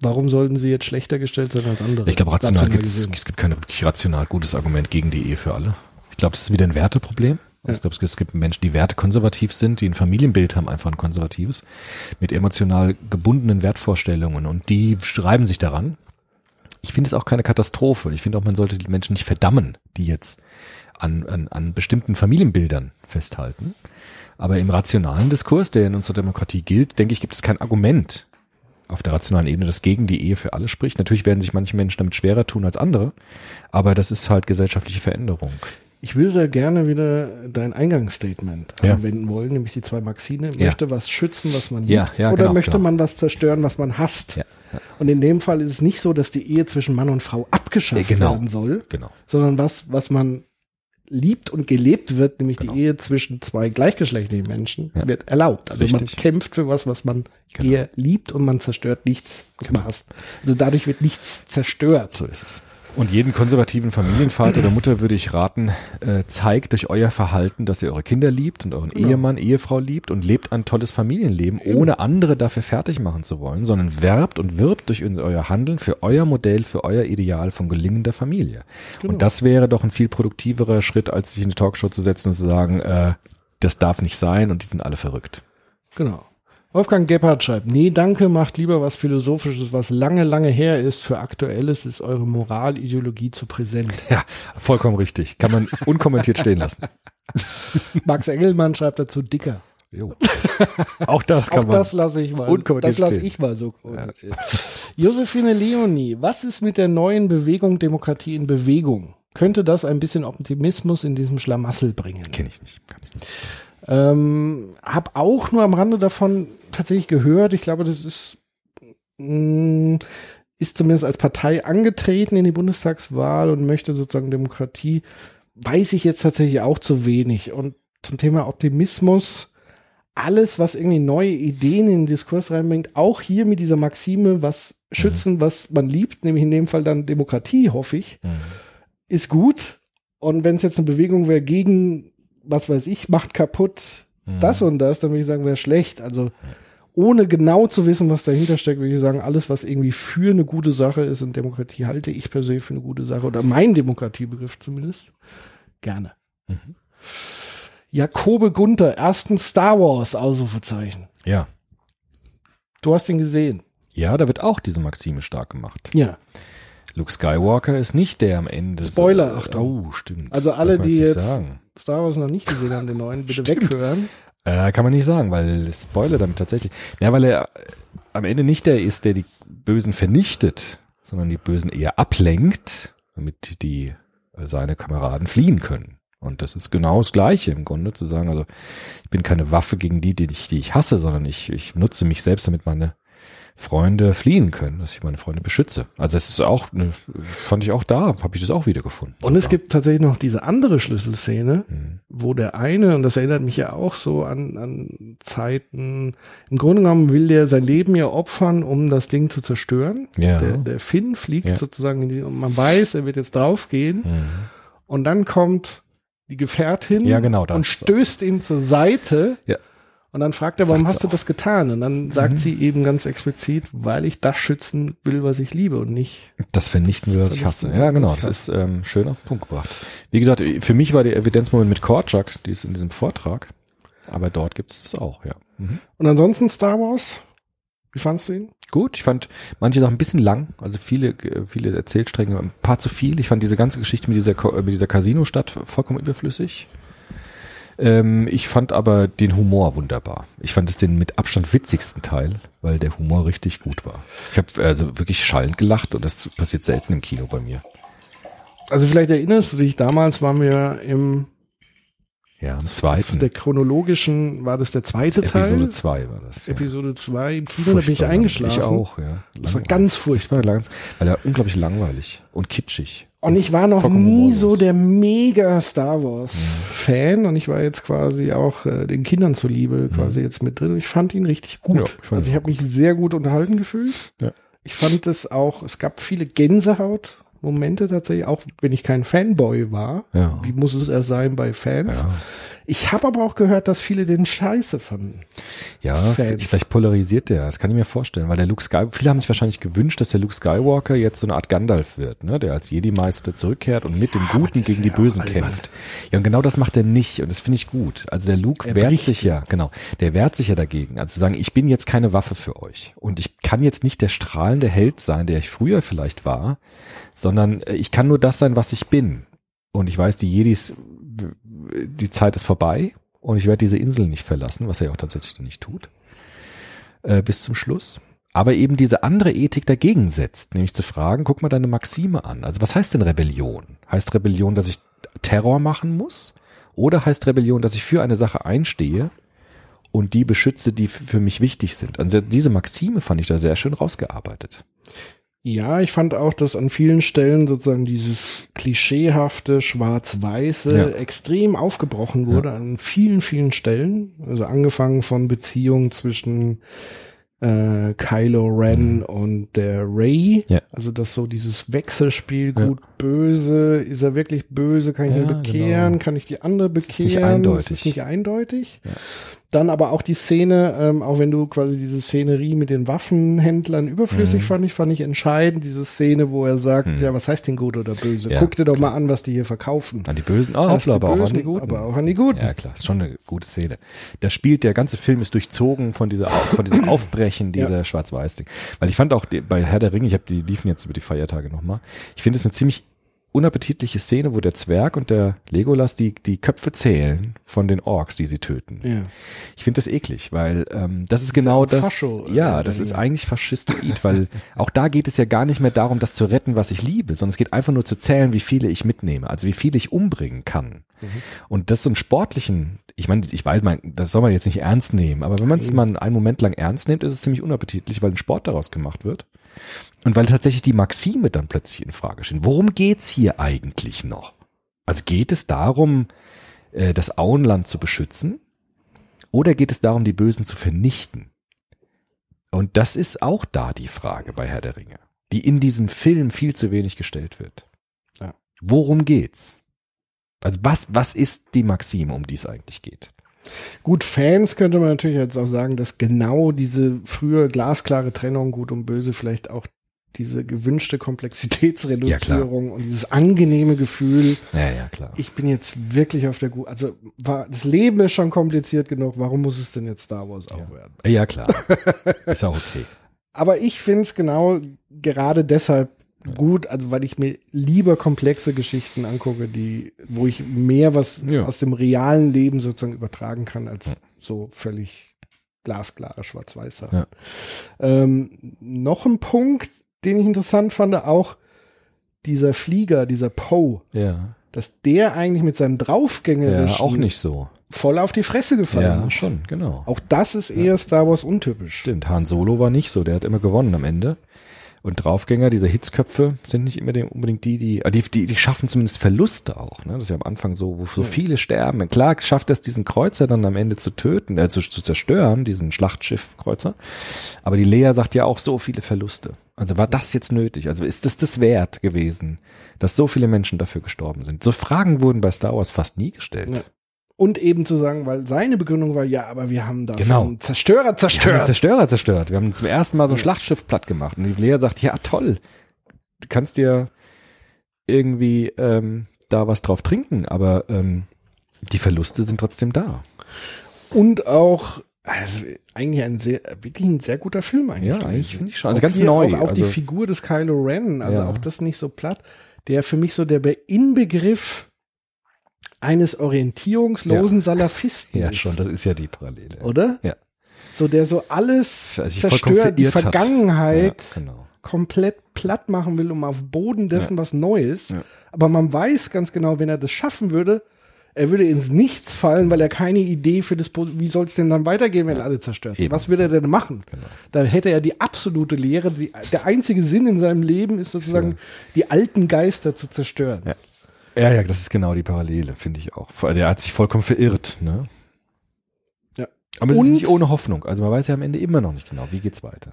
warum sollten sie jetzt schlechter gestellt sein als andere? Ich glaube, rational gibt es, gesehen. es gibt kein wirklich rational gutes Argument gegen die Ehe für alle. Ich glaube, das ist wieder ein Werteproblem. Ja. Ich glaube, es gibt Menschen, die wertekonservativ sind, die ein Familienbild haben, einfach ein konservatives, mit emotional gebundenen Wertvorstellungen und die schreiben sich daran. Ich finde es auch keine Katastrophe. Ich finde auch, man sollte die Menschen nicht verdammen, die jetzt an, an, an bestimmten Familienbildern festhalten. Aber im rationalen Diskurs, der in unserer Demokratie gilt, denke ich, gibt es kein Argument auf der rationalen Ebene, das gegen die Ehe für alle spricht. Natürlich werden sich manche Menschen damit schwerer tun als andere, aber das ist halt gesellschaftliche Veränderung. Ich würde da gerne wieder dein Eingangsstatement Ja. anwenden wollen, nämlich die zwei Maxine. Ja. Möchte was schützen, was man Ja, liebt, ja, oder genau, möchte genau. man was zerstören, was man hasst? Ja, Und in dem Fall ist es nicht so, dass die Ehe zwischen Mann und Frau abgeschafft genau. werden soll, Genau. sondern was, was man liebt und gelebt wird, nämlich Genau. die Ehe zwischen zwei gleichgeschlechtlichen Menschen, Ja. wird erlaubt. Also man Richtig. kämpft für was, was man Genau. eher liebt und man zerstört nichts, was man Genau. hasst. Also dadurch wird nichts zerstört. So ist es. Und jeden konservativen Familienvater oder Mutter würde ich raten, äh, zeigt durch euer Verhalten, dass ihr eure Kinder liebt und euren Genau. Ehemann, Ehefrau liebt und lebt ein tolles Familienleben, ohne andere dafür fertig machen zu wollen, sondern werbt und wirbt durch euer Handeln für euer Modell, für euer Ideal von gelingender Familie. Genau. Und das wäre doch ein viel produktiverer Schritt, als sich in eine Talkshow zu setzen und zu sagen, äh, das darf nicht sein und die sind alle verrückt. Genau. Wolfgang Gebhardt schreibt, nee, danke, macht lieber was Philosophisches, was lange, lange her ist. Für Aktuelles ist eure Moralideologie zu präsent. Ja, vollkommen richtig. Kann man unkommentiert stehen lassen. Max Engelmann schreibt dazu dicker. Jo. Auch das kann Auch man. das lasse ich mal. unkommentiert Das lasse ich mal so. Josephine Leonie, was ist mit der neuen Bewegung Demokratie in Bewegung? Könnte das ein bisschen Optimismus in diesem Schlamassel bringen? Kenne ich nicht. Kann ich nicht. Ähm, hab auch nur am Rande davon tatsächlich gehört. Ich glaube, das ist, mh, ist zumindest als Partei angetreten in die Bundestagswahl und möchte sozusagen Demokratie. Weiß ich jetzt tatsächlich auch zu wenig. Und zum Thema Optimismus, alles, was irgendwie neue Ideen in den Diskurs reinbringt, auch hier mit dieser Maxime, was schützen, was man liebt, nämlich in dem Fall dann Demokratie, hoffe ich, ist gut. Und wenn es jetzt eine Bewegung wäre gegen, was weiß ich, macht kaputt das und das, dann würde ich sagen, wäre schlecht. Also ohne genau zu wissen, was dahinter steckt, würde ich sagen, alles, was irgendwie für eine gute Sache ist und Demokratie halte ich persönlich für eine gute Sache oder mein Demokratiebegriff zumindest, gerne. Jakobe Gunther, ersten Star Wars Ausrufezeichen. Ja. Du hast ihn gesehen. Ja, da wird auch diese Maxime stark gemacht. Ja. Luke Skywalker ist nicht der am Ende. Spoiler, so- Achtung. Oh, stimmt. Also alle, die jetzt Sagen. Star Wars noch nicht gesehen haben, den neuen, bitte Stimmt. weghören. Äh, kann man nicht sagen, weil Spoiler damit tatsächlich. Ja, weil er äh, am Ende nicht der ist, der die Bösen vernichtet, sondern die Bösen eher ablenkt, damit die äh, seine Kameraden fliehen können. Und das ist genau das Gleiche im Grunde, zu sagen, also ich bin keine Waffe gegen die, die ich, die ich hasse, sondern ich, ich nutze mich selbst, damit meine Freunde fliehen können, dass ich meine Freunde beschütze. Also das ist auch, eine, fand ich auch da, habe ich das auch wiedergefunden. Und es Sogar. gibt tatsächlich noch diese andere Schlüsselszene, Mhm. wo der eine, und das erinnert mich ja auch so an, an Zeiten, im Grunde genommen will der sein Leben ja opfern, um das Ding zu zerstören. Ja. Der, der Finn fliegt Ja. sozusagen in die, und man weiß, er wird jetzt draufgehen. Mhm. Und dann kommt die Gefährtin Ja, genau, und stößt ihn zur Seite. Ja. Und dann fragt er, warum Sagt sie hast du auch. das getan? Und dann sagt Mhm. sie eben ganz explizit, weil ich das schützen will, was ich liebe und nicht. Das vernichten wir, was ich hasse. Ja, genau. Das ist ähm, schön auf den Punkt gebracht. Wie gesagt, für mich war der Evidenzmoment mit Korczak, die ist in diesem Vortrag. Aber dort gibt es das auch, ja. Mhm. Und ansonsten Star Wars? Wie fandst du ihn? Gut, ich fand manche Sachen ein bisschen lang, also viele, äh, viele Erzählstränge, ein paar zu viel. Ich fand diese ganze Geschichte mit dieser, äh, mit dieser Casino-Stadt vollkommen überflüssig. Ähm, ich fand aber den Humor wunderbar. Ich fand es den mit Abstand witzigsten Teil, weil der Humor richtig gut war. Ich habe also wirklich schallend gelacht und das passiert selten im Kino bei mir. Also vielleicht erinnerst du dich, damals waren wir im Ja, am zweiten. der chronologischen, war das der zweite Teil? Episode 2 war das. Ja. Episode 2 im Kino, da bin ich eingeschlafen. Ich auch, ja. Das war Langweilig. ganz furchtbar. Das war weil er unglaublich langweilig und kitschig. Und ich war noch Vollkommen nie so der mega Star Wars Fan und ich war jetzt quasi auch äh, den Kindern zuliebe quasi jetzt mit drin. Ich fand ihn richtig gut. Ja, ich also ich habe mich sehr gut unterhalten gefühlt. Ich fand es auch, es gab viele Gänsehaut Momente tatsächlich, auch wenn ich kein Fanboy war. Ja. Wie muss es erst sein bei Fans? Ja. Ich habe aber auch gehört, dass viele den scheiße fanden. Ja, Fans. vielleicht polarisiert der, das kann ich mir vorstellen, weil der Luke Skywalker, viele haben sich wahrscheinlich gewünscht, dass der Luke Skywalker jetzt so eine Art Gandalf wird, ne, der als Jedi-Meister zurückkehrt und mit dem Guten das gegen die Bösen kämpft. Ja, und genau das macht er nicht und das finde ich gut. Also der Luke Er wehrt sich ja, genau, der wehrt sich ja dagegen. Also zu sagen, ich bin jetzt keine Waffe für euch und ich kann jetzt nicht der strahlende Held sein, der ich früher vielleicht war, sondern äh, ich kann nur das sein, was ich bin. Und ich weiß, die Jedis, die Zeit ist vorbei und ich werde diese Insel nicht verlassen, was er ja auch tatsächlich nicht tut, äh, bis zum Schluss. Aber eben diese andere Ethik dagegen setzt, nämlich zu fragen, guck mal deine Maxime an. Also was heißt denn Rebellion? Heißt Rebellion, dass ich Terror machen muss? Oder heißt Rebellion, dass ich für eine Sache einstehe und die beschütze, die für mich wichtig sind? Also diese Maxime fand ich da sehr schön rausgearbeitet. Ja, ich fand auch, dass an vielen Stellen sozusagen dieses klischeehafte Schwarz-Weiße Ja. extrem aufgebrochen wurde an vielen, vielen Stellen. Also angefangen von Beziehungen zwischen äh, Kylo Ren und der Ray. Mhm. Ja. Also dass so dieses Wechselspiel gut böse, ist er wirklich böse, kann ich ihn Ja, bekehren, genau. kann ich die andere bekehren? ist nicht eindeutig. Es ist nicht eindeutig. Dann aber auch die Szene, ähm, auch wenn du quasi diese Szenerie mit den Waffenhändlern überflüssig Mhm. fand ich, fand ich entscheidend. Diese Szene, wo er sagt, ja, was heißt denn gut oder böse? Ja, Guck dir doch mal an, was die hier verkaufen. An die Bösen, oh, hoppla, die aber auch an Bösen, die Guten. aber auch an die Guten. Ja, klar, ist schon eine gute Szene. Da spielt, der ganze Film ist durchzogen von dieser, von diesem Aufbrechen dieser Schwarz-Weiß-Ding. Weil ich fand auch die, bei Herr der Ringe, ich habe die liefen jetzt über die Feiertage nochmal, ich finde es eine ziemlich unappetitliche Szene, wo der Zwerg und der Legolas die, die Köpfe zählen von den Orks, die sie töten. Ja. Ich finde das eklig, weil ähm, das ist genau das. Fascho, äh, ja, Herr das ist eigentlich faschistoid, weil auch da geht es ja gar nicht mehr darum, das zu retten, was ich liebe, sondern es geht einfach nur zu zählen, wie viele ich mitnehme, also wie viele ich umbringen kann. Und das so einen sportlichen, ich meine, ich weiß, man, das soll man jetzt nicht ernst nehmen, aber wenn man es mal einen Moment lang ernst nimmt, ist es ziemlich unappetitlich, weil ein Sport daraus gemacht wird. Und weil tatsächlich die Maxime dann plötzlich in Frage stehen. Worum geht's hier eigentlich noch? Also geht es darum, äh, das Auenland zu beschützen? Oder geht es darum, die Bösen zu vernichten? Und das ist auch da die Frage bei Herr der Ringe, die in diesem Film viel zu wenig gestellt wird. Ja. Worum geht's? Also was, was ist die Maxime, um die es eigentlich geht? Gut, Fans könnte man natürlich jetzt auch sagen, dass genau diese frühe glasklare Trennung gut und böse vielleicht auch diese gewünschte Komplexitätsreduzierung und dieses angenehme Gefühl, Ja, ja, klar. ich bin jetzt wirklich auf der Gu also war, das Leben ist schon kompliziert genug, warum muss es denn jetzt Star Wars auch werden? Ja, klar. ist auch okay. Aber ich finde es genau gerade deshalb gut, also weil ich mir lieber komplexe Geschichten angucke, die, wo ich mehr was Ja. aus dem realen Leben sozusagen übertragen kann, als so völlig glasklare Schwarz-Weiß-Sachen. Ja. Ähm, noch ein Punkt, den ich interessant fand, auch dieser Flieger, dieser Poe, Ja. dass der eigentlich mit seinem Ja, draufgängerischen auch nicht so. voll auf die Fresse gefallen Ja, ist. schon, genau. Auch das ist eher Star Wars untypisch. Stimmt, Han Solo war nicht so, der hat immer gewonnen am Ende. Und Draufgänger, diese Hitzköpfe, sind nicht immer die- unbedingt die, die, ah, die, die, die schaffen zumindest Verluste auch. Ne? Das ist ja am Anfang so, wo so viele sterben. Klar schafft es, diesen Kreuzer dann am Ende zu töten, äh, zu, zu zerstören, diesen Schlachtschiff-Kreuzer. Aber die Lea sagt ja auch so viele Verluste. Also war das jetzt nötig? Also ist das das wert gewesen, dass so viele Menschen dafür gestorben sind? So Fragen wurden bei Star Wars fast nie gestellt. Ja. Und eben zu sagen, weil seine Begründung war, ja, aber wir haben da Genau. einen Zerstörer Wir haben zerstört. Zerstörer zerstört. Wir haben zum ersten Mal so ein Schlachtschiff platt gemacht. Und die Lea sagt, ja toll, du kannst dir irgendwie ähm, da was drauf trinken, aber ähm, die Verluste sind trotzdem da. Und auch, also eigentlich ein sehr, wirklich ein sehr guter Film eigentlich. Ja, eigentlich finde ich schon. Also Auch ganz hier neu. Auch, auch die also, Figur des Kylo Ren, also Ja. auch das nicht so platt, der für mich so der Be- Inbegriff eines orientierungslosen Salafisten ja, ist. schon, das ist ja die Parallele. Oder? Ja. So der so alles Also zerstört, die. Vergangenheit Ja, genau. komplett platt machen will, um auf Boden dessen was Neues. Ja. Aber man weiß ganz genau, wenn er das schaffen würde, er würde ins Nichts fallen, weil er keine Idee für das, wie soll es denn dann weitergehen, wenn alle zerstört sind? Was würde er denn machen? Genau. Da hätte er die absolute Lehre, die, der einzige Sinn in seinem Leben ist sozusagen, die alten Geister zu zerstören. Ja. Ja, ja, das ist genau die Parallele, finde ich auch. Der hat sich vollkommen verirrt, ne? Ja. Aber es Und- ist nicht ohne Hoffnung. Also man weiß ja am Ende immer noch nicht genau, wie geht's weiter.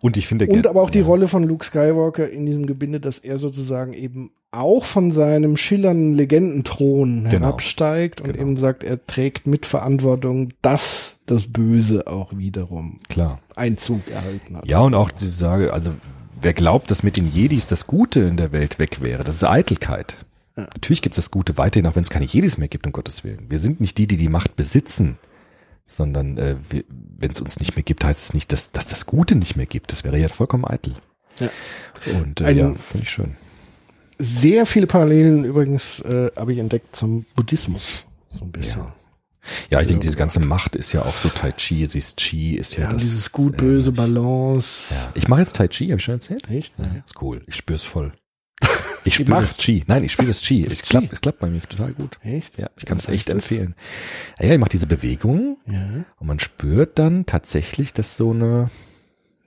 Und ich finde Und aber auch die ja. Rolle von Luke Skywalker in diesem Gebinde, dass er sozusagen eben auch von seinem schillernden Legendenthron Genau. herabsteigt und Genau. eben sagt, er trägt Mitverantwortung, dass das Böse auch wiederum Klar. Einzug erhalten hat. Ja, und auch diese Sage, also wer glaubt, dass mit den Jedis das Gute in der Welt weg wäre, das ist Eitelkeit. Natürlich gibt es das Gute weiterhin, auch wenn es keine Jedis mehr gibt, um Gottes Willen. Wir sind nicht die, die die Macht besitzen, sondern äh, wenn es uns nicht mehr gibt, heißt es nicht, dass, dass das Gute nicht mehr gibt. Das wäre ja vollkommen eitel. Ja. Und äh, Ein- ja, finde ich schön. Sehr viele Parallelen übrigens äh, habe ich entdeckt zum Buddhismus. So ein bisschen. Ja. Ja, ich denke, diese ganze Macht ist ja auch so Tai Chi, sie ist Chi, ist ja, Ja, das. dieses gut-böse Balance. Ja. Ich mache jetzt Tai Chi, habe ich schon erzählt? Echt? Ja, ist cool. Ich spür's voll. Ich spüre machst- das Chi. Nein, ich spüre das Chi. Es klappt, es klappt bei mir total gut. Echt? Ja, ich kann es echt heißt das? empfehlen. Ja, ihr macht diese Bewegung Ja. und man spürt dann tatsächlich, dass so eine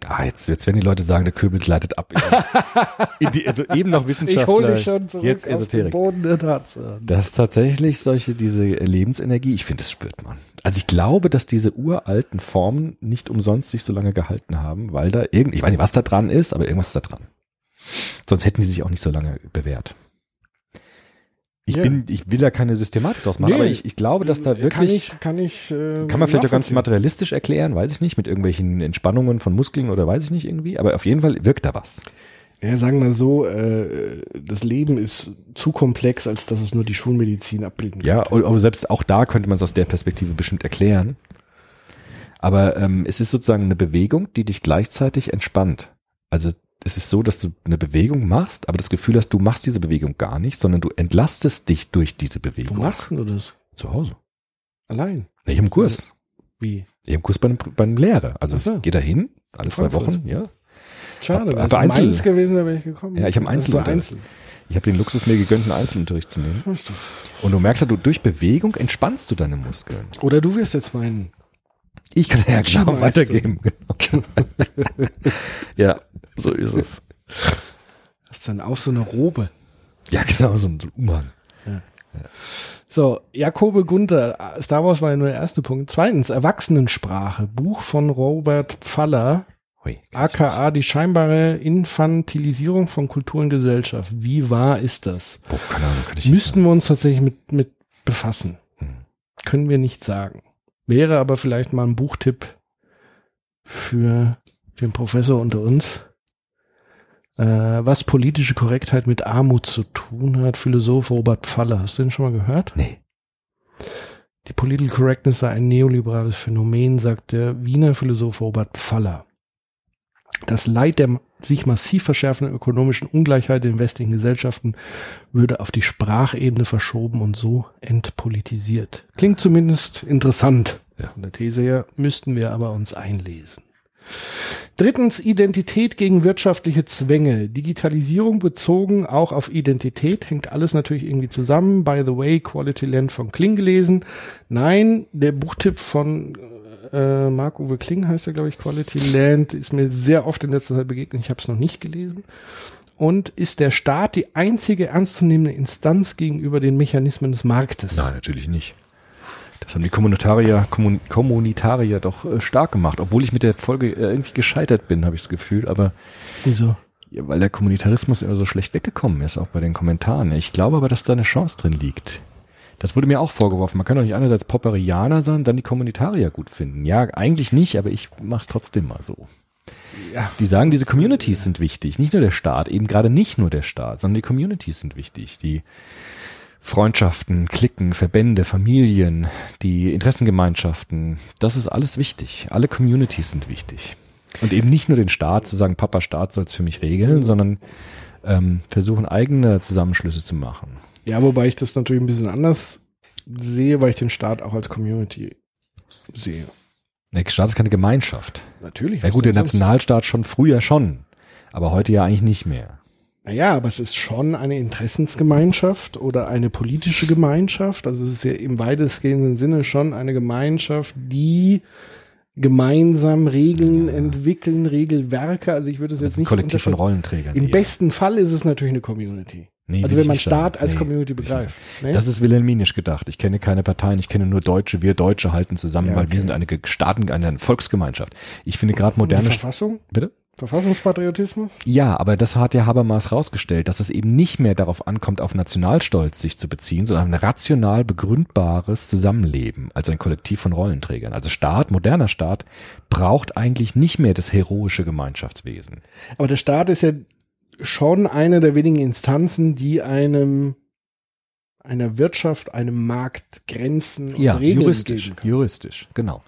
Ah, jetzt, jetzt werden die Leute sagen, der Köbel gleitet ab. In die, also eben noch Ich Wissenschaftler, hole dich schon zurück jetzt Esoterik. Boden der Tatsachen. dass tatsächlich solche, diese Lebensenergie, ich finde, das spürt man. Also ich glaube, dass diese uralten Formen nicht umsonst sich so lange gehalten haben, weil da irgend, ich weiß nicht, was da dran ist, aber irgendwas ist da dran. Sonst hätten die sich auch nicht so lange bewährt. Ich Ja. bin, ich will da keine Systematik draus machen, Nee. aber ich, ich glaube, dass da wirklich, Kann ich, kann ich, äh, kann man vielleicht auch ganz materialistisch erklären, weiß ich nicht, mit irgendwelchen Entspannungen von Muskeln oder weiß ich nicht irgendwie, aber auf jeden Fall wirkt da was. Ja, sagen wir so, äh, das Leben ist zu komplex, als dass es nur die Schulmedizin abbilden Ja, könnte. aber selbst auch da könnte man es aus der Perspektive bestimmt erklären. Aber ähm, es ist sozusagen eine Bewegung, die dich gleichzeitig entspannt. Also es ist so, dass du eine Bewegung machst, aber das Gefühl hast, du machst diese Bewegung gar nicht, sondern du entlastest dich durch diese Wo Bewegung. machst du das? Zu Hause. Allein. Ich im Kurs. Wie? Ich im Kurs bei einem, bei einem Lehrer. Also so. geh da hin, alle zwei. Wochen, ja. Schade, wäre es Einzel- Mainz gewesen, da wäre ich gekommen. Ja, ich hab Das war Einzelunterricht. Einzel. Ich habe den Luxus mir gegönnt, einen Einzelunterricht zu nehmen. Und du merkst ja, du durch Bewegung entspannst du deine Muskeln. Oder du wirst jetzt mein Ich kann ja genau weitergeben. Genau. ja, so ist es. hast dann auch so eine Robe. Ja, genau, so ein so ein Umhang. So, Jakobe Gunther, Star Wars war ja nur der erste Punkt. Zweitens, Erwachsenensprache, Buch von Robert Pfaller, Hui. aka die scheinbare Infantilisierung von Kultur und Gesellschaft. Wie wahr ist das? Boah, keine Ahnung, kann ich Müssten wir uns tatsächlich mit, mit befassen. Hm. Können wir nicht sagen. Wäre aber vielleicht mal ein Buchtipp für den Professor unter uns. Äh, was politische Korrektheit mit Armut zu tun hat, Philosoph Robert Pfaller. Hast du den schon mal gehört? Nee. Die Political Correctness sei ein neoliberales Phänomen, sagt der Wiener Philosoph Robert Pfaller. Das Leid der sich massiv verschärfenden ökonomischen Ungleichheit in westlichen Gesellschaften würde auf die Sprachebene verschoben und so entpolitisiert. Klingt zumindest interessant. Ja. Von der These her müssten wir aber uns einlesen. Drittens, Identität gegen wirtschaftliche Zwänge. Digitalisierung bezogen auch auf Identität hängt alles natürlich irgendwie zusammen. By the way, Quality Land von Kling gelesen. Nein, der Buchtipp von äh, Marc-Uwe Kling heißt er, glaube ich, Quality Land, ist mir sehr oft in letzter Zeit begegnet. Ich habe es noch nicht gelesen. Und ist der Staat die einzige ernstzunehmende Instanz gegenüber den Mechanismen des Marktes? Nein, natürlich nicht. Das haben die Kommunitarier, Kommun Kommunitarier doch äh, stark gemacht, obwohl ich mit der Folge äh, irgendwie gescheitert bin, habe ich das Gefühl. Aber Wieso? ja, weil der Kommunitarismus immer so schlecht weggekommen ist, auch bei den Kommentaren. Ich glaube aber, dass da eine Chance drin liegt. Das wurde mir auch vorgeworfen. Man kann doch nicht einerseits Popperianer sein, dann die Kommunitarier gut finden. Ja, eigentlich nicht, aber ich mache es trotzdem mal so. Ja. Die sagen, diese Communities sind wichtig, nicht nur der Staat, eben gerade nicht nur der Staat, sondern die Communities sind wichtig. Die Freundschaften, Cliquen, Verbände, Familien, die Interessengemeinschaften, das ist alles wichtig. Alle Communities sind wichtig. Und eben nicht nur den Staat zu sagen, Papa Staat soll es für mich regeln, sondern ähm, versuchen eigene Zusammenschlüsse zu machen. Ja, wobei ich das natürlich ein bisschen anders sehe, weil ich den Staat auch als Community sehe. Der Staat ist keine Gemeinschaft. Natürlich. Ja gut, der? Nationalstaat schon früher schon, aber heute ja eigentlich nicht mehr. Naja, aber es ist schon eine Interessensgemeinschaft oder eine politische Gemeinschaft. Also es ist ja im weitestgehenden Sinne schon eine Gemeinschaft, die gemeinsam Regeln entwickeln, Regelwerke. Also ich würde es jetzt ist ein nicht Kollektiv von. Rollenträgern. Im eher. besten Fall ist es natürlich eine Community. Nee, also wenn man. Staat als Nee, Community begreift. Ne? Das ist wilhelminisch gedacht. Ich kenne keine Parteien, ich kenne nur Deutsche. Wir Deutsche halten zusammen, Ja, weil okay. wir sind eine Staaten, eine Volksgemeinschaft. Ich finde gerade Die moderne. Verfassung? Bitte? Verfassungspatriotismus? Ja, aber das hat ja Habermas rausgestellt, dass es eben nicht mehr darauf ankommt, auf Nationalstolz sich zu beziehen, sondern auf ein rational begründbares Zusammenleben als ein Kollektiv von Rollenträgern. Also Staat, moderner Staat, braucht eigentlich nicht mehr das heroische Gemeinschaftswesen. Aber der Staat ist ja schon eine der wenigen Instanzen, die einem einer Wirtschaft, einem Markt Grenzen und Ja, Regeln juristisch, geben kann. juristisch, genau.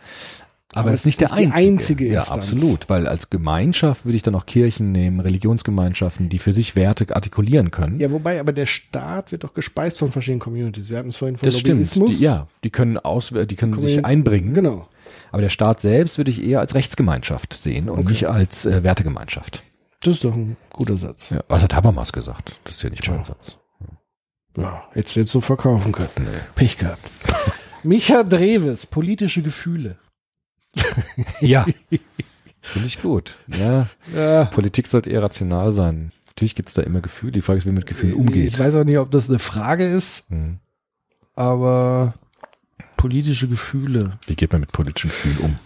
Aber, es ist nicht der einzige. einzige Ja, absolut, weil als Gemeinschaft würde ich dann auch Kirchen nehmen, Religionsgemeinschaften, die für sich Werte artikulieren können. Ja, wobei, aber der Staat wird doch gespeist von verschiedenen Communities. Wir hatten es vorhin von das stimmt. Lobbyismus. Die, ja, die können aus, die können sich Commun- einbringen. Genau. Aber der Staat selbst würde ich eher als Rechtsgemeinschaft sehen und nicht als äh, Wertegemeinschaft. Das ist doch ein guter Satz. Ja, was hat Habermas gesagt? Das ist ja nicht mein Satz. Ja, jetzt jetzt so verkaufen können. Nee. Pech gehabt. Micha Dreves, politische Gefühle. Ja. Finde ich gut. Ja. Ja. Politik sollte eher rational sein. Natürlich gibt es da immer Gefühle. Die Frage ist, wie man mit Gefühlen umgeht. Ich weiß auch nicht, ob das eine Frage ist, Hm. aber politische Gefühle. Wie geht man mit politischen Gefühlen um?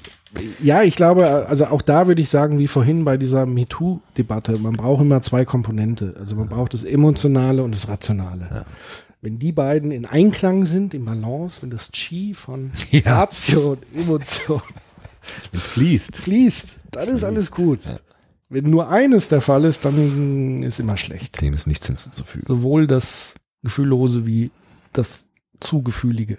Ja, ich glaube, also auch da würde ich sagen, wie vorhin bei dieser MeToo-Debatte, man braucht immer zwei Komponente. Also man braucht das Emotionale und das Rationale. Ja. Wenn die beiden in Einklang sind, im Balance, wenn das Chi von Ja. Ratio und Emotion Wenn es fließt. fließt, dann ist alles gut. Ja. Wenn nur eines der Fall ist, dann ist immer schlecht. Dem ist nichts hinzuzufügen. Sowohl das Gefühllose wie das zu Gefühlige.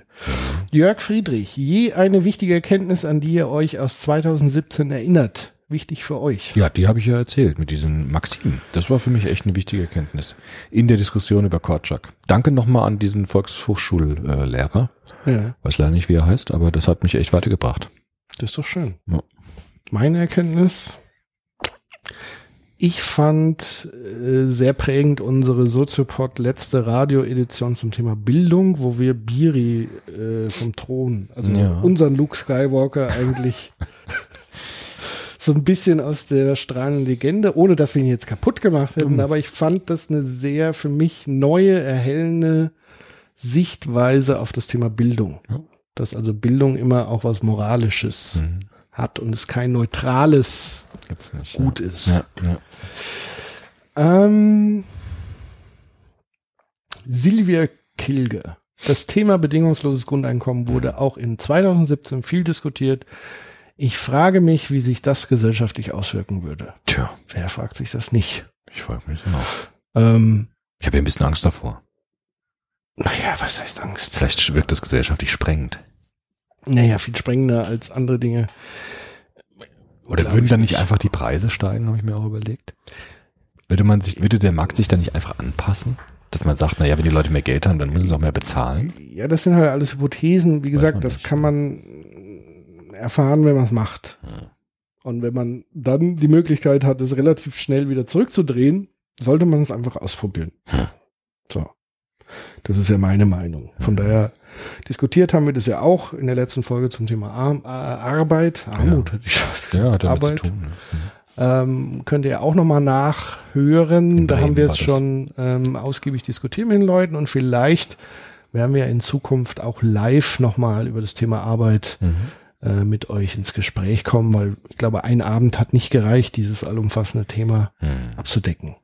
Jörg Friedrich, je eine wichtige Erkenntnis, an die ihr euch aus 2017 erinnert. Wichtig für euch. Ja, die habe ich ja erzählt mit diesen Maximen. Das war für mich echt eine wichtige Erkenntnis in der Diskussion über Korczak. Danke nochmal an diesen Volkshochschullehrer. Ja, Weiß leider nicht, wie er heißt, aber das hat mich echt weitergebracht. das ist doch schön. Ja. Meine Erkenntnis. Ich fand äh, sehr prägend unsere Soziopod letzte Radioedition zum Thema Bildung, wo wir Biri äh, vom Thron, also Ja. unseren Luke Skywalker eigentlich so ein bisschen aus der strahlenden Legende, ohne dass wir ihn jetzt kaputt gemacht hätten, Mhm. aber ich fand das eine sehr für mich neue, erhellende Sichtweise auf das Thema Bildung. Ja. Dass also Bildung immer auch was Moralisches hat und es kein neutrales nicht. Gut ja. ist. Ja, ja. Ähm, Silvia Kilge. Das Thema bedingungsloses Grundeinkommen wurde auch in 2017 viel diskutiert. Ich frage mich, wie sich das gesellschaftlich auswirken würde. Tja, Wer fragt sich das nicht? ich frage mich auch. Ähm, Ich habe ja ein bisschen Angst davor. naja, was heißt Angst? Vielleicht wirkt das gesellschaftlich sprengend. Naja, viel sprengender als andere Dinge. Oder würden dann nicht einfach die Preise steigen, habe ich mir auch überlegt. Würde man sich, würde der Markt sich dann nicht einfach anpassen? Dass man sagt, naja, wenn die Leute mehr Geld haben, dann müssen sie auch mehr bezahlen. Ja, das sind halt alles Hypothesen. Wie gesagt, das kann man erfahren, wenn man es macht. Ja. Und wenn man dann die Möglichkeit hat, es relativ schnell wieder zurückzudrehen, sollte man es einfach ausprobieren. Hm. So. Das ist ja meine Meinung. Von daher diskutiert haben wir das ja auch in der letzten Folge zum Thema Arm, äh, Arbeit. Armut hätte ich schon was Ja, gesagt. hat damit Arbeit. zu tun. ne? Ähm, könnt ihr auch nochmal nachhören. Da haben wir es schon ähm, ausgiebig diskutiert mit den Leuten und vielleicht werden wir in Zukunft auch live nochmal über das Thema Arbeit Mhm. äh, mit euch ins Gespräch kommen, weil ich glaube, ein Abend hat nicht gereicht, dieses allumfassende Thema Mhm. abzudecken.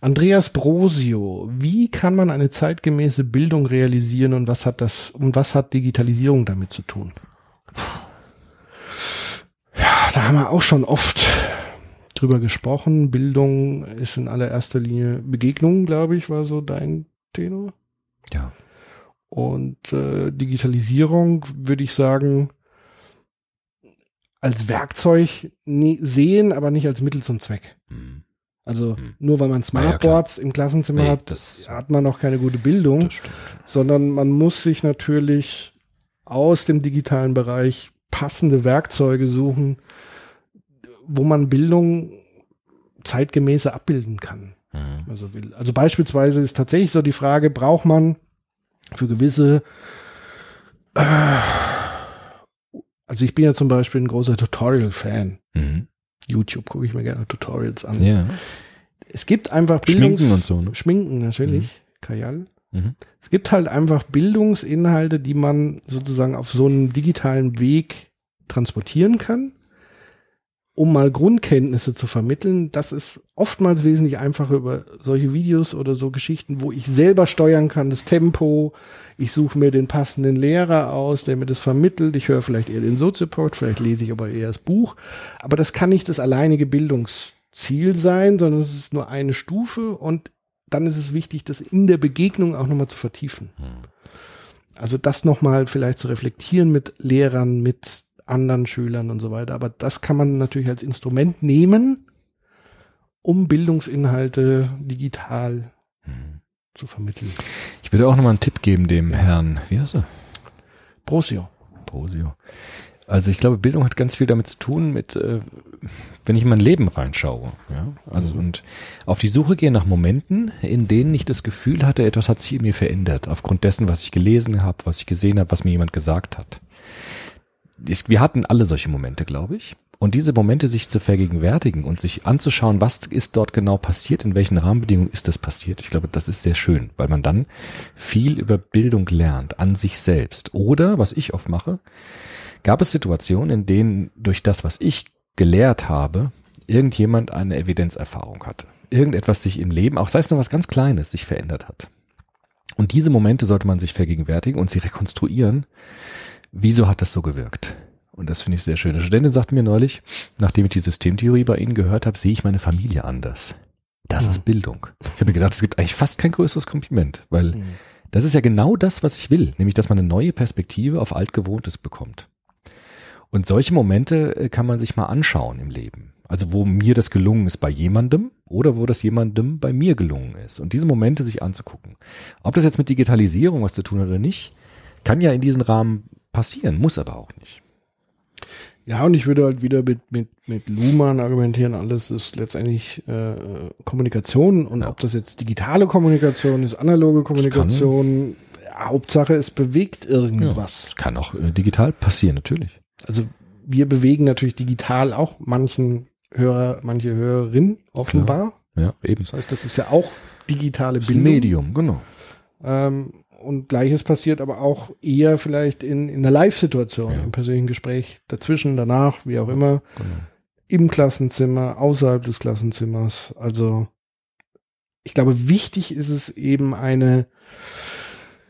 Andreas Brosio, wie kann man eine zeitgemäße Bildung realisieren und was hat das und was hat Digitalisierung damit zu tun? Ja, da haben wir auch schon oft drüber gesprochen. Bildung ist in allererster Linie Begegnung, glaube ich, war so dein Tenor. Ja. Und äh, Digitalisierung würde ich sagen, als Werkzeug nie, sehen, aber nicht als Mittel zum Zweck. Mhm. Also Hm. nur weil man Smartboards im Klassenzimmer Nee, hat, das- hat man noch keine gute Bildung, sondern man muss sich natürlich aus dem digitalen Bereich passende Werkzeuge suchen, wo man Bildung zeitgemäßer abbilden kann. Mhm. Also, will. also beispielsweise ist tatsächlich so die Frage, braucht man für gewisse, äh, also ich bin ja zum Beispiel ein großer Tutorial-Fan. Mhm. YouTube gucke ich mir gerne Tutorials an. Ja. Es gibt einfach Schminken Bildungs- und so, ne? Schminken natürlich, Kajal. Mhm. Es gibt halt einfach Bildungsinhalte, die man sozusagen auf so einem digitalen Weg transportieren kann, um mal Grundkenntnisse zu vermitteln. Das ist oftmals wesentlich einfacher über solche Videos oder so Geschichten, wo ich selber steuern kann, das Tempo. Ich suche mir den passenden Lehrer aus, der mir das vermittelt. Ich höre vielleicht eher den Soziopod, vielleicht lese ich aber eher das Buch. Aber das kann nicht das alleinige Bildungsziel sein, sondern es ist nur eine Stufe und dann ist es wichtig, das in der Begegnung auch nochmal zu vertiefen. Also das nochmal vielleicht zu reflektieren mit Lehrern, mit anderen Schülern und so weiter. Aber das kann man natürlich als Instrument nehmen, um Bildungsinhalte digital zu vermitteln. Ich würde auch nochmal einen Tipp geben dem Herrn, wie heißt er? Prosio. Prosio. Also ich glaube, Bildung hat ganz viel damit zu tun, mit, äh, wenn ich in mein Leben reinschaue. Ja? Also und auf die Suche gehe nach Momenten, in denen ich das Gefühl hatte, etwas hat sich in mir verändert, aufgrund dessen, was ich gelesen habe, was ich gesehen habe, was mir jemand gesagt hat. Wir hatten alle solche Momente, glaube ich. Und diese Momente sich zu vergegenwärtigen und sich anzuschauen, was ist dort genau passiert, in welchen Rahmenbedingungen ist das passiert, ich glaube, das ist sehr schön, weil man dann viel über Bildung lernt, an sich selbst. Oder, was ich oft mache, gab es Situationen, in denen durch das, was ich gelehrt habe, irgendjemand eine Evidenzerfahrung hatte. Irgendetwas sich im Leben, auch sei es nur was ganz Kleines, sich verändert hat. Und diese Momente sollte man sich vergegenwärtigen und sie rekonstruieren. Wieso hat das so gewirkt? Und das finde ich sehr schön. Eine Studentin sagte mir neulich, nachdem ich die Systemtheorie bei Ihnen gehört habe, sehe ich meine Familie anders. Das ist Bildung. Ich habe mir gesagt, es gibt eigentlich fast kein größeres Kompliment, weil das ist ja genau das, was ich will, nämlich dass man eine neue Perspektive auf Altgewohntes bekommt. Und solche Momente äh, kann man sich mal anschauen im Leben. Also wo mir das gelungen ist bei jemandem oder wo das jemandem bei mir gelungen ist. Und diese Momente sich anzugucken. Ob das jetzt mit Digitalisierung was zu tun hat oder nicht, kann ja in diesen Rahmen passieren, muss aber auch nicht. Ja, und ich würde halt wieder mit, mit, mit Luhmann argumentieren, alles ist letztendlich äh, Kommunikation und Ja. ob das jetzt digitale Kommunikation ist, analoge Kommunikation, ja, Hauptsache es bewegt irgendwas. Das kann auch äh, digital passieren, natürlich. Also wir bewegen natürlich digital auch manchen Hörer, manche Hörerin offenbar. Ja, eben. Das heißt, das ist ja auch digitale Das ist ein Bildung. Medium, genau. Ähm, und gleiches passiert aber auch eher vielleicht in, in einer Live-Situation, Ja. im persönlichen Gespräch, dazwischen, danach, wie auch immer, genau. im Klassenzimmer, außerhalb des Klassenzimmers. Also ich glaube, wichtig ist es eben eine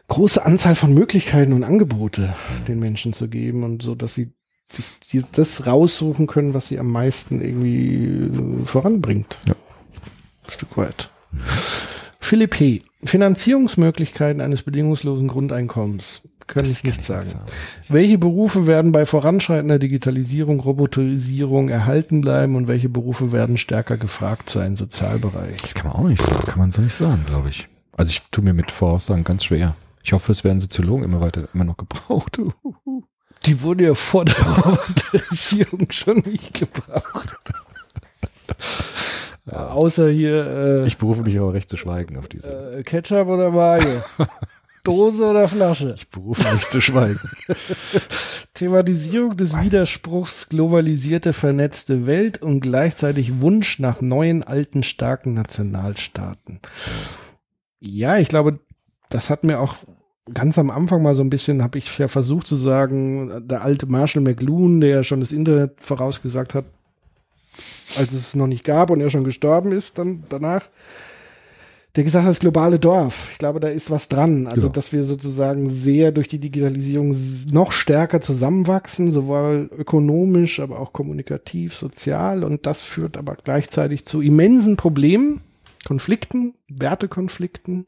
große Anzahl von Möglichkeiten und Angebote den Menschen zu geben und so, dass sie sich das raussuchen können, was sie am meisten irgendwie äh, voranbringt. Ja. Ein Stück weit. Philipp P. Finanzierungsmöglichkeiten eines bedingungslosen Grundeinkommens. Kann Das ich nicht sagen. sagen. Welche Berufe werden bei voranschreitender Digitalisierung, Roboterisierung erhalten bleiben und welche Berufe werden stärker gefragt sein? Sozialbereich. Das kann man auch nicht sagen, kann man so nicht sagen, glaube ich. Also ich tue mir mit Voraussagen ganz schwer. Ich hoffe, es werden Soziologen immer weiter, immer noch gebraucht. Die wurde ja vor der Roboterisierung schon nicht gebraucht. Ja, außer hier äh, Ich berufe mich aber recht zu schweigen auf diese. äh, Ketchup oder Mayo. Dose oder Flasche. Ich berufe mich zu schweigen. Thematisierung des Widerspruchs, globalisierte, vernetzte Welt und gleichzeitig Wunsch nach neuen, alten, starken Nationalstaaten. Ja, ich glaube, das hat mir auch ganz am Anfang mal so ein bisschen, habe ich ja versucht zu sagen, der alte Marshall McLuhan, der ja schon das Internet vorausgesagt hat, als es noch nicht gab und er schon gestorben ist dann danach, der gesagt hat, das globale Dorf. Ich glaube, da ist was dran. Also, Ja. dass wir sozusagen sehr durch die Digitalisierung noch stärker zusammenwachsen, sowohl ökonomisch, aber auch kommunikativ, sozial. Und das führt aber gleichzeitig zu immensen Problemen, Konflikten, Wertekonflikten,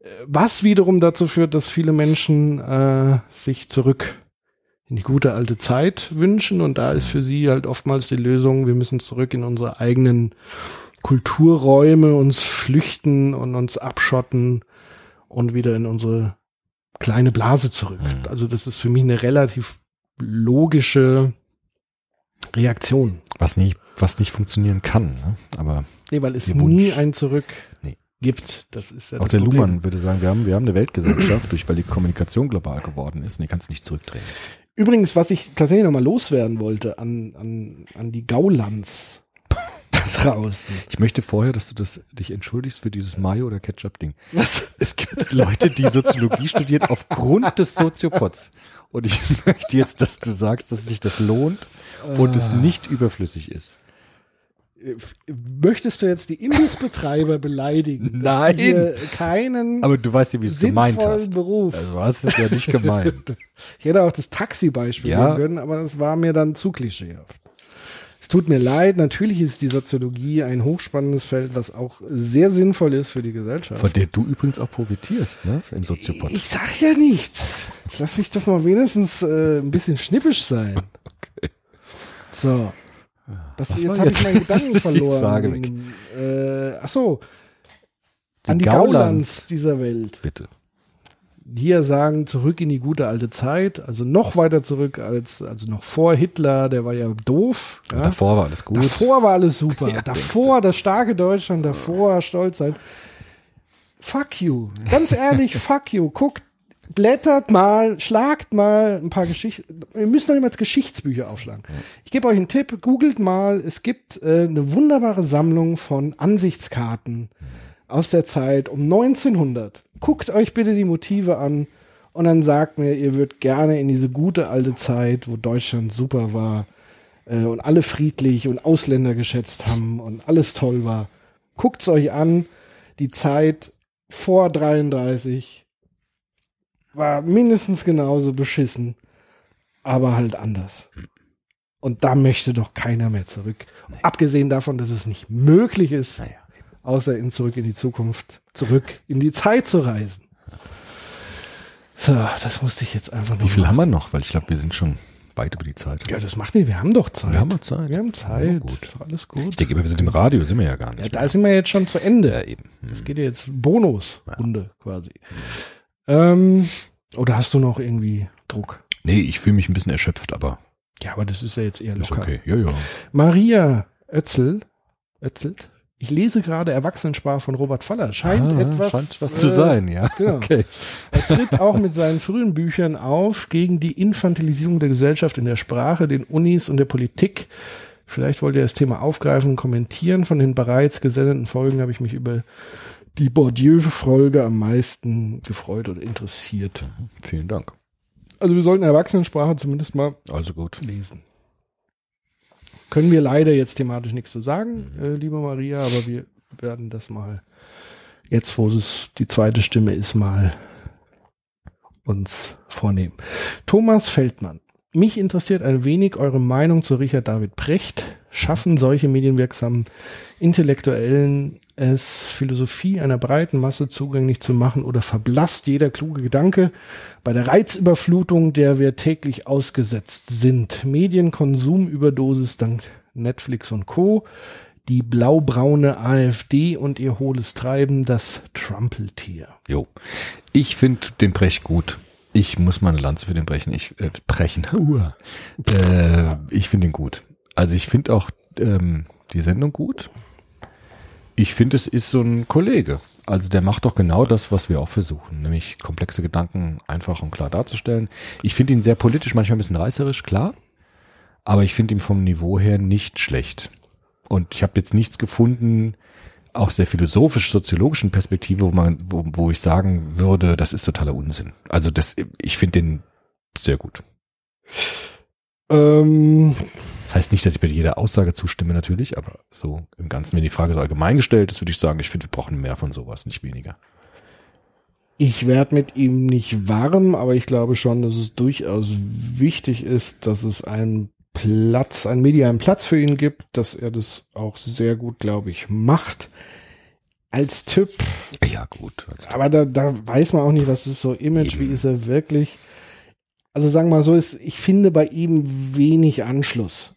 äh, was wiederum dazu führt, dass viele Menschen äh, sich zurück in die gute alte Zeit wünschen. Und da ist für sie halt oftmals die Lösung, wir müssen zurück in unsere eigenen Kulturräume uns flüchten und uns abschotten und wieder in unsere kleine Blase zurück. Mhm. Also das ist für mich eine relativ logische Reaktion. Was nicht, was nicht funktionieren kann, ne? Aber Nee, weil es nie ein Zurück Nee. gibt. Das ist ja auch der Problem. Luhmann würde sagen, wir haben, wir haben eine Weltgesellschaft, durch weil die Kommunikation global geworden ist, und die kannst du nicht zurückdrehen. Übrigens, was ich tatsächlich nochmal loswerden wollte an, an, an die Gaulands draußen. Ich möchte vorher, dass du das, dich entschuldigst für dieses Mayo- oder Ketchup-Ding. Was? Es gibt Leute, die Soziologie studieren aufgrund des Soziopods. Und ich möchte jetzt, dass du sagst, dass sich das lohnt und es nicht überflüssig ist. Möchtest du jetzt die Imbissbetreiber beleidigen? Nein. hier keinen Aber du weißt ja, wie es gemeint hast. Beruf. Also du hast es ja nicht gemeint. Ich hätte auch das Taxi-Beispiel Ja. nehmen können, aber das war mir dann zu klischeehaft. Es tut mir leid, natürlich ist die Soziologie ein hochspannendes Feld, was auch sehr sinnvoll ist für die Gesellschaft. Von der du übrigens auch profitierst, ne? Im Soziopod. Ich sag ja nichts. Jetzt lass mich doch mal wenigstens äh, ein bisschen schnippisch sein. So. Das, Was jetzt habe ich meinen Gedanken verloren. Frage weg. Äh, ach so. Die An die Gaulands. Gaulands dieser Welt. Bitte. hier sagen, zurück in die gute alte Zeit, also noch weiter zurück als, also noch vor Hitler, der war ja doof. Ja? Davor war alles gut. Davor war alles super. Ja, davor das starke Deutschland, davor stolz sein. Fuck you. Ganz ehrlich, fuck you. Guckt, blättert mal, schlagt mal ein paar Geschichten. Ihr müsst noch niemals Geschichtsbücher aufschlagen. Ich gebe euch einen Tipp, googelt mal. Es gibt äh, eine wunderbare Sammlung von Ansichtskarten aus der Zeit um 1900. Guckt euch bitte die Motive an und dann sagt mir, ihr würdet gerne in diese gute alte Zeit, wo Deutschland super war, äh, und alle friedlich und Ausländer geschätzt haben und alles toll war. Guckt's euch an. Die Zeit vor 33 war mindestens genauso beschissen, aber halt anders. Und da möchte doch keiner mehr zurück. Abgesehen davon, dass es nicht möglich ist, Naja. außer in zurück in die Zukunft, zurück in die Zeit zu reisen. So, das musste ich jetzt einfach noch. Wie viel mal- haben wir noch? Weil ich glaube, wir sind schon weit über die Zeit. Ja, das macht nicht. Wir haben doch Zeit. Wir haben Zeit. Wir haben Ja, Zeit. gut. Ist doch alles gut. Ich denke immer, wir sind im Radio, sind wir ja gar nicht. Ja, da sind wir jetzt schon zu Ende. ja, eben. Hm. Es geht ja jetzt Bonusrunde quasi. Ähm, oder hast du noch irgendwie Druck? Nee, ich fühle mich ein bisschen erschöpft, aber Ja, aber das ist ja jetzt eher locker. okay. Ja, ja. Maria Ötzel, Ötzelt. Ich lese gerade Erwachsenensprache von Robert Faller. Scheint Ah, etwas, scheint was äh, zu sein, ja. genau. Okay. Er tritt auch mit seinen frühen Büchern auf gegen die Infantilisierung der Gesellschaft in der Sprache, den Unis und der Politik. Vielleicht wollt ihr das Thema aufgreifen und kommentieren. Von den bereits gesendeten Folgen habe ich mich über die Bourdieu-Folge am meisten gefreut oder interessiert. Vielen Dank. Also wir sollten Erwachsenensprache zumindest mal Also gut. lesen. Können wir leider jetzt thematisch nichts zu sagen, äh, liebe Maria, aber wir werden das mal jetzt, wo es die zweite Stimme ist, mal uns vornehmen. Thomas Feldmann. Mich interessiert ein wenig eure Meinung zu Richard David Precht. Schaffen solche medienwirksamen Intellektuellen es, Philosophie einer breiten Masse zugänglich zu machen oder verblasst jeder kluge Gedanke bei der Reizüberflutung, der wir täglich ausgesetzt sind? Medienkonsumüberdosis dank Netflix und Co., die blau-braune AfD und ihr hohles Treiben, das Trumpeltier. Jo. Ich finde den Brecht gut. Ich muss mal eine Lanze für den brechen. Ich äh, brechen. Uah. äh, ich finde ihn gut. Also ich finde auch ähm, die Sendung gut. Ich finde, es ist so ein Kollege. Also der macht doch genau das, was wir auch versuchen, nämlich komplexe Gedanken einfach und klar darzustellen. Ich finde ihn sehr politisch, manchmal ein bisschen reißerisch, klar. Aber ich finde ihn vom Niveau her nicht schlecht. Und ich habe jetzt nichts gefunden, aus der philosophisch-soziologischen Perspektive, wo man, wo, wo ich sagen würde, das ist totaler Unsinn. Also das, ich finde den sehr gut. Ähm, heißt nicht, dass ich bei jeder Aussage zustimme natürlich, aber so im Ganzen, wenn die Frage so allgemein gestellt ist, würde ich sagen, ich finde, wir brauchen mehr von sowas, nicht weniger. Ich werde mit ihm nicht warm, aber ich glaube schon, dass es durchaus wichtig ist, dass es einen Platz, einen medialen Platz für ihn gibt, dass er das auch sehr gut, glaube ich, macht. Als Typ, Ja, gut. Also, aber da, da weiß man auch nicht, was ist so Image, wie ist er wirklich. Also sagen wir mal so, ist, ich finde bei ihm wenig Anschluss,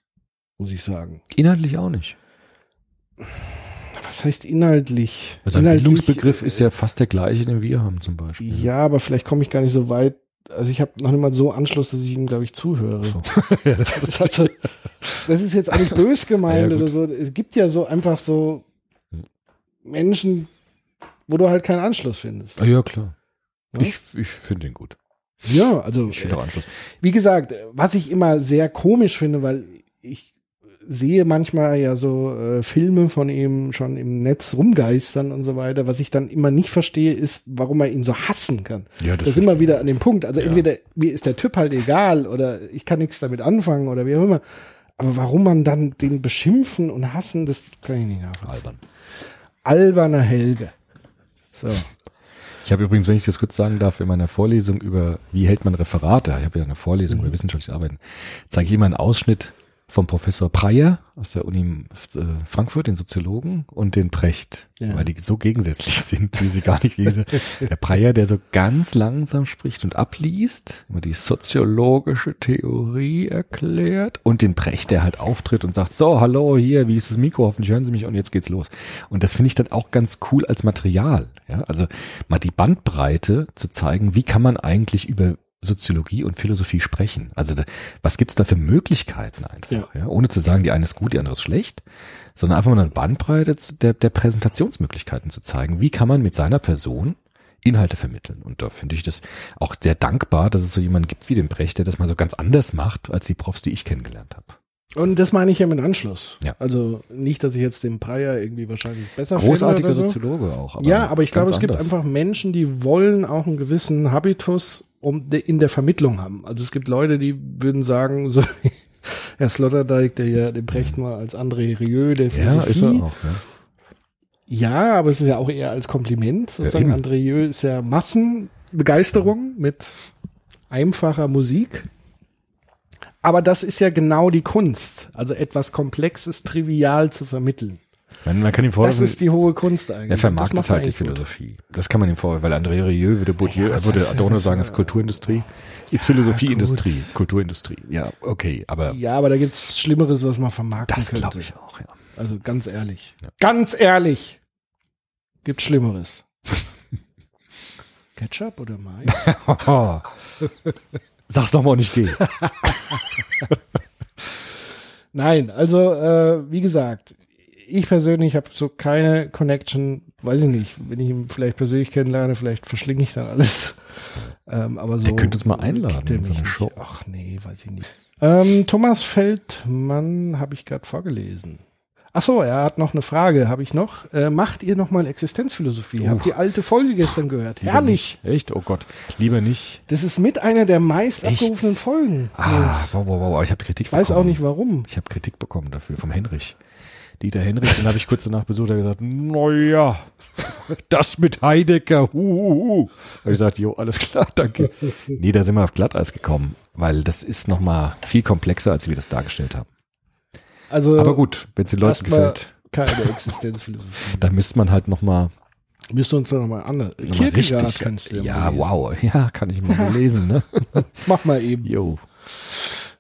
muss ich sagen. inhaltlich auch nicht. Was heißt inhaltlich? Also ein inhaltlich, Bildungsbegriff ist ja fast der gleiche, den wir haben zum Beispiel. Ja, aber vielleicht komme ich gar nicht so weit. Also ich habe noch nicht mal so Anschluss, dass ich ihm, glaube ich, zuhöre. So. Das ist, also, das ist jetzt nicht bös gemeint Ja, ja, oder so. Es gibt ja so einfach so Menschen, wo du halt keinen Anschluss findest. Ah, ja, klar. Ja? Ich, ich finde ihn gut. Ja, also Ich finde auch Anschluss. wie gesagt, was ich immer sehr komisch finde, weil ich sehe manchmal ja so äh, Filme von ihm schon im Netz rumgeistern und so weiter. Was ich dann immer nicht verstehe, ist, warum er ihn so hassen kann. Ja, das ist immer wieder an dem Punkt. Also Ja. entweder mir ist der Typ halt egal oder ich kann nichts damit anfangen oder wie auch immer. Aber warum man dann den beschimpfen und hassen, das kann ich nicht nachvollziehen. Albern. Alberner Helge. So. Ich habe übrigens, wenn ich das kurz sagen darf, in meiner Vorlesung über wie hält man Referate, ich habe ja eine Vorlesung Mhm. über wissenschaftliches Arbeiten, zeige ich immer einen Ausschnitt vom Professor Preyer aus der Uni äh, Frankfurt, den Soziologen, und den Precht, Ja. weil die so gegensätzlich sind, wie sie gar nicht lesen. Der Preyer, der so ganz langsam spricht und abliest, immer die soziologische Theorie erklärt, und den Precht, der halt auftritt und sagt, so, hallo, hier, wie ist das Mikro, hoffentlich hören Sie mich, und jetzt geht's los. Und das finde ich dann auch ganz cool als Material, ja, also mal die Bandbreite zu zeigen, wie kann man eigentlich über Soziologie und Philosophie sprechen. Also da, was gibt's da für Möglichkeiten einfach, ja. ohne zu sagen, die eine ist gut, die andere ist schlecht, sondern einfach mal eine Bandbreite der, der Präsentationsmöglichkeiten zu zeigen. Wie kann man mit seiner Person Inhalte vermitteln? Und da finde ich das auch sehr dankbar, dass es so jemanden gibt wie den Brecht, der das mal so ganz anders macht, als die Profs, die ich kennengelernt habe. Und das meine ich ja mit Anschluss. Ja. Also nicht, dass ich jetzt den Breyer irgendwie wahrscheinlich besser Großartiger finde oder so. Soziologe auch. ja, aber ich glaube, es gibt anders. einfach Menschen, die wollen auch einen gewissen Habitus um in der Vermittlung haben. Also es gibt Leute, die würden sagen, so Herr Sloterdijk, der ja den Brecht mal als André Rieu der ja, Philosophie. ist er auch. Ja. Ja, aber es ist ja auch eher als Kompliment. Sozusagen eben. André Rieu ist ja Massenbegeisterung mit einfacher Musik. Aber das ist ja genau die Kunst. Also etwas Komplexes, trivial zu vermitteln. Man, man kann ihm Das vorwerfen, ist die hohe Kunst eigentlich. er vermarktet Das er halt die eigentlich gut. Philosophie. Das kann man ihm vorwerfen, weil André Rieu würde Bourdieu, Ja, würde das Adorno das sagen, ist- Kulturindustrie. Ist Philosophieindustrie, Kulturindustrie. Ja, okay, aber Ja, aber da gibt's Schlimmeres, was man vermarkten das könnte. glaube ich auch, ja. Also ganz ehrlich. Ja. Ganz ehrlich. Gibt's Schlimmeres. Ketchup oder Mayo? Sag's doch mal und ich gehe. Nein, also äh, wie gesagt, ich persönlich habe so keine Connection, weiß ich nicht, wenn ich ihn vielleicht persönlich kennenlerne, vielleicht verschlinge ich dann alles. Ähm, aber so Der könnte uns mal einladen in so mich eine nicht. Show. Ach nee, weiß ich nicht. Ähm, Thomas Feldmann habe ich gerade vorgelesen. Ach so, er hat noch eine Frage, habe ich noch. Äh, macht ihr noch mal Existenzphilosophie? Habt die alte Folge gestern gehört? Lieber Herrlich. Nicht. Echt? Oh Gott. Lieber nicht. Das ist mit einer der meist Echt? abgerufenen Folgen. Ah, wow, wow, wow. Ich habe Kritik Ich weiß bekommen. auch nicht warum. Ich habe Kritik bekommen dafür vom Henrich. Dieter Henrich, den habe ich kurz danach besucht, hat gesagt, naja, das mit Heidecker, hu, hu, hu. Hab ich gesagt, jo, alles klar, danke. Nee, da sind wir auf Glatteis gekommen, weil das ist nochmal viel komplexer, als wir das dargestellt haben. Also Aber gut, wenn es den Leuten gefällt, keine Existenzphilosophie. dann müsste man halt nochmal Müsst ihr uns doch nochmal anders. noch mal Kierkegaard richtig. kannst du Ja, lesen. wow. Ja, kann ich mal lesen, ne? Mach mal eben. Jo.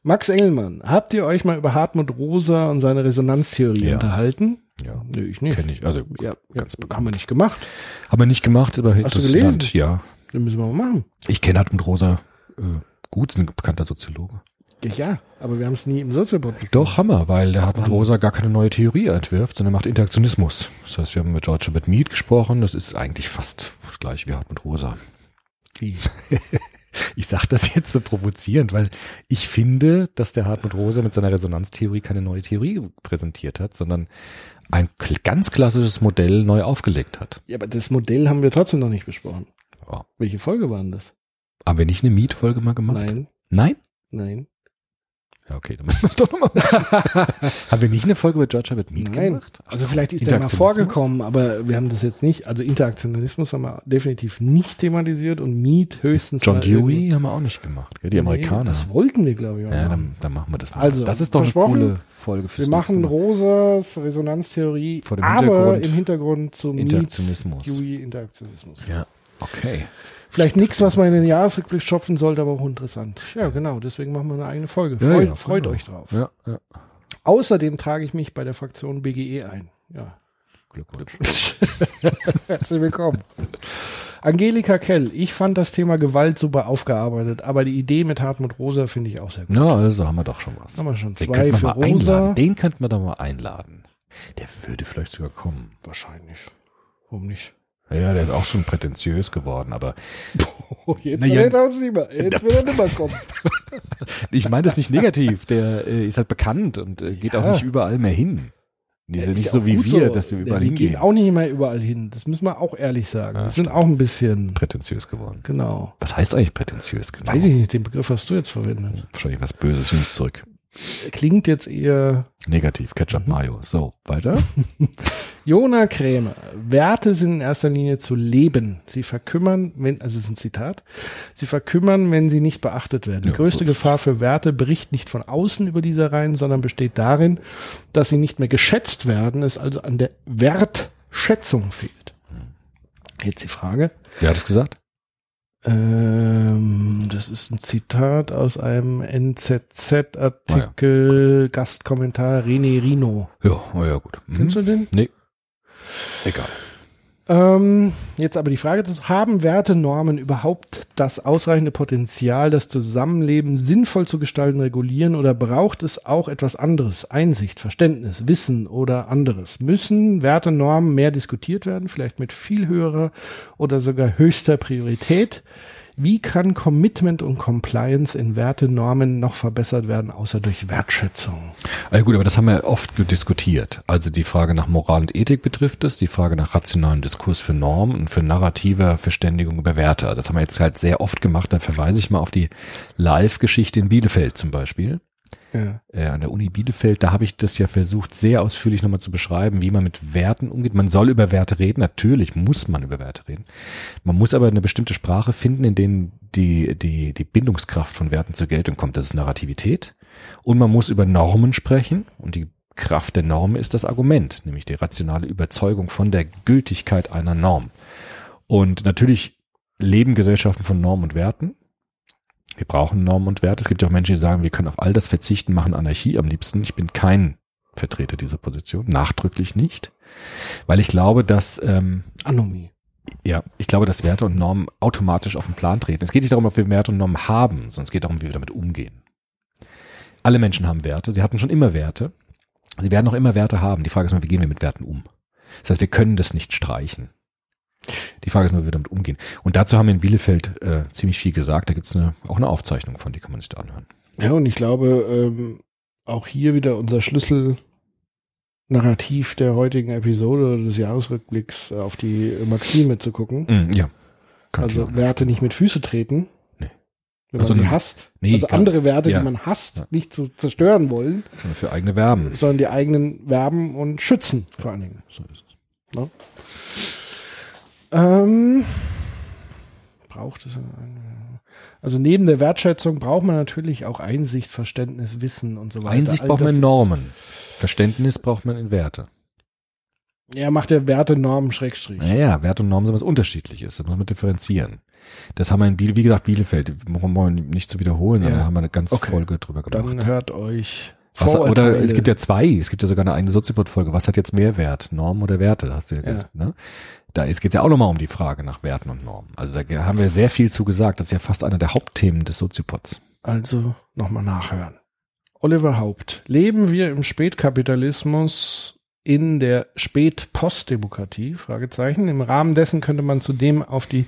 Max Engelmann, habt ihr euch mal über Hartmut Rosa und seine Resonanztheorie Ja. unterhalten? Ja. Nö, ich nicht. Kenne ich. Also, Ja, ganz ja haben wir nicht gemacht. haben wir nicht gemacht, aber Hast du interessant. gelesen? Ja. Den müssen wir mal machen. Ich kenne Hartmut Rosa äh, gut, ist ein bekannter Soziologe. Ja, aber wir haben es nie im besprochen. Doch, Hammer, weil der Hartmut Rosa gar keine neue Theorie entwirft, sondern macht Interaktionismus. Das heißt, wir haben mit George Herbert Mead gesprochen, das ist eigentlich fast das gleiche wie Hartmut Rosa. Wie? Ich sage das jetzt so provozierend, weil ich finde, dass der Hartmut Rosa mit seiner Resonanztheorie keine neue Theorie präsentiert hat, sondern ein ganz klassisches Modell neu aufgelegt hat. Ja, aber das Modell haben wir trotzdem noch nicht besprochen. Ja. Welche Folge waren das? Haben wir nicht eine Mead-Folge mal gemacht? Nein, Nein? nein. Ja, okay, dann müssen wir es doch nochmal machen. haben wir nicht eine Folge über George Herbert Mead Nein. gemacht? Also vielleicht ist der mal vorgekommen, aber wir haben das jetzt nicht. Also Interaktionalismus haben wir definitiv nicht thematisiert und Mead höchstens. John Dewey haben wir auch nicht gemacht, gell? die Nee, Amerikaner. Das wollten wir, glaube ich, auch ja, dann, dann machen wir das mal. Also, das ist doch eine coole Folge fürs Wir machen. Rosas Resonanztheorie, aber im Hintergrund zum Interaktionismus. Mead, Dewey Interaktionismus. Ja, okay. Vielleicht nichts, was man in den Jahresrückblick schopfen sollte, aber auch interessant. Ja, genau. Deswegen machen wir eine eigene Folge. Ja, Freut, ja, freut genau. euch drauf. Ja, ja. Außerdem trage ich mich bei der Fraktion BGE ein. Ja. Glückwunsch. Herzlich willkommen. Angelika Kell, ich fand das Thema Gewalt super aufgearbeitet, aber die Idee mit Hartmut Rosa finde ich auch sehr gut. Na, also haben wir doch schon was. Haben wir schon Den zwei wir für Rosa. einladen. Den könnten wir doch mal einladen. Der würde vielleicht sogar kommen. Wahrscheinlich. Warum nicht? Ja, der ist auch schon prätentiös geworden, aber Oh, jetzt Na ja. wird er uns nicht mehr. Jetzt wird er nicht mehr kommen. ich meine das nicht negativ. Der äh, ist halt bekannt und äh, geht Ja. auch nicht überall mehr hin. Die ja nicht ja so wie wir, so. dass wir Ja, überall wir hingehen. gehen auch nicht mehr überall hin. Das müssen wir auch ehrlich sagen. Ja, wir sind auch ein bisschen, prätentiös geworden. genau. Was heißt eigentlich prätentiös genau? Weiß ich nicht, den Begriff hast du jetzt verwendet. Wahrscheinlich was Böses, ich nehme es zurück. Klingt jetzt eher Negativ, Ketchup, Mayo. So, weiter. Jona Krämer. Werte sind in erster Linie zu leben. Sie verkümmern, wenn, also es ist ein Zitat, sie verkümmern, wenn sie nicht beachtet werden. Die Ja, größte so Gefahr für Werte bricht nicht von außen über diese Reihen, sondern besteht darin, dass sie nicht mehr geschätzt werden, es also an der Wertschätzung fehlt. Jetzt die Frage. Wer hat es gesagt? Ähm, das ist ein Zitat aus einem NZZ-Artikel, Gastkommentar René Rino. Ja, oh ja, gut. Mhm. Kennst du den? Nee. Egal. Ähm, jetzt aber die Frage, haben Werte, Normen überhaupt das ausreichende Potenzial, das Zusammenleben sinnvoll zu gestalten, regulieren oder braucht es auch etwas anderes? Einsicht, Verständnis, Wissen oder anderes? Müssen Werte, Normen mehr diskutiert werden, vielleicht mit viel höherer oder sogar höchster Priorität? Wie kann Commitment und Compliance in Werte, Normen noch verbessert werden, außer durch Wertschätzung? Also gut, aber das haben wir oft diskutiert. Also die Frage nach Moral und Ethik betrifft es, die Frage nach rationalen Diskurs für Normen und für narrativer Verständigung über Werte. Das haben wir jetzt halt sehr oft gemacht. Da verweise ich mal auf die Live-Geschichte in Bielefeld zum Beispiel. Ja. äh, an der Uni Bielefeld, da habe ich das ja versucht, sehr ausführlich nochmal zu beschreiben, wie man mit Werten umgeht. Man soll über Werte reden, natürlich muss man über Werte reden. Man muss aber eine bestimmte Sprache finden, in denen die, die, die Bindungskraft von Werten zur Geltung kommt. Das ist Narrativität. Und man muss über Normen sprechen und die Kraft der Norm ist das Argument, nämlich die rationale Überzeugung von der Gültigkeit einer Norm. Und natürlich leben Gesellschaften von Normen und Werten. Wir brauchen Normen und Werte. Es gibt ja auch Menschen, die sagen, wir können auf all das verzichten, machen Anarchie am liebsten. Ich bin kein Vertreter dieser Position, nachdrücklich nicht, weil ich glaube, dass ähm, Anomie. ja, ich glaube, dass Werte und Normen automatisch auf den Plan treten. Es geht nicht darum, ob wir Werte und Normen haben, sondern es geht darum, wie wir damit umgehen. Alle Menschen haben Werte. Sie hatten schon immer Werte. Sie werden auch immer Werte haben. Die Frage ist nur, wie gehen wir mit Werten um? Das heißt, wir können das nicht streichen. Die Frage ist nur, wie wir damit umgehen. Und dazu haben wir in Bielefeld äh, ziemlich viel gesagt. Da gibt's eine, auch eine Aufzeichnung von, die kann man sich da anhören. Ja, und ich glaube, ähm, auch hier wieder unser Schlüsselnarrativ der heutigen Episode oder des Jahresrückblicks äh, auf die Maxime zu gucken. Mm, ja. Kann also Werte nicht mit Füße treten. Nee. Wenn Also man sie ne- hasst. nee, also andere Werte, ja. die man hasst, Ja. nicht zu zerstören wollen, Sondern für eigene Verben. sondern die eigenen werben und schützen, vor allen Dingen. So ist es. Ähm, braucht es also neben der Wertschätzung braucht man natürlich auch Einsicht, Verständnis, Wissen und so weiter. Einsicht All braucht man in Normen. Verständnis braucht man in Werte. Er macht ja Werte, Normen, Schrägstrich. Naja, Wert und Norm sind was unterschiedliches. Das muss man differenzieren. Das haben wir in Biel, wie gesagt, Bielefeld, wollen wir nicht zu wiederholen, Ja. da haben wir eine ganze Okay. Folge drüber gemacht. Dann hört euch Was, oder es gibt ja zwei, es gibt ja sogar eine eigene Soziopod-Folge. Was hat jetzt mehr Wert? Normen oder Werte? Hast du ja, Ja. gesagt, ne? Da ist geht's ja auch nochmal um die Frage nach Werten und Normen. Also da haben wir sehr viel zu gesagt. Das ist ja fast einer der Hauptthemen des Soziopods. Also nochmal nachhören. Oliver Haupt. Leben wir im Spätkapitalismus in der Spätpostdemokratie? Fragezeichen. Im Rahmen dessen könnte man zudem auf die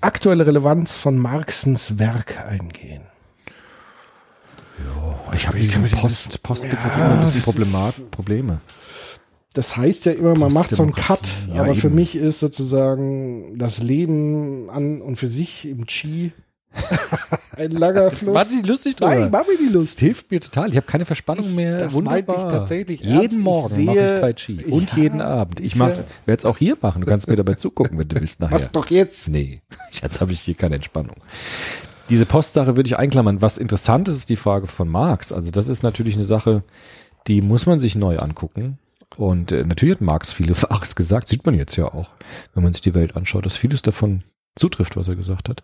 aktuelle Relevanz von Marxens Werk eingehen. Ich habe mit diesem Post, Postbegriff immer ein bisschen Problemat, Probleme. Das heißt ja immer, man macht so einen Cut, ja, aber für eben. mich ist sozusagen das Leben an und für sich im Chi ein langer Fluss. War sie lustig Nein, mach mir die Das Lust. hilft mir total. Ich habe keine Verspannung mehr. das Wunderbar. ich tatsächlich ernst. Jeden Ich Morgen mache ich Tai Chi. Und jeden hab- Abend. Ich ich werde es auch hier machen. Du kannst mir dabei zugucken, wenn du willst nachher. Was doch jetzt? Nee, jetzt habe ich hier keine Entspannung. Diese Postsache würde ich einklammern. Was interessant ist, ist die Frage von Marx. Also das ist natürlich eine Sache, die muss man sich neu angucken. Und äh, natürlich hat Marx viele Wahres gesagt, sieht man jetzt ja auch, wenn man sich die Welt anschaut, dass vieles davon zutrifft, was er gesagt hat.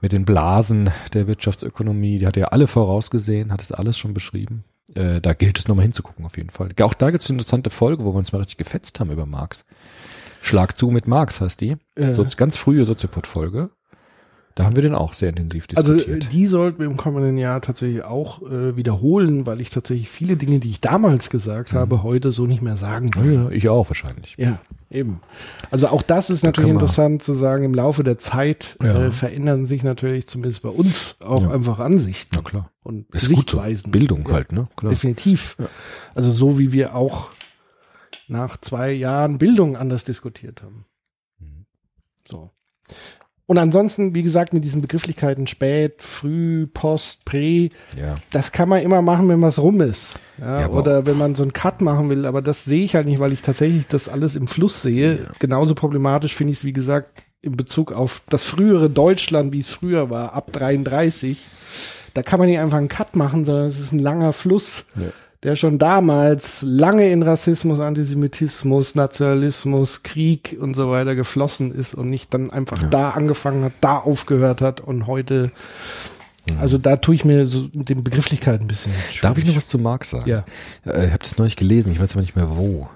Mit den Blasen der Wirtschaftsökonomie, die hat er ja alle vorausgesehen, hat es alles schon beschrieben. Äh, da gilt es nochmal hinzugucken auf jeden Fall. Auch da gibt es eine interessante Folge, wo wir uns mal richtig gefetzt haben über Marx. Schlag zu mit Marx heißt die. Ja. So ganz frühe Soziopod-Folge. Da haben wir den auch sehr intensiv Also diskutiert. äh, die sollten wir im kommenden Jahr tatsächlich auch äh, wiederholen, weil ich tatsächlich viele Dinge, die ich damals gesagt habe, heute so nicht mehr sagen würde. ja, ich auch wahrscheinlich. Ja, eben. Also auch das ist natürlich können wir- interessant zu sagen, im Laufe der Zeit Ja. äh, verändern sich natürlich zumindest bei uns auch Ja. einfach Ansichten Na klar. und Ist gut so. Sichtweisen. Bildung halt, ne? Klar. Definitiv. Also so wie wir auch nach zwei Jahren Bildung anders diskutiert haben. Mhm. So. Und ansonsten, wie gesagt, mit diesen Begrifflichkeiten spät, früh, post, prä, Ja. das kann man immer machen, wenn was rum ist. Ja, Ja, oder wenn man so einen Cut machen will, aber das sehe ich halt nicht, weil ich tatsächlich das alles im Fluss sehe. Genauso problematisch finde ich es, wie gesagt, in Bezug auf das frühere Deutschland, wie es früher war, ab 33. Da kann man nicht einfach einen Cut machen, sondern es ist ein langer Fluss, Ja. Der schon damals lange in Rassismus, Antisemitismus, Nationalismus, Krieg und so weiter geflossen ist und nicht dann einfach da angefangen hat, da aufgehört hat und heute, also da tue ich mir so mit den Begrifflichkeiten ein bisschen. Darf ich noch schwierig. was zu Marx sagen? Ja. Äh, Ich habe das neulich gelesen, ich weiß aber nicht mehr wo.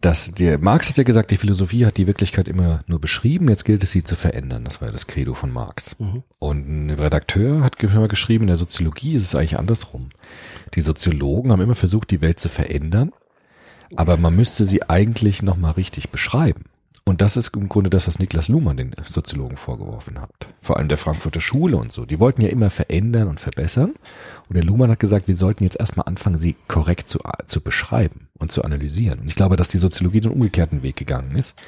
Das, der, Marx hat ja gesagt, die Philosophie hat die Wirklichkeit immer nur beschrieben, jetzt gilt es sie zu verändern. Das war ja das Credo von Marx. Und ein Redakteur hat geschrieben, in der Soziologie ist es eigentlich andersrum. Die Soziologen haben immer versucht, die Welt zu verändern, aber man müsste sie eigentlich nochmal richtig beschreiben. Und das ist im Grunde das, was Niklas Luhmann den Soziologen vorgeworfen hat. Vor allem der Frankfurter Schule und so. Die wollten ja immer verändern und verbessern. Und der Luhmann hat gesagt, wir sollten jetzt erstmal anfangen, sie korrekt zu, zu beschreiben und zu analysieren. Und ich glaube, dass die Soziologie den umgekehrten Weg gegangen ist.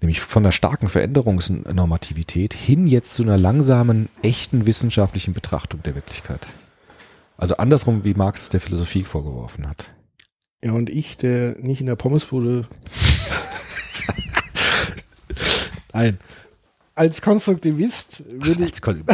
Nämlich von einer starken Veränderungsnormativität hin jetzt zu einer langsamen, echten wissenschaftlichen Betrachtung der Wirklichkeit. Also andersrum, wie Marx es der Philosophie vorgeworfen hat. Ja, und ich, der nicht in der Pommesbude. Nein. Als Konstruktivist würde ich. Jetzt, komm-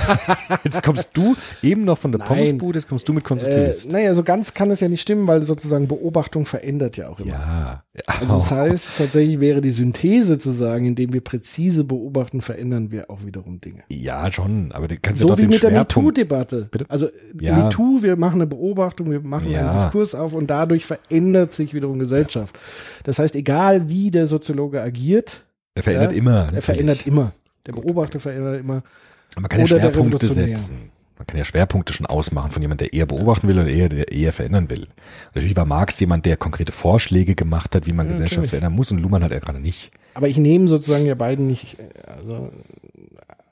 jetzt kommst du eben noch von der Nein. Pommesbude, jetzt kommst du mit Äh, Konstruktivist. naja, so ganz kann es ja nicht stimmen, weil sozusagen Beobachtung verändert ja auch immer. ja. Also das heißt, tatsächlich wäre die Synthese zu sagen, indem wir präzise beobachten, verändern wir auch wiederum Dinge. ja, schon, aber du kannst ja So doch wie den mit der Schwerpunkt. MeToo-Debatte. Bitte? Also Ja. MeToo, wir machen eine Beobachtung, wir machen Ja. einen Diskurs auf und dadurch verändert sich wiederum Gesellschaft. Das heißt, egal wie der Soziologe agiert, Er verändert Ja, immer. er natürlich. verändert immer. Der Beobachter verändert immer. Man kann ja Schwerpunkte setzen. Man kann ja Schwerpunkte schon ausmachen von jemand, der eher beobachten will oder eher, der eher verändern will. Und natürlich war Marx jemand, der konkrete Vorschläge gemacht hat, wie man Gesellschaft natürlich. verändern muss und Luhmann hat er gerade nicht. Aber ich nehme sozusagen ja beiden nicht, äh, also,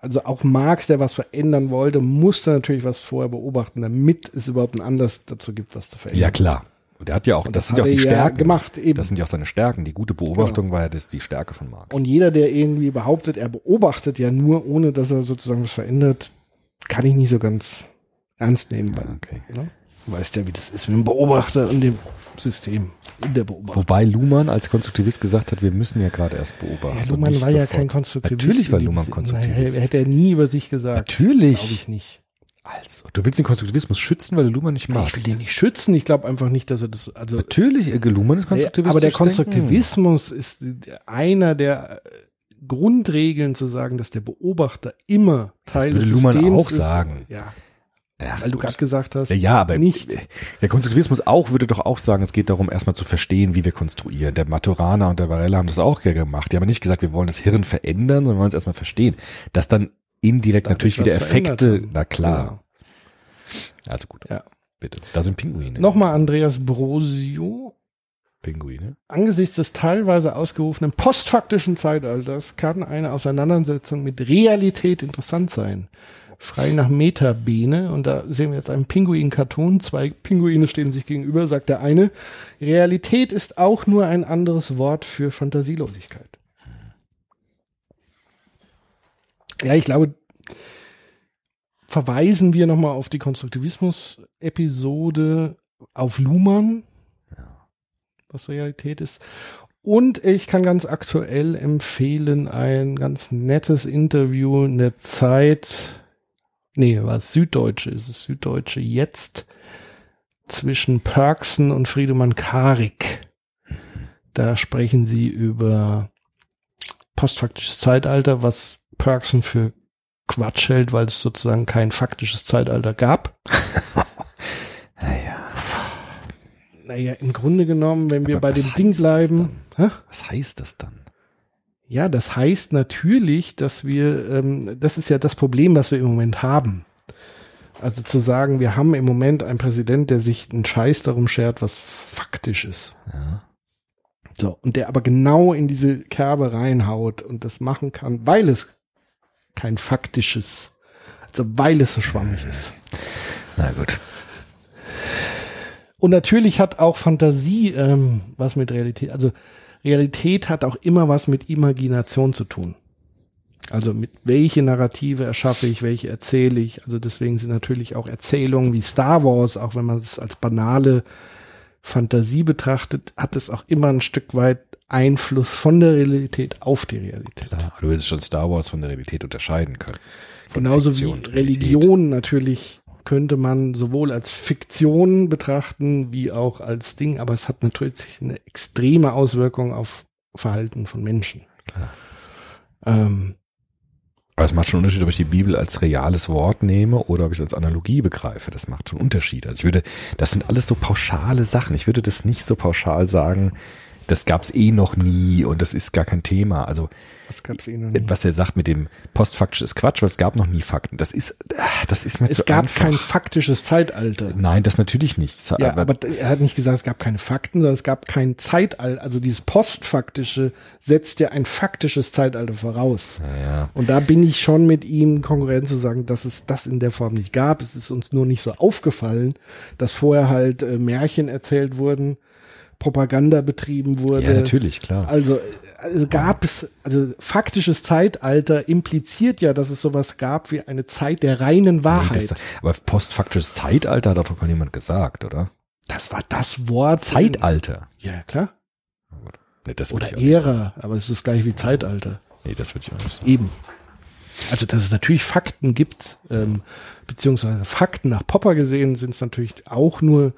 also auch Marx, der was verändern wollte, musste natürlich was vorher beobachten, damit es überhaupt einen Anlass dazu gibt, was zu verändern. Ja, klar. Und er hat ja auch, das, das sind ja auch die er ja Stärken. gemacht, eben. Genau. Das sind ja auch seine Stärken. Die gute Beobachtung war ja das, die Stärke von Marx. Und jeder, der irgendwie behauptet, er beobachtet ja nur, ohne dass er sozusagen was verändert, kann ich nicht so ganz ernst nehmen. Weil, okay. ne? Du weißt ja, wie das ist mit dem Beobachter und dem System in der Beobachtung. Wobei Luhmann als Konstruktivist gesagt hat, wir müssen ja gerade erst beobachten. Ja, Luhmann war ja sofort. kein Konstruktivist. Natürlich war Luhmann. Konstruktivist. Naja, hätte er nie über sich gesagt. Natürlich. Glaube ich nicht. Also, du willst den Konstruktivismus schützen, weil du Luhmann nicht Ich magst. will den nicht schützen. Ich glaube einfach nicht, dass er das, also, Natürlich, Luhmann ist konstruktivistisch. aber der denken. Konstruktivismus ist einer der äh, Grundregeln zu sagen, dass der Beobachter immer Teil würde des Luhmann Systems auch ist. sagen. Ja, Ja, weil du gerade gesagt hast, Ja, ja, aber nicht. der Konstruktivismus auch würde doch auch sagen, es geht darum, erstmal zu verstehen, wie wir konstruieren. Der Maturana und der Varela haben das auch gemacht. Die haben nicht gesagt, wir wollen das Hirn verändern, sondern wollen es erstmal verstehen. Dass dann indirekt Dadurch natürlich wieder Effekte, na klar. Genau. Also gut, Ja. bitte. Da sind Pinguine. Nochmal Andreas Brosio. Pinguine. Angesichts des teilweise ausgerufenen postfaktischen Zeitalters kann eine Auseinandersetzung mit Realität interessant sein. Frei nach Metabene, und da sehen wir jetzt einen Pinguin-Cartoon, zwei Pinguine stehen sich gegenüber, sagt der eine, Realität ist auch nur ein anderes Wort für Fantasielosigkeit. Ja, ich glaube, verweisen wir nochmal auf die Konstruktivismus-Episode auf Luhmann, was Realität ist. Und ich kann ganz aktuell empfehlen ein ganz nettes Interview in der Zeit, nee, war es Süddeutsche, ist es Süddeutsche jetzt zwischen Perksen und Friedemann Karik. Da sprechen sie über postfaktisches Zeitalter, was Perksen für Quatsch hält, weil es sozusagen kein faktisches Zeitalter gab. Naja, Naja, im Grunde genommen, wenn wir Aber bei dem Ding bleiben. Was heißt das dann? Ja, das heißt natürlich, dass wir, ähm, das ist ja das Problem, was wir im Moment haben. Also zu sagen, wir haben im Moment einen Präsident, der sich einen Scheiß darum schert, was faktisch ist. Ja. So, und der aber genau in diese Kerbe reinhaut und das machen kann, weil es kein faktisches, also weil es so schwammig ist. Na gut. Und natürlich hat auch Fantasie ähm, was mit Realität, also Realität hat auch immer was mit Imagination zu tun. Also mit welche Narrative erschaffe ich, welche erzähle ich. Also deswegen sind natürlich auch Erzählungen wie Star Wars, auch wenn man es als banale Fantasie betrachtet, hat es auch immer ein Stück weit Einfluss von der Realität auf die Realität. Klar, du willst schon Star Wars von der Realität unterscheiden können. Genauso Fiktion wie. Religion natürlich könnte man sowohl als Fiktion betrachten wie auch als Ding, aber es hat natürlich eine extreme Auswirkung auf Verhalten von Menschen. Klar. Ähm, Aber es macht schon einen Unterschied, ob ich die Bibel als reales Wort nehme oder ob ich es als Analogie begreife. Das macht schon einen Unterschied. Also ich würde, das sind alles so pauschale Sachen. Ich würde das nicht so pauschal sagen, das gab's eh noch nie und das ist gar kein Thema. Also was gab's eh noch nie? was er sagt mit dem postfaktisch ist Quatsch, weil es gab noch nie Fakten. Das ist, ah, das ist mir Es zu gab einfach. kein faktisches Zeitalter. Nein, das natürlich nicht. Ja, aber, er hat nicht gesagt, es gab keine Fakten, sondern es gab kein Zeitalter. Also dieses Postfaktische setzt ja ein faktisches Zeitalter voraus. ja. Und da bin ich schon mit ihm konkurrent zu sagen, dass es das in der Form nicht gab. Es ist uns nur nicht so aufgefallen, dass vorher halt äh, Märchen erzählt wurden, Propaganda betrieben wurde. ja, natürlich, klar. Also, also gab es, also faktisches Zeitalter impliziert ja, dass es sowas gab wie eine Zeit der reinen Nee, Wahrheit. das, aber postfaktisches Zeitalter hat doch gar niemand gesagt, oder? das war das Wort. Zeitalter. Ja, klar. Nee, Oder Ära, aber es ist gleich wie Zeitalter. Nee, das würde ich auch nicht sagen. Eben. Also, dass es natürlich Fakten gibt, ähm, beziehungsweise Fakten nach Popper gesehen, sind es natürlich auch nur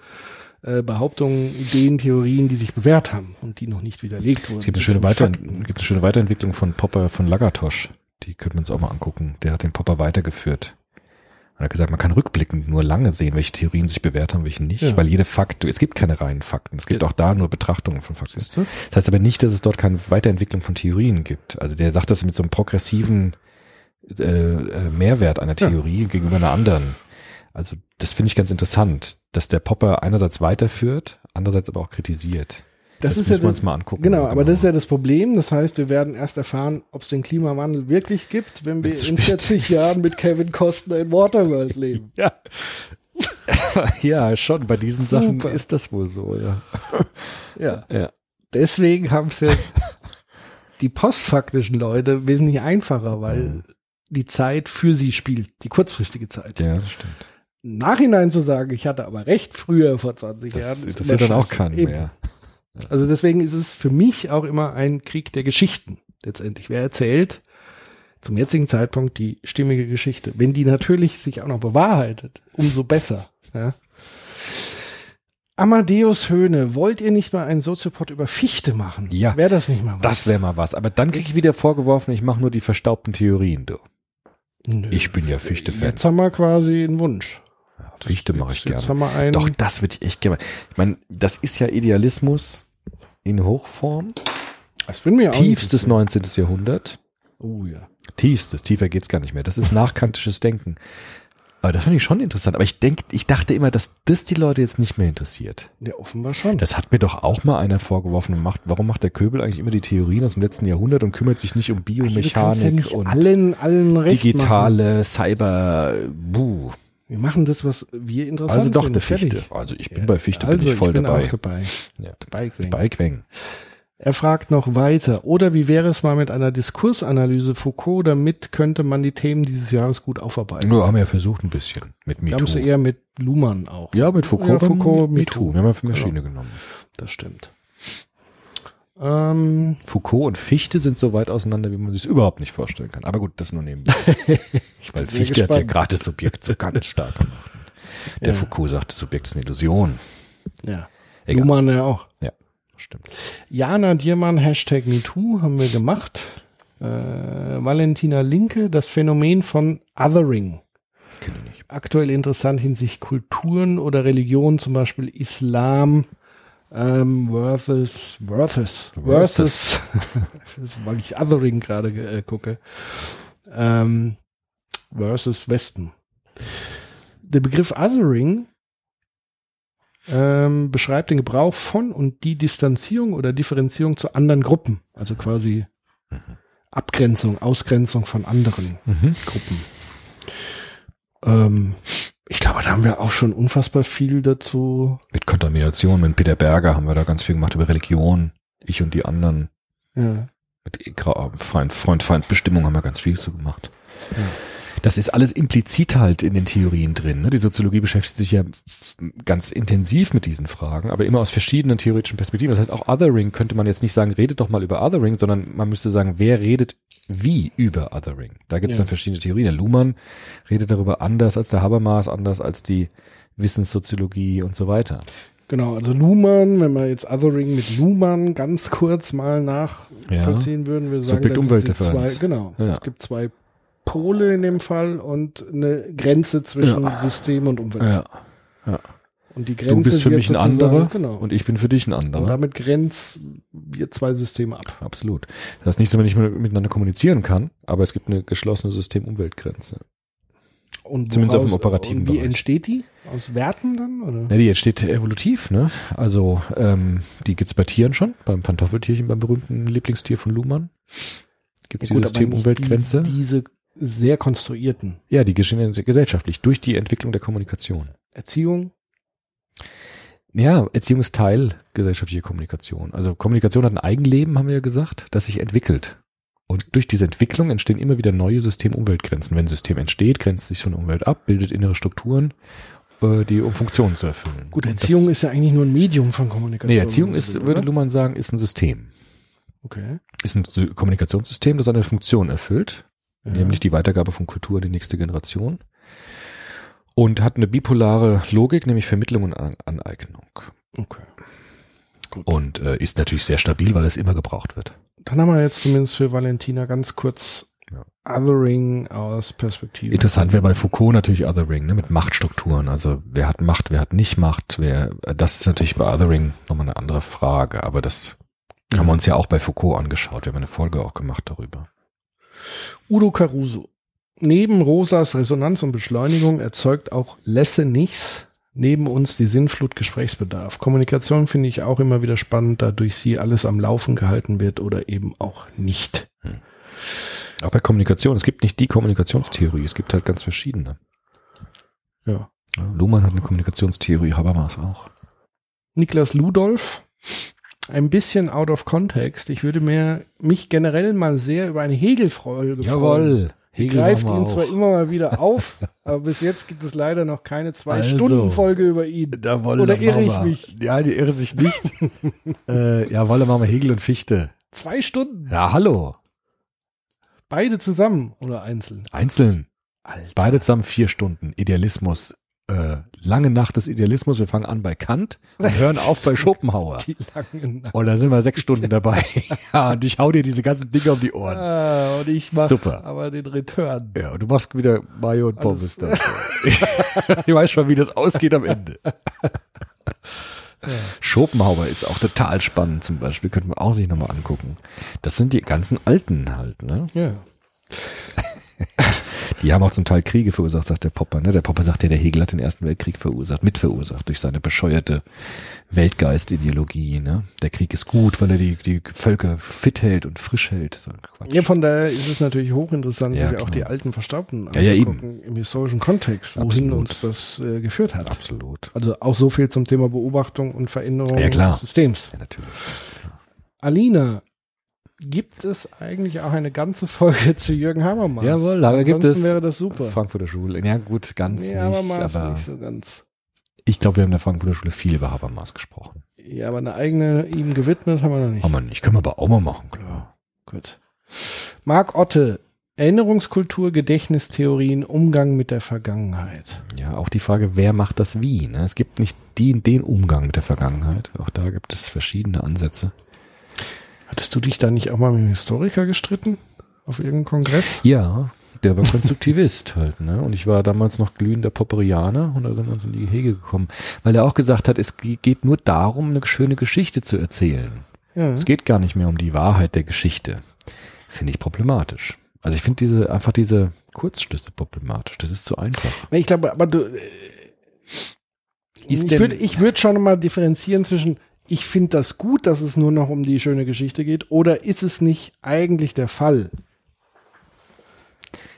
äh, Behauptungen, Ideen, Theorien, die sich bewährt haben und die noch nicht widerlegt wurden. Es gibt eine schöne, Weiter gibt eine schöne Weiterentwicklung von Popper von Lagatosch. Die könnten wir uns auch mal angucken. Der hat den Popper weitergeführt. Er hat gesagt, man kann rückblickend nur lange sehen, welche Theorien sich bewährt haben, welche nicht, Ja. weil jede Fakt, es gibt keine reinen Fakten. Es gibt Ja. auch da nur Betrachtungen von Fakten. Das heißt aber nicht, dass es dort keine Weiterentwicklung von Theorien gibt. Also der sagt das mit so einem progressiven äh, äh, Mehrwert einer Ja. Theorie gegenüber einer anderen. Also das finde ich ganz interessant, dass der Popper einerseits weiterführt, andererseits aber auch kritisiert. Das ist müssen ja wir das- uns mal angucken. Genau, Ja, aber das ist ja das Problem. Das heißt, wir werden erst erfahren, ob es den Klimawandel wirklich gibt, wenn wir in spät 40 ist. Jahren mit Kevin Costner in Waterworld leben. Ja. ja, schon. Bei diesen Sachen Super. ist das wohl so, ja. Ja. Ja. Deswegen haben es ja die postfaktischen Leute wesentlich einfacher, weil Mhm. die Zeit für sie spielt, die kurzfristige Zeit. Ja, das stimmt. Nachhinein zu sagen, ich hatte aber recht früher vor 20 Jahren. Das ist interessiert dann auch keinen Eben. mehr. Also deswegen ist es für mich auch immer ein Krieg der Geschichten letztendlich. Wer erzählt zum jetzigen Zeitpunkt die stimmige Geschichte? Wenn die natürlich sich auch noch bewahrheitet, umso besser. Ja. Amadeus Höhne, wollt ihr nicht mal einen Soziopod über Fichte machen? Ja. Wäre das nicht mal was? Das wäre mal was. Aber dann krieg ich wieder vorgeworfen, ich mache nur die verstaubten Theorien, du. Nö. Ich bin ja Fichte-Fan. Jetzt haben wir quasi einen Wunsch. Fichte mache ich Jetzt- Jetzt gerne. einen. Doch, das würde ich echt gerne. Ich meine, das ist ja Idealismus in Hochform. das würden wir Tiefstes nicht 19. Jahrhundert. Oh ja. Tiefstes, tiefer geht's gar nicht mehr. Das ist nachkantisches Denken. Aber das finde ich schon interessant. Aber ich denk, ich dachte immer, dass das die Leute jetzt nicht mehr interessiert. Ja, offenbar schon. Das hat mir doch auch mal einer vorgeworfen. Macht, warum macht der Köbel eigentlich immer die Theorien aus dem letzten Jahrhundert und kümmert sich nicht um Du kannst ja Biomechanik nicht und allen, allen recht Machen. digitale Cyber, buh. Wir machen das, was wir interessant Also doch der Fertig. Fichte. Also ich bin Ja, bei Fichte, also bin ich voll bin dabei. Auch dabei. Ja. dabei gewesen. Bei Queng. Er fragt noch weiter. Oder wie wäre es mal mit einer Diskursanalyse Foucault? Damit könnte man die Themen dieses Jahres gut aufarbeiten. Nur haben wir ja versucht ein bisschen mit Wir haben es MeToo. eher mit Luhmann auch. Ja, mit Foucault, Ja, Foucault, mit MeToo. MeToo. Wir haben ja für Maschine genommen. Das stimmt. Ähm, Foucault und Fichte sind so weit auseinander, wie man sich überhaupt nicht vorstellen kann. Aber gut, das nur nebenbei. Weil Fichte hat ja gespannt. gerade das Subjekt so ganz stark gemacht. Der Ja. Foucault sagt, das Subjekt ist eine Illusion. ja. Egal. Luhmann ja auch. Ja, stimmt. Jana Diermann, Hashtag MeToo haben wir gemacht. Äh, Valentina Linke, das Phänomen von Othering. Kenne ich nicht. aktuell interessant hinsichtlich Kulturen oder Religionen, zum Beispiel Islam ähm, versus versus versus, ist, weil ich Othering gerade äh, gucke ähm, versus Westen. Der Begriff Othering ähm, beschreibt den Gebrauch von und die Distanzierung oder Differenzierung zu anderen Gruppen, also quasi Abgrenzung, Ausgrenzung von anderen Mhm. Gruppen. Ähm, ich glaube, da haben wir auch schon unfassbar viel dazu. Mit Kontamination, mit Peter Berger haben wir da ganz viel gemacht über Religion. Ich und die anderen. Ja. Mit Gra- Freund, Freund, Feindbestimmung haben wir ganz viel zu gemacht. Das ist alles implizit halt in den Theorien drin. Ne? Die Soziologie beschäftigt sich ja ganz intensiv mit diesen Fragen, aber immer aus verschiedenen theoretischen Perspektiven. Das heißt, auch Othering könnte man jetzt nicht sagen, redet doch mal über Othering, sondern man müsste sagen, wer redet wie über Othering. Da gibt es Ja. dann verschiedene Theorien. Der Luhmann redet darüber anders als der Habermas, anders als die Wissenssoziologie und so weiter. Genau, also Luhmann, wenn wir jetzt Othering mit Luhmann ganz kurz mal nachvollziehen würden, wir sagen, Subjekt- da sind zwei, genau, Ja. es gibt zwei Pole in dem Fall und eine Grenze zwischen Ja. System und Umwelt. Ja. Und die Grenze Du bist für mich ein anderer genau. und ich bin für dich ein und anderer. damit grenzen wir zwei Systeme ab. Absolut. Das heißt nicht, dass man nicht mehr miteinander kommunizieren kann, aber es gibt eine geschlossene System-Umwelt-Grenze. Und Zumindest auf dem woraus- operativen und wie Bereich. entsteht die? Aus Werten dann? Oder? Ja, die entsteht evolutiv, ne? Also ähm, die gibt's bei Tieren schon, beim Pantoffeltierchen, beim berühmten Lieblingstier von Luhmann. Gibt's Ja, die System-Umwelt-Grenze? die- Diese sehr konstruierten Ja, die geschehen gesellschaftlich, durch die Entwicklung der Kommunikation. Erziehung. Ja, Erziehung ist Teil gesellschaftlicher Kommunikation. Also Kommunikation hat ein Eigenleben, haben wir ja gesagt, das sich entwickelt. Und durch diese Entwicklung entstehen immer wieder neue System-Umweltgrenzen. Wenn ein System entsteht, grenzt sich von der Umwelt ab, bildet innere Strukturen, äh, die um Funktionen zu erfüllen. Gut, Erziehung das, ist ja eigentlich nur ein Medium von Kommunikation. Nee, Erziehung ist, will, würde oder? Luhmann sagen, ist ein System. Okay. Ist ein Sy- Kommunikationssystem, das eine Funktion erfüllt, Ja. nämlich die Weitergabe von Kultur an die nächste Generation. Und hat eine bipolare Logik, nämlich Vermittlung und An Aneignung. Okay. Gut. Und äh, ist natürlich sehr stabil, weil es immer gebraucht wird. Dann haben wir jetzt zumindest für Valentina ganz kurz Ja. Othering aus Perspektive. Interessant wäre bei Foucault natürlich Othering, ne, mit Machtstrukturen. Also wer hat Macht, wer hat nicht Macht, wer, das ist natürlich bei Othering nochmal eine andere Frage, aber das haben wir uns ja auch bei Foucault angeschaut. Wir haben eine Folge auch gemacht darüber. Udo Caruso. Neben Rosas Resonanz und Beschleunigung erzeugt auch Lesse nichts neben uns die Sinnflut Gesprächsbedarf. Kommunikation finde ich auch immer wieder spannend, da durch sie alles am Laufen gehalten wird oder eben auch nicht. Auch bei Kommunikation. Es gibt nicht die Kommunikationstheorie, es gibt halt ganz verschiedene. Ja, Luhmann hat eine Kommunikationstheorie, Habermas auch. Niklas Ludolf. Ein bisschen out of context. Ich würde mir mich generell mal sehr über eine Hegel-Folge freuen. Hegel greift ihn zwar auch. immer mal wieder auf, aber bis jetzt gibt es leider noch keine Also, Zwei-Stunden-Folge über ihn. Da Wolle, Oder irre ich mich? Ja, die irre sich nicht. äh, ja, Wolle machen wir Hegel und Fichte. Zwei Stunden. Ja, hallo. Beide zusammen oder einzeln. Einzeln. Alter. Beide zusammen vier Stunden. Idealismus. Äh, lange Nacht des Idealismus. Wir fangen an bei Kant und hören auf bei Schopenhauer. Die langen Nacht. Und da sind wir sechs Stunden dabei. ja, und ich hau dir diese ganzen Dinge um die Ohren. Ah, und ich mache Super. aber den Return. Ja, und du machst wieder Mayo und Pommes da. Ich, ich weiß schon, wie das ausgeht am Ende. Schopenhauer ist auch total spannend zum Beispiel, könnten wir auch sich nochmal angucken. Das sind die ganzen Alten halt, ne? Ja. Die haben auch zum Teil Kriege verursacht, sagt der Popper. Ne? Der Popper sagt ja, der Hegel hat den Ersten Weltkrieg verursacht, mitverursacht durch seine bescheuerte Weltgeistideologie. Ne? Der Krieg ist gut, weil er die, die Völker fit hält und frisch hält. So ja, von daher ist es natürlich hochinteressant, Ja, sich auch die alten Verstaubten Ja, ja, anzugucken im historischen Kontext, wohin Absolut. uns das äh, geführt hat. Absolut. Also auch so viel zum Thema Beobachtung und Veränderung Ja, klar. des Systems. Ja, natürlich. Alina, gibt es eigentlich auch eine ganze Folge zu Jürgen Habermas? Jawohl, da gibt Ansonsten es wäre das super. Frankfurter Schule. Ja gut, ganz Nee, nicht, Habermas aber nicht so ganz. ich glaube, wir haben in der Frankfurter Schule viel über Habermas gesprochen. Ja, aber eine eigene ihm gewidmet haben wir noch nicht. Haben wir nicht. Können wir aber auch mal machen, klar. Gut. Marc Otte, Erinnerungskultur, Gedächtnistheorien, Umgang mit der Vergangenheit. Ja, auch die Frage, wer macht das wie? Ne? Es gibt nicht die, den Umgang mit der Vergangenheit. Auch da gibt es verschiedene Ansätze. Hattest du dich da nicht auch mal mit einem Historiker gestritten? Auf irgendeinem Kongress? Ja, der war Konstruktivist halt, ne? Und ich war damals noch glühender Popperianer und da sind wir uns in die Gehege gekommen, weil er auch gesagt hat, es ge- geht nur darum, eine schöne Geschichte zu erzählen. Ja. Es geht gar nicht mehr um die Wahrheit der Geschichte. Finde ich problematisch. Also ich finde diese, einfach diese Kurzschlüsse problematisch. Das ist zu einfach. Ich glaube, aber du, äh, Ist ich würde würd schon mal differenzieren zwischen, ich finde das gut, dass es nur noch um die schöne Geschichte geht, oder ist es nicht eigentlich der Fall?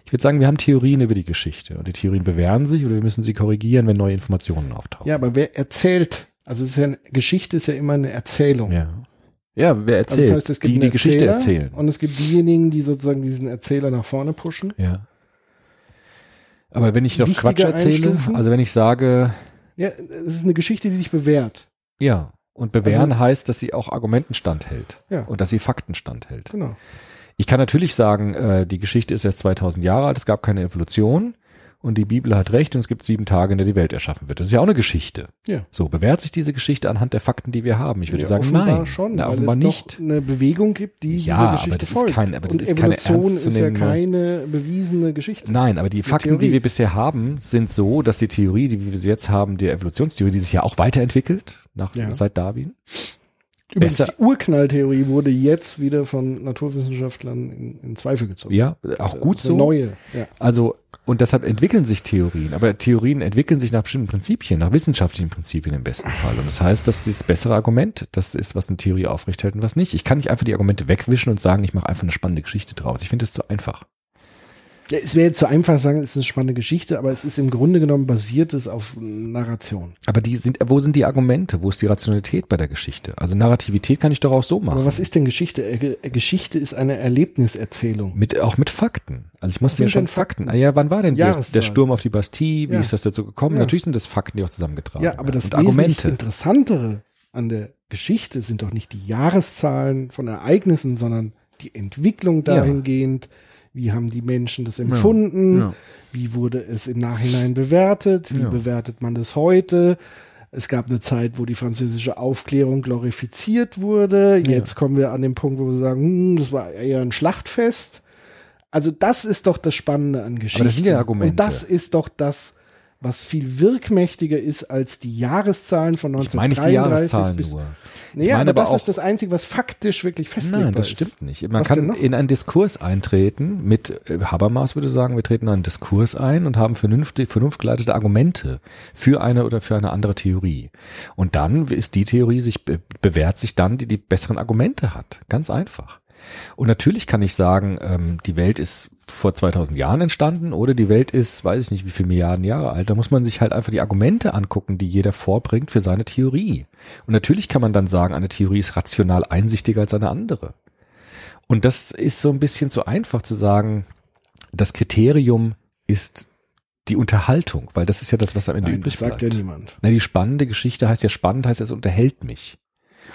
Ich würde sagen, wir haben Theorien über die Geschichte und die Theorien bewähren sich oder wir müssen sie korrigieren, wenn neue Informationen auftauchen. Ja, aber wer erzählt, also ist ja, eine- Geschichte ist ja immer eine Erzählung. Ja. Ja, wer Also erzählt? das heißt, es gibt die die Geschichte erzählen. Und es gibt diejenigen, die sozusagen diesen Erzähler nach vorne pushen. Ja. Aber wenn ich doch Wichtige Quatsch erzähle, Einstufen? also wenn ich sage, Ja, es ist eine Geschichte, die sich bewährt. ja, und bewähren heißt, dass sie auch Argumenten standhält Ja. und dass sie Fakten standhält. Genau. Ich kann natürlich sagen, äh, die Geschichte ist erst 2000 Jahre alt, es gab keine Evolution und die Bibel hat recht und es gibt sieben Tage, in der die Welt erschaffen wird. Das ist ja auch eine Geschichte. Ja. So, bewährt sich diese Geschichte anhand der Fakten, die wir haben? Ich würde Ja, sagen, nein. schon, Na, weil offenbar es nicht. eine Bewegung gibt, die Ja, dieser aber Geschichte das ist kein- aber das Und ist keine Evolution ist ja ernstzunehmende- keine bewiesene Geschichte. Nein, aber die eine Fakten, die Theorie. wir bisher haben, sind so, dass die Theorie, die wir jetzt haben, die Evolutionstheorie, die sich ja auch weiterentwickelt nach, Ja. seit Darwin. Übrigens, besser- die Urknalltheorie wurde jetzt wieder von Naturwissenschaftlern in, in Zweifel gezogen. Ja, auch Das gut eine so. Neue. Ja. Also, und deshalb entwickeln sich Theorien, aber Theorien entwickeln sich nach bestimmten Prinzipien, nach wissenschaftlichen Prinzipien im besten Fall. Und das heißt, das ist das bessere Argument. Das ist, was eine Theorie aufrechterhält und was nicht. Ich kann nicht einfach die Argumente wegwischen und sagen, ich mache einfach eine spannende Geschichte draus. Ich finde das zu einfach. Es wäre jetzt zu einfach zu sagen, es ist eine spannende Geschichte, aber es ist im Grunde genommen basiert es auf Narration. Aber die sind, wo sind die Argumente? Wo ist die Rationalität bei der Geschichte? Also Narrativität kann ich doch auch so machen. Aber was ist denn Geschichte? Äh, äh, Geschichte ist eine Erlebniserzählung. Mit, auch mit Fakten. Also ich muss mir schon Fakten. Fakten? Ah ja, wann war denn der, der. Sturm auf die Bastille? Wie Ja. ist das dazu gekommen? Ja. Natürlich sind das Fakten, die auch zusammengetragen Ja, aber werden. das Und Argumente. Interessantere an der Geschichte sind doch nicht die Jahreszahlen von Ereignissen, sondern die Entwicklung Ja. Wie haben die Menschen das empfunden, Ja. wie wurde es im Nachhinein bewertet, wie Ja. bewertet man das heute. Es gab eine Zeit, wo die französische Aufklärung glorifiziert wurde. Jetzt kommen wir an den Punkt, wo wir sagen, hm, das war eher ein Schlachtfest. Also das ist doch das Spannende an Geschichte. das sind ja Argumente. Und das ist doch das, was viel wirkmächtiger ist als die Jahreszahlen von Ich meine nicht die 1933 Jahreszahlen bis nur. Naja, aber aber das ist das Einzige, was faktisch wirklich festlegbar Nein, das ist. stimmt nicht. Man Was kann in einen Diskurs eintreten mit äh, Habermas würde sagen, wir treten in einen Diskurs ein und haben vernünftig, vernunftgeleitete Argumente für eine oder für eine andere Theorie. Und dann ist die Theorie sich be bewährt sich dann, die die besseren Argumente hat. Ganz einfach. Und natürlich kann ich sagen, ähm, die Welt ist vor 2000 Jahren entstanden oder die Welt ist, weiß ich nicht, wie viele Milliarden Jahre alt. Da muss man sich halt einfach die Argumente angucken, die jeder vorbringt für seine Theorie. Und natürlich kann man dann sagen, eine Theorie ist rational einsichtiger als eine andere. Und das ist so ein bisschen zu einfach zu sagen, das Kriterium ist die Unterhaltung, weil das ist ja das, was am Ende Nein, übrig das sagt bleibt. ja niemand. Na, die spannende Geschichte heißt ja spannend, heißt ja, es unterhält mich.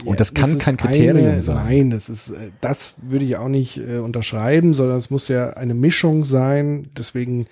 Und Ja, das kann ist kein Kriterium eine, sein. Nein, das ist, äh, das würde ich auch nicht äh, unterschreiben, sondern es muss ja eine Mischung sein. Deswegen,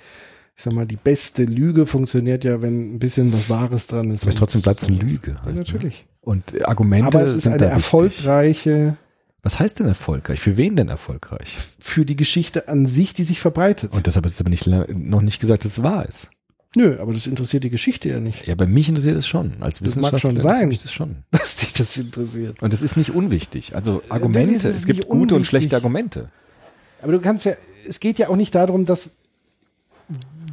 ich sag mal, die beste Lüge funktioniert ja, wenn ein bisschen was Wahres dran ist. Aber trotzdem bleibt es eine Lüge. Ja, halt, ne? natürlich. Und Argumente Aber es ist sind eine erfolgreiche Was heißt denn erfolgreich? Für wen denn erfolgreich? für die Geschichte an sich, die sich verbreitet. Und deshalb ist aber nicht, noch nicht gesagt, dass es wahr ist. Nö, aber das interessiert die Geschichte ja nicht, Ja, bei mich interessiert es schon. Als Das mag Wissenschaftler schon sein. mich das schon. dass dich das interessiert. Und es ist nicht unwichtig. Also Argumente, es gibt gute und schlechte Argumente. Aber du kannst ja, es geht ja auch nicht darum, dass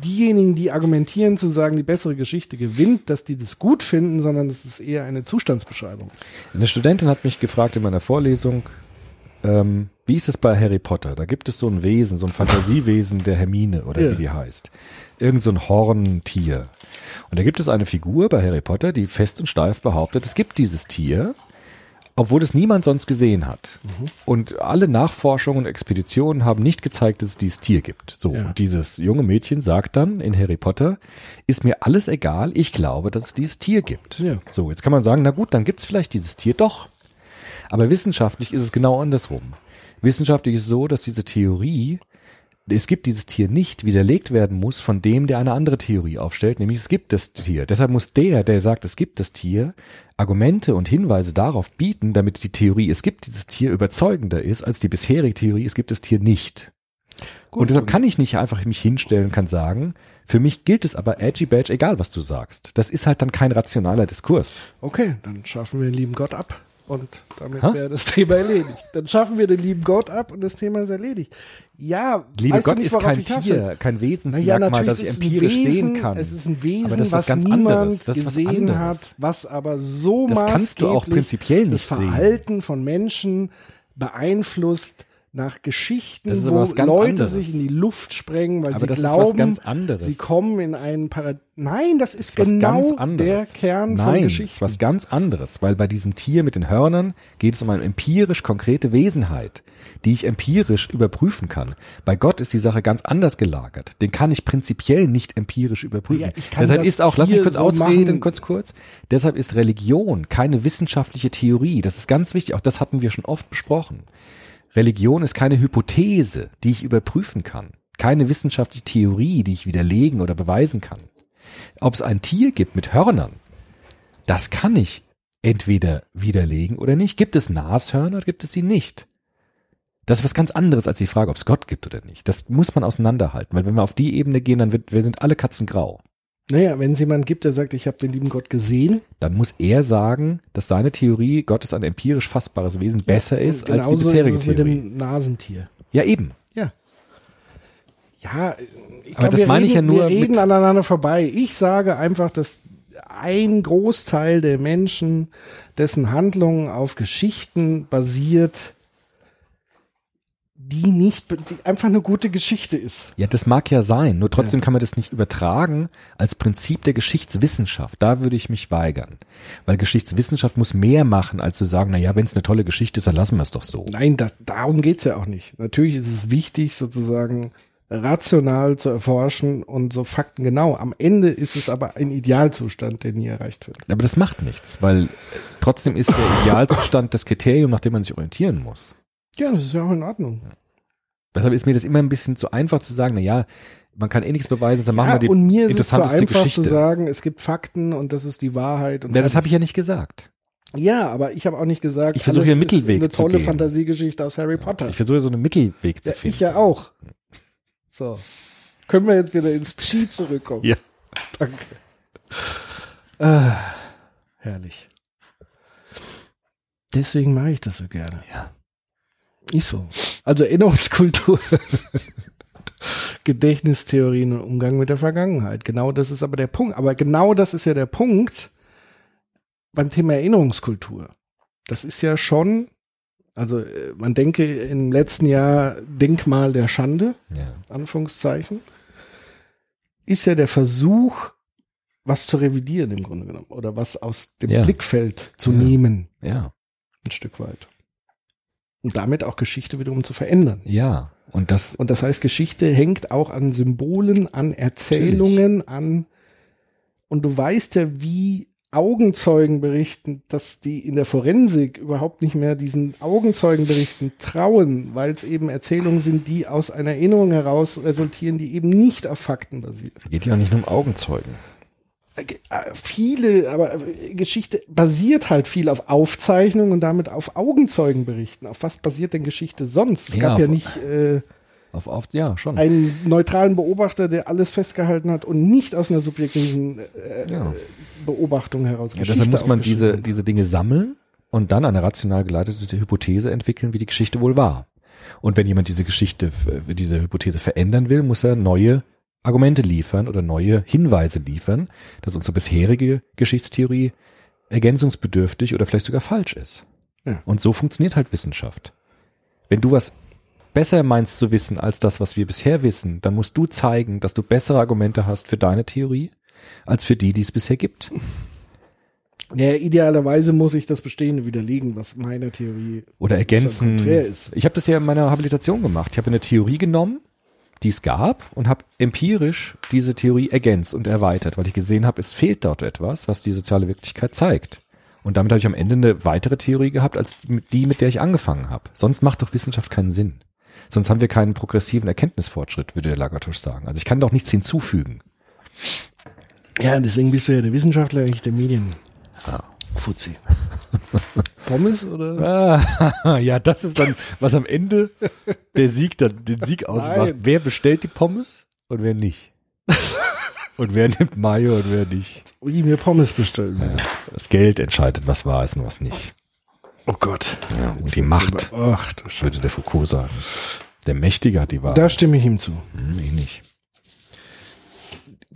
diejenigen, die argumentieren, zu sagen, die bessere Geschichte gewinnt, dass die das gut finden, sondern es ist eher eine Zustandsbeschreibung. Eine Studentin hat mich gefragt in meiner Vorlesung, ähm, wie ist es bei Harry Potter? Da gibt es so ein Wesen, so ein Fantasiewesen der Hermine oder Ja. wie die heißt. Irgend so ein Horntier. Und da gibt es eine Figur bei Harry Potter, die fest und steif behauptet, es gibt dieses Tier, obwohl es niemand sonst gesehen hat. Und alle Nachforschungen und Expeditionen haben nicht gezeigt, dass es dieses Tier gibt. So, Ja. und dieses junge Mädchen sagt dann in Harry Potter, ist mir alles egal, ich glaube, dass es dieses Tier gibt. Ja. So, jetzt kann man sagen, na gut, dann gibt es vielleicht dieses Tier doch. Aber wissenschaftlich ist es genau andersrum. Wissenschaftlich ist es so, dass diese Theorie, es gibt dieses Tier nicht, widerlegt werden muss von dem, der eine andere Theorie aufstellt, nämlich es gibt das Tier. Deshalb muss der, der sagt, es gibt das Tier, Argumente und Hinweise darauf bieten, damit die Theorie, es gibt dieses Tier, überzeugender ist als die bisherige Theorie, es gibt das Tier nicht. und deshalb kann ich nicht einfach mich hinstellen und kann sagen, für mich gilt es aber edgy badge, egal was du sagst. Das ist halt dann kein rationaler Diskurs. Okay, dann schaffen wir den lieben Gott ab. Und damit Ha? wäre das Thema erledigt. Dann schaffen wir den lieben Gott ab und das Thema ist erledigt. Ja, Liebe Gott nicht, ist kein? Tier, kein Naja, Wesensmerkmal, natürlich das ich empirisch Wesen, sehen kann. Es ist ein Wesen, Aber das ist was, was ganz niemand anderes. Das gesehen hat, was aber so Das kannst du auch prinzipiell das nicht sehen. Verhalten von Menschen beeinflusst, nach Geschichten, Das ist wo Leute anderes. sich in die Luft sprengen, weil Aber sie das ist was glauben, ganz anderes. sie kommen in einen Paradies. Nein, das ist, was genau ganz der. Kern Nein, von das Geschichten. ist was ganz anderes, weil bei diesem Tier mit den Hörnern geht es um eine empirisch konkrete Wesenheit, die ich empirisch überprüfen kann. Bei Gott ist die Sache ganz anders gelagert. Den kann ich prinzipiell nicht empirisch überprüfen. Ja, Deshalb das ist auch, lass mich kurz so ausreden, machen. kurz kurz. Deshalb ist Religion keine wissenschaftliche Theorie. Das ist ganz wichtig. Auch das hatten wir schon oft besprochen. Religion ist keine Hypothese, die ich überprüfen kann. Keine wissenschaftliche Theorie, die ich widerlegen oder beweisen kann. Ob es ein Tier gibt mit Hörnern, das kann ich entweder widerlegen oder nicht. Gibt es Nashörner oder gibt es sie nicht? Das ist was ganz anderes als die Frage, ob es Gott gibt oder nicht. Das muss man auseinanderhalten, weil wenn wir auf die Ebene gehen, dann wird, wir sind alle Katzen grau. Naja, wenn es jemand gibt, der sagt, ich habe den lieben Gott gesehen, Dann muss er sagen, dass seine Theorie, Gott ist ein empirisch fassbares Wesen, besser ist als die bisherige ist es mit Theorie. dem Nasentier. Ja, eben. Ja. Ja, ich Aber glaub, das wir meine ich reden, ja nur Wir reden mit- aneinander vorbei. Ich sage einfach, dass ein Großteil der Menschen, dessen Handlungen auf Geschichten basiert, die nicht, die einfach eine gute Geschichte ist. Ja, das mag ja sein, nur trotzdem kann man das nicht übertragen als Prinzip der Geschichtswissenschaft. Da würde ich mich weigern. Weil Geschichtswissenschaft muss mehr machen, als zu sagen, na ja, wenn es eine tolle Geschichte ist, dann lassen wir es doch so. Nein, das, darum geht's ja auch nicht. Natürlich ist es wichtig, sozusagen rational zu erforschen und so Fakten genau. Am Ende ist es aber ein Idealzustand, der nie erreicht wird. Aber das macht nichts, weil trotzdem ist der Idealzustand das Kriterium, nach dem man sich orientieren muss. Ja, das ist ja auch in Ordnung. Deshalb ist mir das immer ein bisschen zu einfach zu sagen, na ja, man kann eh nichts beweisen, dann machen Ja, wir die und mir ist es zu interessanteste einfach Geschichte. zu sagen, es gibt Fakten und das ist die Wahrheit. Und ja, das habe ich ja nicht gesagt. ja, aber ich habe auch nicht gesagt, Ich versuche hier einen Mittelweg eine zu tolle gehen. Fantasiegeschichte aus Harry Potter. Ich versuche so einen Mittelweg zu ja, finden. ich ja auch. So. Können wir jetzt wieder ins Chi zurückkommen? Ja. Danke. Ah, herrlich. Deswegen mache ich das so gerne. Ja. Ist so. Also Erinnerungskultur. Gedächtnistheorien und Umgang mit der Vergangenheit. Genau das ist aber der Punkt. Aber genau das ist ja der Punkt beim Thema Erinnerungskultur. Das ist ja schon, also äh, man denke im letzten Jahr Denkmal der Schande, Ja. Anführungszeichen, ist ja der Versuch, was zu revidieren im Grunde genommen oder was aus dem Ja. Blickfeld zu Ja. nehmen, ja. ein Stück weit. Und damit auch Geschichte wiederum zu verändern. Ja. Und das, Und das heißt, Geschichte hängt auch an Symbolen, an Erzählungen, an und du weißt ja, wie Augenzeugen berichten, dass die in der Forensik überhaupt nicht mehr diesen Augenzeugenberichten trauen, weil es eben Erzählungen sind, die aus einer Erinnerung heraus resultieren, die eben nicht auf Fakten basieren. geht ja nicht nur um Augenzeugen. Viele, aber äh, Geschichte basiert halt viel auf Aufzeichnungen und damit auf Augenzeugenberichten. Auf was basiert denn Geschichte sonst? Es Ja, gab ja nicht äh, Auf, auf, ja, schon. einen neutralen Beobachter, der alles festgehalten hat und nicht aus einer subjektiven äh, Ja. Beobachtung heraus Ja, deshalb muss man diese, diese Dinge sammeln und dann eine rational geleitete Hypothese entwickeln, wie die Geschichte wohl war. Und wenn jemand diese Geschichte, diese Hypothese verändern will, muss er neue Argumente liefern oder neue Hinweise liefern, dass unsere bisherige Geschichtstheorie ergänzungsbedürftig oder vielleicht sogar falsch ist. Ja. Und so funktioniert halt Wissenschaft. Wenn du was besser meinst zu wissen als das, was wir bisher wissen, dann musst du zeigen, dass du bessere Argumente hast für deine Theorie als für die, die es bisher gibt. Ja, idealerweise muss ich das Bestehende widerlegen, was meine Theorie Oder ergänzen. ist. Ich habe das ja in meiner Habilitation gemacht. Ich habe eine Theorie genommen, die es gab, und habe empirisch diese Theorie ergänzt und erweitert, weil ich gesehen habe, es fehlt dort etwas, was die soziale Wirklichkeit zeigt. Und damit habe ich am Ende eine weitere Theorie gehabt, als die, mit der ich angefangen habe. Sonst macht doch Wissenschaft keinen Sinn. Sonst haben wir keinen progressiven Erkenntnisfortschritt, würde der Lagatusch sagen. Also ich kann doch nichts hinzufügen. Ja, deswegen bist du ja der Wissenschaftler, nicht der Medien. Ah. Fuzzi. Pommes oder? Ah, ja, das ist dann, was am Ende der Sieg dann, den Sieg ausmacht. Nein. Wer bestellt die Pommes und wer nicht? Und wer nimmt Mayo und wer nicht? Wie mir Pommes bestellen. Ja, das Geld entscheidet, was wahr ist und was nicht. Oh Gott. Ja, und die Macht, Ach würde der Foucault sagen. Der Mächtige hat die Wahrheit. Da stimme ich ihm zu. Hm, ich nicht.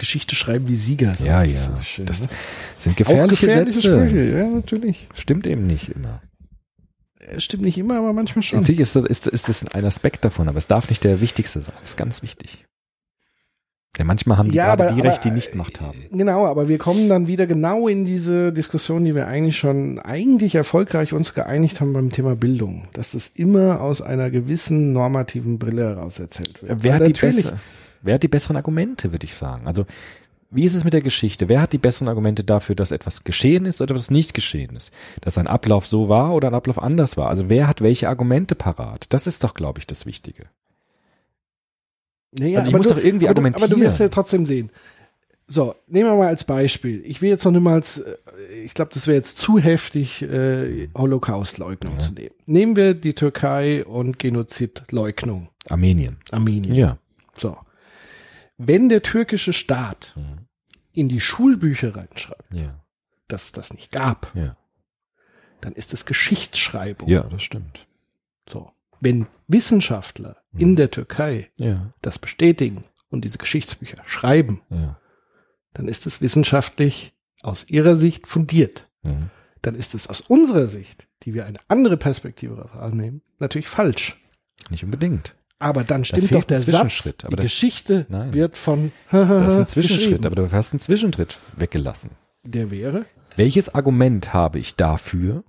Geschichte schreiben wie Sieger. so. Ja, Das ja. ist schön, Das ne? sind gefährliche, gefährliche Sätze. Sprüche, ja, natürlich. Stimmt eben nicht immer. Äh, Stimmt nicht immer, aber manchmal schon. Natürlich ist das, ist, ist das ein Aspekt davon, aber es darf nicht der wichtigste sein. Das ist ganz wichtig. Ja, manchmal haben die Ja, gerade aber- die Recht, die nicht Macht haben. Genau, aber wir kommen dann wieder genau in diese Diskussion, die wir eigentlich schon eigentlich erfolgreich uns geeinigt haben beim Thema Bildung, dass es immer aus einer gewissen normativen Brille heraus erzählt wird. Wer Weil hat, die bessere, wer hat die besseren Argumente, würde ich sagen. Also, wie ist es mit der Geschichte? Wer hat die besseren Argumente dafür, dass etwas geschehen ist oder was nicht geschehen ist? Dass ein Ablauf so war oder ein Ablauf anders war? Also, wer hat welche Argumente parat? Das ist doch, glaube ich, das Wichtige. Naja, Also ich muss du, doch irgendwie aber du, aber du argumentieren. wirst ja trotzdem sehen. So, nehmen wir mal als Beispiel. Ich will jetzt noch nicht mal als, äh, ich glaube, das wäre jetzt zu heftig, äh, Holocaustleugnung zu nehmen. Nehmen wir die Türkei und Genozidleugnung, Armenien. Armenien. Ja. So. Wenn der türkische Staat Mhm. in die Schulbücher reinschreibt, Ja. dass es das nicht gab, Ja. dann ist es Geschichtsschreibung. Ja, das stimmt. So. Wenn Wissenschaftler in der Türkei Ja. das bestätigen und diese Geschichtsbücher schreiben, dann ist es wissenschaftlich aus ihrer Sicht fundiert. Mhm. Dann ist es aus unserer Sicht, die wir eine andere Perspektive darauf annehmen, natürlich falsch. Nicht unbedingt. Aber dann stimmt fehlt doch der ein Satz, Zwischenschritt, aber die Geschichte Nein. wird von Das ist ein Zwischenschritt, aber du hast einen Zwischentritt weggelassen. der wäre Welches Argument habe ich dafür,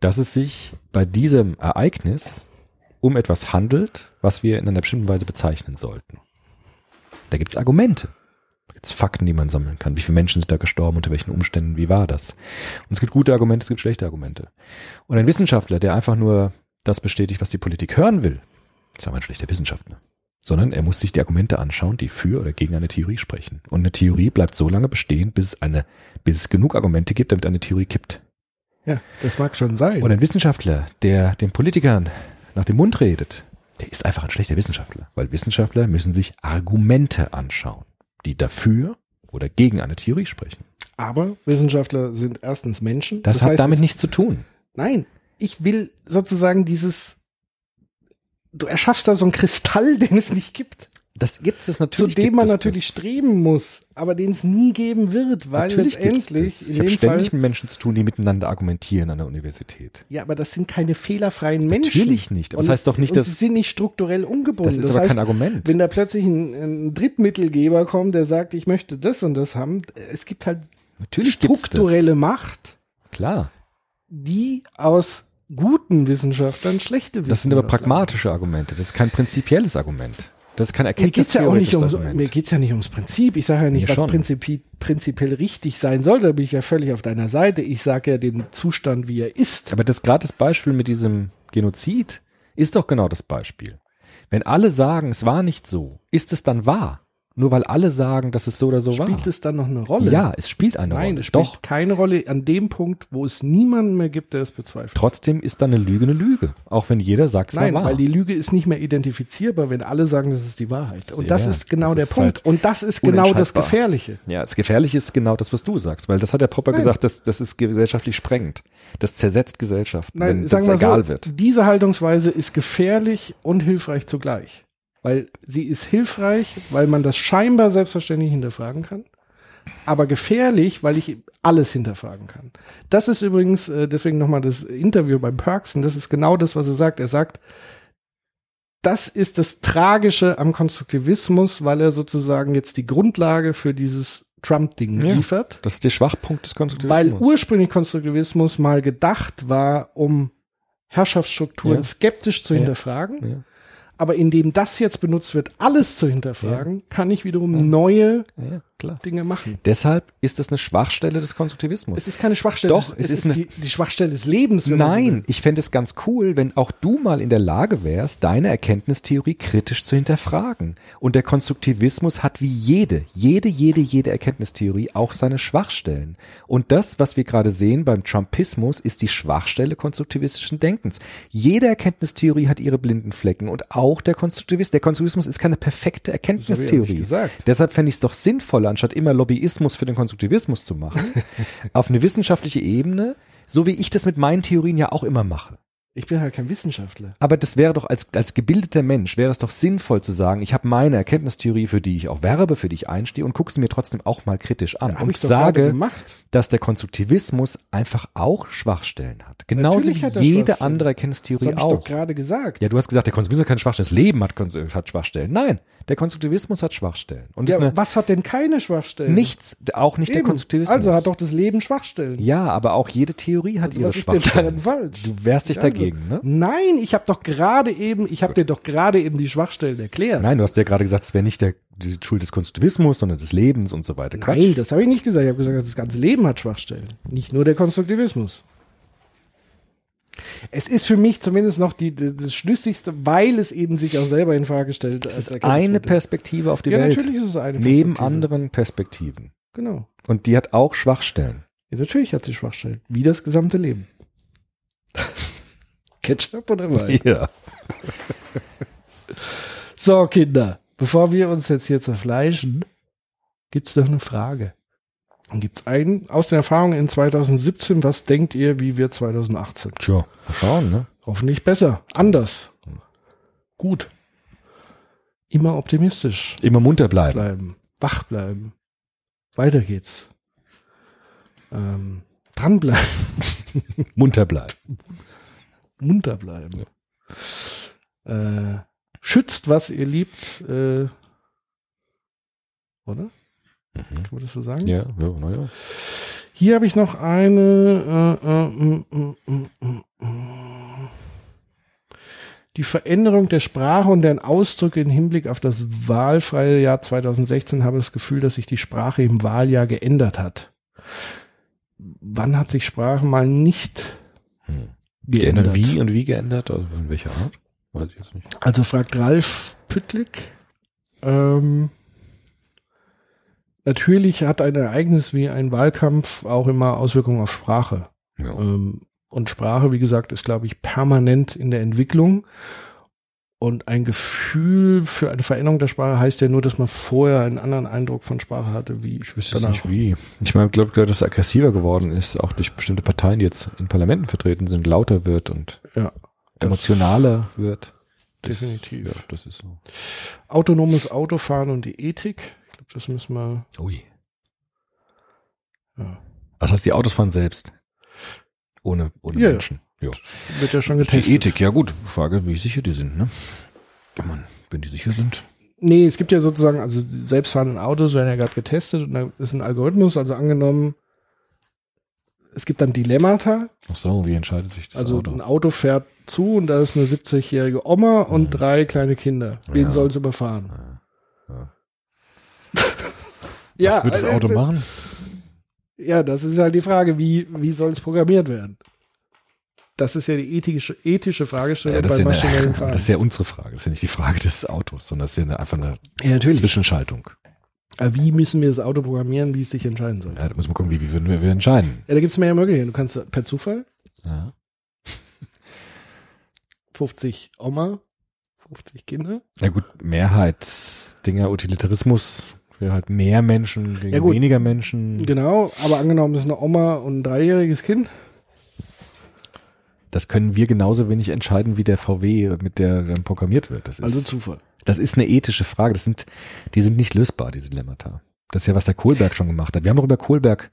dass es sich bei diesem Ereignis um etwas handelt, was wir in einer bestimmten Weise bezeichnen sollten? Da gibt es Argumente. Da gibt es Fakten, die man sammeln kann. Wie viele Menschen sind da gestorben, unter welchen Umständen, wie war das? Und es gibt gute Argumente, es gibt schlechte Argumente. Und ein Wissenschaftler, der einfach nur das bestätigt, was die Politik hören will, ist aber ein schlechter Wissenschaftler. Sondern er muss sich die Argumente anschauen, die für oder gegen eine Theorie sprechen. Und eine Theorie bleibt so lange bestehen, bis es eine, bis es genug Argumente gibt, damit eine Theorie kippt. ja, das mag schon sein. Und ein Wissenschaftler, der den Politikern nach dem Mund redet, der ist einfach ein schlechter Wissenschaftler. Weil Wissenschaftler müssen sich Argumente anschauen, die dafür oder gegen eine Theorie sprechen. Aber Wissenschaftler sind erstens Menschen. Das, hat heißt, damit nichts zu tun. Nein, ich will sozusagen dieses. Du erschaffst da so einen Kristall, den es nicht gibt, Das gibt es zu natürlich. dem gibt man natürlich das. streben muss, aber den es nie geben wird, weil Natürlich letztendlich das. Ich habe dem ständig mit Menschen zu tun, die miteinander argumentieren an der Universität. Ja, aber das sind keine fehlerfreien Menschen. Natürlich nicht, aber Und das heißt doch nicht, dass- sie sind nicht strukturell ungebunden. Das ist aber heißt, kein Argument. Wenn da plötzlich ein, ein Drittmittelgeber kommt, der sagt, ich möchte das und das haben, es gibt halt Natürlich strukturelle Macht, Das. Klar. die aus guten Wissenschaftlern schlechte Wissenschaftler Das sind aber pragmatische Argumente. Das ist kein prinzipielles Argument. Das ist kein Mir geht's ja ums, Argument. mir geht's ja nicht ums Prinzip. Ich sage ja nicht, Mir was schon. prinzipi prinzipiell richtig sein soll. Da bin ich ja völlig auf deiner Seite. Ich sage ja den Zustand, wie er ist. Aber das gerade das Beispiel mit diesem Genozid ist doch genau das Beispiel. Wenn alle sagen, es war nicht so, ist es dann wahr? Nur weil alle sagen, dass es so oder so war. Spielt es dann noch eine Rolle? ja, es spielt eine Nein, Rolle. es spielt Doch. keine Rolle an dem Punkt, wo es niemanden mehr gibt, der es bezweifelt. Trotzdem ist dann eine Lüge eine Lüge. Auch wenn jeder sagt, es Nein, war wahr. weil die Lüge ist nicht mehr identifizierbar, wenn alle sagen, das ist die Wahrheit. Und das Ja, ist genau das der ist Punkt. halt Und das ist genau das. Gefährliche. ja, das Gefährliche ist genau das, was du sagst, weil das hat der Popper Nein. gesagt, das, das ist gesellschaftlich sprengend. Das zersetzt Gesellschaften, Nein, wenn es egal so, wird. diese Haltungsweise ist gefährlich und hilfreich zugleich. Weil sie ist hilfreich, weil man das scheinbar selbstverständlich hinterfragen kann, aber gefährlich, weil ich alles hinterfragen kann. Das ist übrigens, äh, deswegen nochmal das Interview bei Perksen, das ist genau das, was er sagt. Er sagt, das ist das Tragische am Konstruktivismus, weil er sozusagen jetzt die Grundlage für dieses Trump-Ding Ja. liefert. Das ist der Schwachpunkt des Weil Konstruktivismus. ursprünglich Konstruktivismus mal gedacht war, um Herrschaftsstrukturen Ja. skeptisch zu Ja. hinterfragen. Ja. Aber indem das jetzt benutzt wird, alles zu hinterfragen, kann ich wiederum neue ja, klar. Dinge machen. Deshalb ist das eine Schwachstelle des Konstruktivismus. Es ist keine Schwachstelle. Doch, es ist eine- die, die Schwachstelle des Lebens. so Nein, will. ich fände es ganz cool, wenn auch du mal in der Lage wärst, deine Erkenntnistheorie kritisch zu hinterfragen. Und der Konstruktivismus hat wie jede, jede, jede, jede Erkenntnistheorie auch seine Schwachstellen. Und das, was wir gerade sehen beim Trumpismus, ist die Schwachstelle konstruktivistischen Denkens. Jede Erkenntnistheorie hat ihre blinden Flecken und auch der Konstruktivist. Der Konstruktivismus ist keine perfekte Erkenntnistheorie. Deshalb fände ich es doch sinnvoller, anstatt immer Lobbyismus für den Konstruktivismus zu machen, auf eine wissenschaftliche Ebene, so wie ich das mit meinen Theorien ja auch immer mache. Ich bin halt kein Wissenschaftler. Aber das wäre doch als, als gebildeter Mensch, wäre es doch sinnvoll zu sagen, ich habe meine Erkenntnistheorie, für die ich auch werbe, für die ich einstehe und guck's mir trotzdem auch mal kritisch an hab und ich sage, dass der Konstruktivismus einfach auch Schwachstellen hat. Genauso wie jede Schwachstellen. andere Das Erkenntnistheorie habe ich auch. doch gerade gesagt. Ja, du hast gesagt, der Konstruktivismus hat keine Schwachstellen. Das Leben hat, hat Schwachstellen. Nein, der Konstruktivismus hat Schwachstellen. Und das Ja, eine, was hat denn keine Schwachstellen? nichts, auch nicht der Eben. Konstruktivismus. Also hat doch das Leben Schwachstellen. ja, aber auch jede Theorie hat Also ihre was ist denn Schwachstellen. daran falsch? Du wehrst dich Also, dagegen, ne? Nein, ich habe doch gerade eben, ich habe dir doch gerade eben die Schwachstellen erklärt. Nein, du hast ja gerade gesagt, es wäre nicht der, die Schuld des Konstruktivismus, sondern des Lebens und so weiter. Quatsch. Nein, das habe ich nicht gesagt. Ich habe gesagt, das ganze Leben hat Schwachstellen. Nicht nur der Konstruktivismus. Es ist für mich zumindest noch die, die, das Schlüssigste, weil es eben sich auch selber in Frage stellt. Es ist eine Perspektive auf die Ja, Welt. natürlich ist es eine Neben Perspektive. anderen Perspektiven. Genau. Und die hat auch Schwachstellen. Ja, natürlich hat sie Schwachstellen. Wie das gesamte Leben. Ketchup oder Wein? Ja. So, Kinder, bevor wir uns jetzt hier zerfleischen, gibt's noch eine Frage. Und gibt's einen aus der Erfahrung in 2017, was denkt ihr, wie wird 2018? Tja, schauen, ne? Hoffentlich besser, anders, gut, immer optimistisch Immer munter bleiben. bleiben, wach bleiben. Weiter geht's. Ähm, dranbleiben, Munter bleiben. munter bleiben. Äh, schützt, was ihr liebt, äh, oder? Kann man das so sagen? Ja, ja, naja. Hier habe ich noch eine. Äh, äh, mm, mm, mm. Die Veränderung der Sprache und deren Ausdrücke im Hinblick auf das wahlfreie Jahr 2016 habe das Gefühl, dass sich die Sprache im Wahljahr geändert hat. Wann hat sich Sprache mal nicht Hm. Geändert? Geändert wie und wie geändert? Also in welcher Art? Weiß ich jetzt nicht. Also fragt Ralf Püttlik. Ähm, natürlich hat ein Ereignis wie ein Wahlkampf auch immer Auswirkungen auf Sprache. Ja. Ähm, und Sprache, wie gesagt, ist, glaube ich, permanent in der Entwicklung. Und ein Gefühl für eine Veränderung der Sprache heißt ja nur, dass man vorher einen anderen Eindruck von Sprache hatte, wie Ich wüsste jetzt nicht wie. Ich meine, glaube, glaub, dass es aggressiver geworden ist, auch durch bestimmte Parteien, die jetzt in Parlamenten vertreten sind, lauter wird und Ja, emotionaler wird. Das, definitiv. Ja, das ist so. Autonomes Autofahren und die Ethik. Ich glaube, das müssen wir. Ui. Ja. Das heißt, die Autos fahren selbst. Ohne, ohne ja. Menschen. Ja. Wird ja schon Die getestet. Ethik, ja gut. Frage, wie sicher die sind, ne? Man, wenn die sicher sind. Nee, es gibt ja sozusagen, also die selbstfahrenden Autos werden ja gerade getestet und da ist ein Algorithmus, also angenommen, es gibt dann Dilemmata, Ach so, wie entscheidet sich das also Auto? ein Auto fährt zu und da ist eine 70-jährige Oma und drei kleine Kinder. Wen Ja. soll es überfahren? Ja. Ja, Was wird das also, Auto machen? Ja, das ist halt die Frage, wie, wie soll es programmiert werden? Das ist ja die ethische, ethische Fragestellung Ja, das, bei ja maschinellem eine, Fahren. das ist ja unsere Frage. Das ist ja nicht die Frage des Autos, sondern das ist ja eine, einfach eine ja. Zwischenschaltung. Aber wie müssen wir das Auto programmieren, wie es sich entscheiden soll? Ja, da müssen wir gucken, wie, wie würden wir, wir entscheiden. Ja, da gibt es mehrere Möglichkeiten. Du kannst per Zufall Ja. 50 Oma, 50 Kinder. Ja gut, Mehrheitsdinger, Utilitarismus wäre halt mehr Menschen gegen Ja, weniger Menschen. Genau, aber angenommen ist eine Oma und ein dreijähriges Kind. Das können wir genauso wenig entscheiden wie der VW, mit der dann programmiert wird. Das ist, Also Zufall. das ist eine ethische Frage. Das sind, die sind nicht lösbar, diese Dilemmata. Das ist ja, was der Kohlberg schon gemacht hat. Wir haben doch über Kohlberg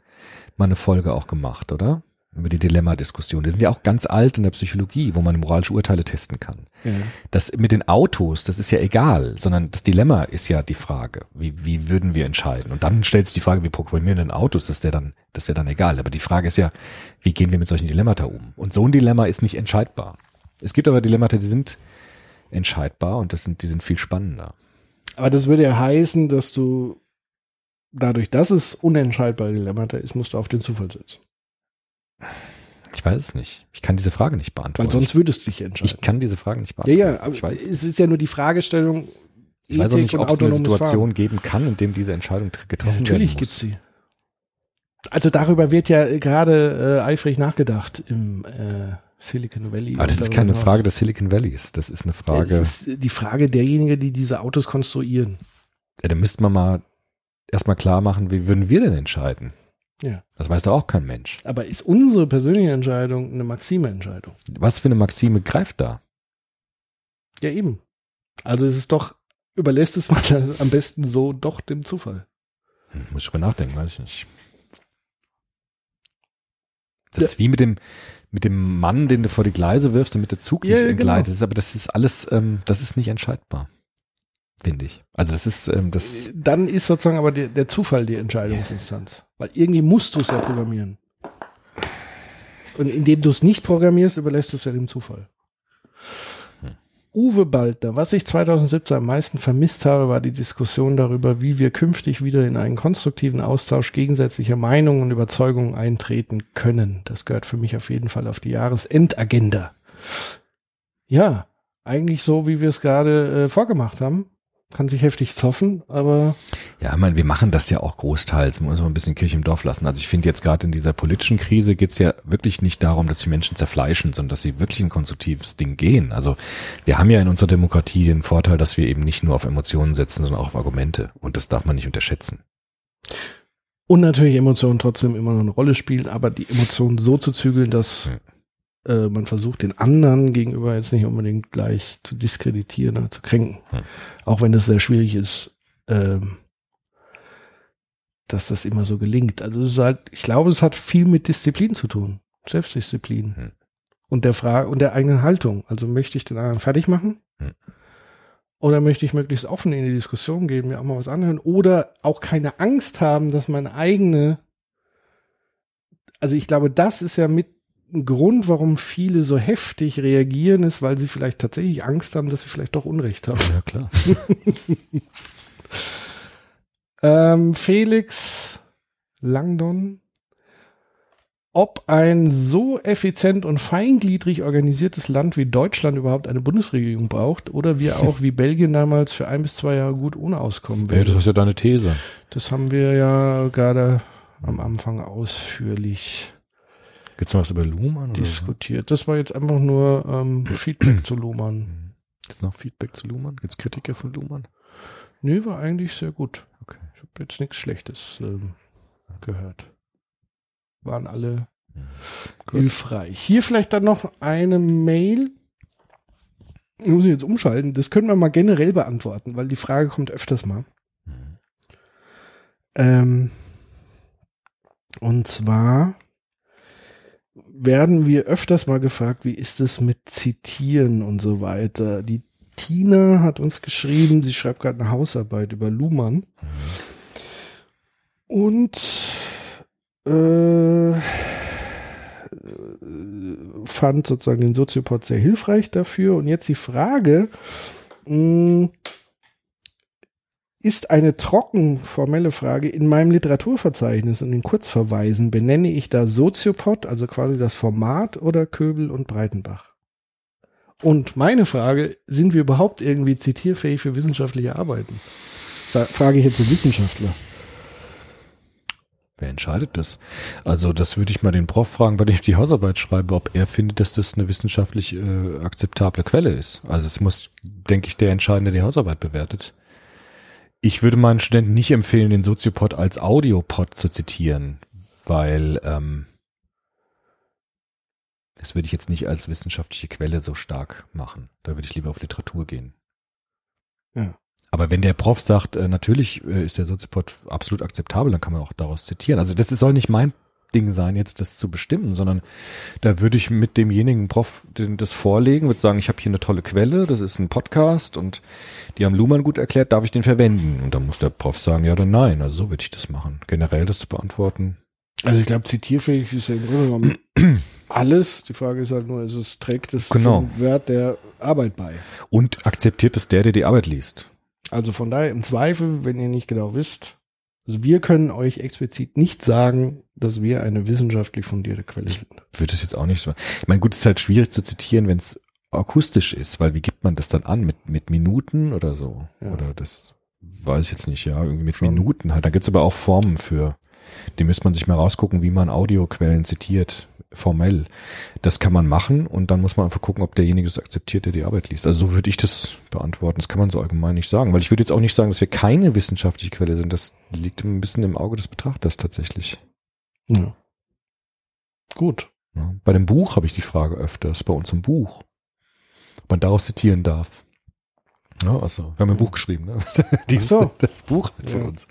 mal eine Folge auch gemacht, oder? Über die Dilemma-Diskussion. Die sind ja auch ganz alt in der Psychologie, wo man moralische Urteile testen kann. Ja. Das mit den Autos, das ist ja egal, sondern das Dilemma ist ja die Frage, wie, wie würden wir entscheiden? Und dann stellt sich die Frage, wie programmieren denn Autos, das ist ja dann, das ist ja dann egal. Aber die Frage ist ja, wie gehen wir mit solchen Dilemmata um? Und so ein Dilemma ist nicht entscheidbar. Es gibt aber Dilemmata, die sind entscheidbar und das sind, die sind viel spannender. Aber das würde ja heißen, dass du dadurch, dass es unentscheidbare Dilemmata ist, musst du auf den Zufall setzen. Ich weiß es nicht. Ich kann diese Frage nicht beantworten. Weil sonst würdest du dich ich, entscheiden. ich kann diese Frage nicht ja, beantworten. ja, aber ich weiß, es ist ja nur die Fragestellung, ich weiß auch nicht, Ethik ob es eine Situation Fahren. geben kann, in dem diese Entscheidung tr- Ja, getroffen natürlich werden gibt's muss. sie. Also darüber wird ja gerade äh, eifrig nachgedacht im äh, Silicon Valley. Aber das ist keine. Frage des Silicon Valleys. Das ist eine Frage. Es ist die Frage derjenigen, die diese Autos konstruieren. Ja, da müsste man mal erstmal klar machen, wie würden wir denn entscheiden? Ja. Das weiß doch auch kein Mensch. Aber ist unsere persönliche Entscheidung eine Maxime-Entscheidung? Was für eine Maxime greift da? Ja, eben. Also es ist doch, überlässt es mal am besten so doch dem Zufall. Hm, muss ich drüber nachdenken, weiß ich nicht. Das ist wie mit dem, mit dem Mann, den du vor die Gleise wirfst, damit der Zug Ja, nicht ja, entgleitet. genau. ist. Aber das ist alles, ähm, das ist nicht entscheidbar. Finde ich. Also das ist, ähm, das, Dann ist sozusagen aber der, der Zufall die Entscheidungsinstanz. Weil irgendwie musst du es ja programmieren. Und indem du es nicht programmierst, überlässt du es ja dem Zufall. Uwe Baldner, was ich 2017 am meisten vermisst habe, war die Diskussion darüber, wie wir künftig wieder in einen konstruktiven Austausch gegensätzlicher Meinungen und Überzeugungen eintreten können. Das gehört für mich auf jeden Fall auf die Jahresendagenda. Ja, eigentlich so, wie wir es gerade äh, vorgemacht haben. Kann sich heftig zoffen, aber ja, ich meine, wir machen das ja auch großteils. Man muss mal ein bisschen Kirche im Dorf lassen. Also ich finde jetzt gerade in dieser politischen Krise geht's ja wirklich nicht darum, dass die Menschen zerfleischen, sondern dass sie wirklich ein konstruktives Ding gehen. Also wir haben ja in unserer Demokratie den Vorteil, dass wir eben nicht nur auf Emotionen setzen, sondern auch auf Argumente. Und das darf man nicht unterschätzen. Und natürlich Emotionen trotzdem immer noch eine Rolle spielen, aber die Emotionen so zu zügeln, dass äh, man versucht, den anderen gegenüber jetzt nicht unbedingt gleich zu diskreditieren oder zu kränken. Hm. Auch wenn das sehr schwierig ist, ähm, dass das immer so gelingt. Also es ist halt, ich glaube, es hat viel mit Disziplin zu tun. Selbstdisziplin. Hm. Und der Frage und der eigenen Haltung. Also möchte ich den anderen fertig machen? Hm. Oder möchte ich möglichst offen in die Diskussion gehen, mir auch mal was anhören? Oder auch keine Angst haben, dass meine eigene also ich glaube, das ist ja mit Grund, warum viele so heftig reagieren, ist, weil sie vielleicht tatsächlich Angst haben, dass sie vielleicht doch Unrecht haben. Ja, klar. Ähm, Felix Langdon, ob ein so effizient und feingliedrig organisiertes Land wie Deutschland überhaupt eine Bundesregierung braucht oder wir auch wie Belgien damals für ein bis zwei Jahre gut ohne auskommen Ja, das werden. ist ja deine These. Das haben wir ja gerade am Anfang ausführlich Gibt's noch was über Luhmann? Diskutiert. Das war jetzt einfach nur ähm, Feedback zu Luhmann. Gibt's noch Feedback zu Luhmann? Gibt's Kritiker von Luhmann? Nee, war eigentlich sehr gut. Okay. Ich habe jetzt nichts Schlechtes ähm, gehört. Waren alle hilfreich. Hier vielleicht dann noch eine Mail. Ich muss ich jetzt umschalten. Das können wir mal generell beantworten, weil die Frage kommt öfters mal. Ähm, und zwar werden wir öfters mal gefragt, wie ist es mit Zitieren und so weiter. Die Tina hat uns geschrieben, sie schreibt gerade eine Hausarbeit über Luhmann. Und äh, fand sozusagen den Soziopod sehr hilfreich dafür. Und jetzt die Frage, mh, ist eine trocken formelle Frage. In meinem Literaturverzeichnis und in Kurzverweisen benenne ich da Soziopod, also quasi das Format, oder Köbel und Breitenbach? Und meine Frage, sind wir überhaupt irgendwie zitierfähig für wissenschaftliche Arbeiten? Frage ich jetzt einen Wissenschaftler. Wer entscheidet das? Also das würde ich mal den Prof fragen, bei dem ich die Hausarbeit schreibe, ob er findet, dass das eine wissenschaftlich äh, akzeptable Quelle ist. Also es muss, denke ich, der entscheiden, der die Hausarbeit bewertet. Ich würde meinen Studenten nicht empfehlen, den Soziopod als Audiopod zu zitieren, weil ähm, das würde ich jetzt nicht als wissenschaftliche Quelle so stark machen. Da würde ich lieber auf Literatur gehen. Ja. Aber wenn der Prof sagt, äh, natürlich äh, ist der Soziopod absolut akzeptabel, dann kann man auch daraus zitieren. Also das ist- soll nicht mein Ding sein, jetzt das zu bestimmen, sondern da würde ich mit demjenigen Prof den, das vorlegen, würde sagen, ich habe hier eine tolle Quelle, das ist ein Podcast und die haben Luhmann gut erklärt, darf ich den verwenden? Und dann muss der Prof sagen, ja oder nein. Also so würde ich das machen. Generell das zu beantworten. Also ich glaube, zitierfähig ist ja im Grunde genommen alles. Die Frage ist halt nur, ist es trägt es Genau. zum Wert der Arbeit bei? Und akzeptiert es der, der die Arbeit liest? Also von daher im Zweifel, wenn ihr nicht genau wisst, also wir können euch explizit nicht sagen, dass wir eine wissenschaftlich fundierte Quelle sind. Würde es jetzt auch nicht so. Ich meine, gut, es ist halt schwierig zu zitieren, wenn es akustisch ist, weil wie gibt man das dann an? Mit, mit Minuten oder so? Ja. Oder das weiß ich jetzt nicht, ja, irgendwie mit Schon. Minuten halt. Da gibt's aber auch Formen für. Die müsste man sich mal rausgucken, wie man Audioquellen zitiert, formell. Das kann man machen und dann muss man einfach gucken, ob derjenige es akzeptiert, der die Arbeit liest. Also so würde ich das beantworten. Das kann man so allgemein nicht sagen, weil ich würde jetzt auch nicht sagen, dass wir keine wissenschaftliche Quelle sind. Das liegt ein bisschen im Auge des Betrachters tatsächlich. Ja. Gut. Bei dem Buch habe ich die Frage öfters, bei uns im Buch, ob man daraus zitieren darf. Ja, also, wir haben ein Buch geschrieben, ne? Ach so. Das Buch von Ja. uns.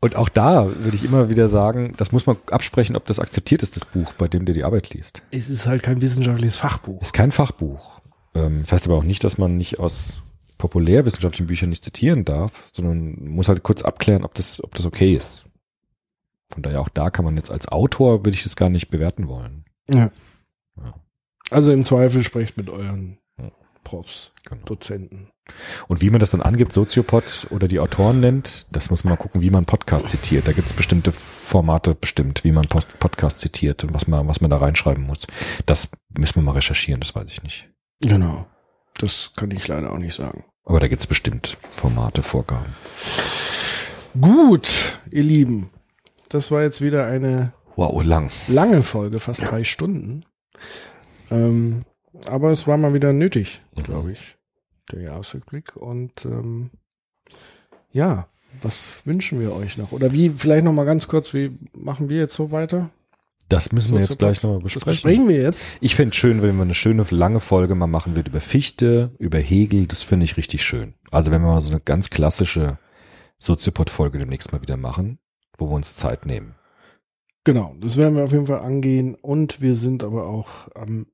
Und auch da würde ich immer wieder sagen, das muss man absprechen, ob das akzeptiert ist, das Buch, bei dem du die Arbeit liest. Es ist halt kein wissenschaftliches Fachbuch. Ist kein Fachbuch. Ähm, Das heißt aber auch nicht, dass man nicht aus populärwissenschaftlichen Büchern nicht zitieren darf, sondern muss halt kurz abklären, ob das, ob das okay ist. Von daher auch da kann man jetzt als Autor, würde ich das gar nicht bewerten wollen. Ja. Ja. Also im Zweifel sprecht mit euren Ja. Profs, Genau. Dozenten. Und wie man das dann angibt, Soziopod oder die Autoren nennt, das muss man mal gucken, wie man Podcast zitiert. Da gibt es bestimmte Formate bestimmt, wie man Post Podcast zitiert und was man, was man da reinschreiben muss. Das müssen wir mal recherchieren, das weiß ich nicht. Genau. Das kann ich leider auch nicht sagen. Aber da gibt es bestimmt Formate, Vorgaben. Gut, ihr Lieben. Das war jetzt wieder eine Wow, lang. lange Folge, fast drei Stunden. Ähm, aber es war mal wieder nötig, glaube ich, der Jahresrückblick. Und ähm, ja, was wünschen wir euch noch? Oder wie, vielleicht noch mal ganz kurz, wie machen wir jetzt so weiter? Das müssen wir jetzt gleich nochmal Das besprechen. besprechen wir jetzt. Ich fände schön, wenn wir eine schöne lange Folge mal machen würden über Fichte, über Hegel. Das finde ich richtig schön. Also wenn wir mal so eine ganz klassische Soziopod-Folge demnächst mal wieder machen, wo wir uns Zeit nehmen. Genau, das werden wir auf jeden Fall angehen. Und wir sind aber auch ähm,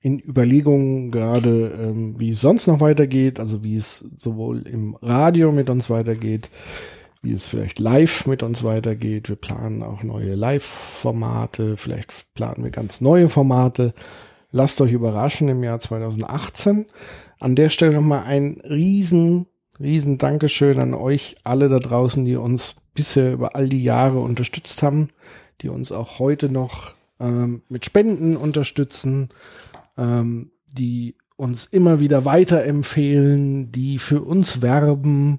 in Überlegungen gerade, ähm, wie es sonst noch weitergeht. Also wie es sowohl im Radio mit uns weitergeht, wie es vielleicht live mit uns weitergeht. Wir planen auch neue Live-Formate. Vielleicht planen wir ganz neue Formate. Lasst euch überraschen im Jahr 2018. An der Stelle nochmal ein riesen, riesen Dankeschön an euch alle da draußen, die uns bisher über all die Jahre unterstützt haben, die uns auch heute noch ähm, mit Spenden unterstützen, ähm, die uns immer wieder weiterempfehlen, die für uns werben,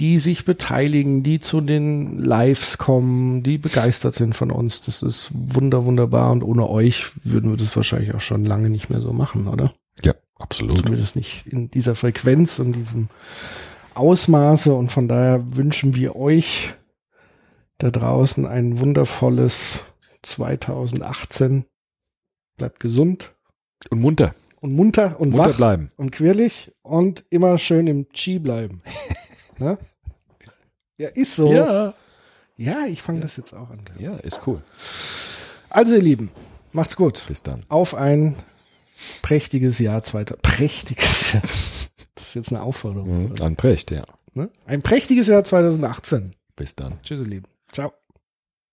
die sich beteiligen, die zu den Lives kommen, die begeistert sind von uns. Das ist wunder, wunderbar. Und ohne euch würden wir das wahrscheinlich auch schon lange nicht mehr so machen, oder? Ja, absolut. Zumindest nicht in dieser Frequenz und diesem Ausmaße. Und von daher wünschen wir euch da draußen ein wundervolles 2018. Bleibt gesund Und munter. und munter und Munter wach bleiben. und quirlig und immer schön im Chi bleiben. ne? Ja, ist so. Ja. Ja, ich fange das jetzt auch an. Ja, ist cool. Also ihr Lieben, macht's gut. Bis dann. Auf ein prächtiges Jahr 2000. Prächtiges Jahr. Das ist jetzt eine Aufforderung. Mhm. An Precht, ja. Ne? Ein prächtiges Jahr 2018. Bis dann. Tschüss, ihr Lieben. Ciao.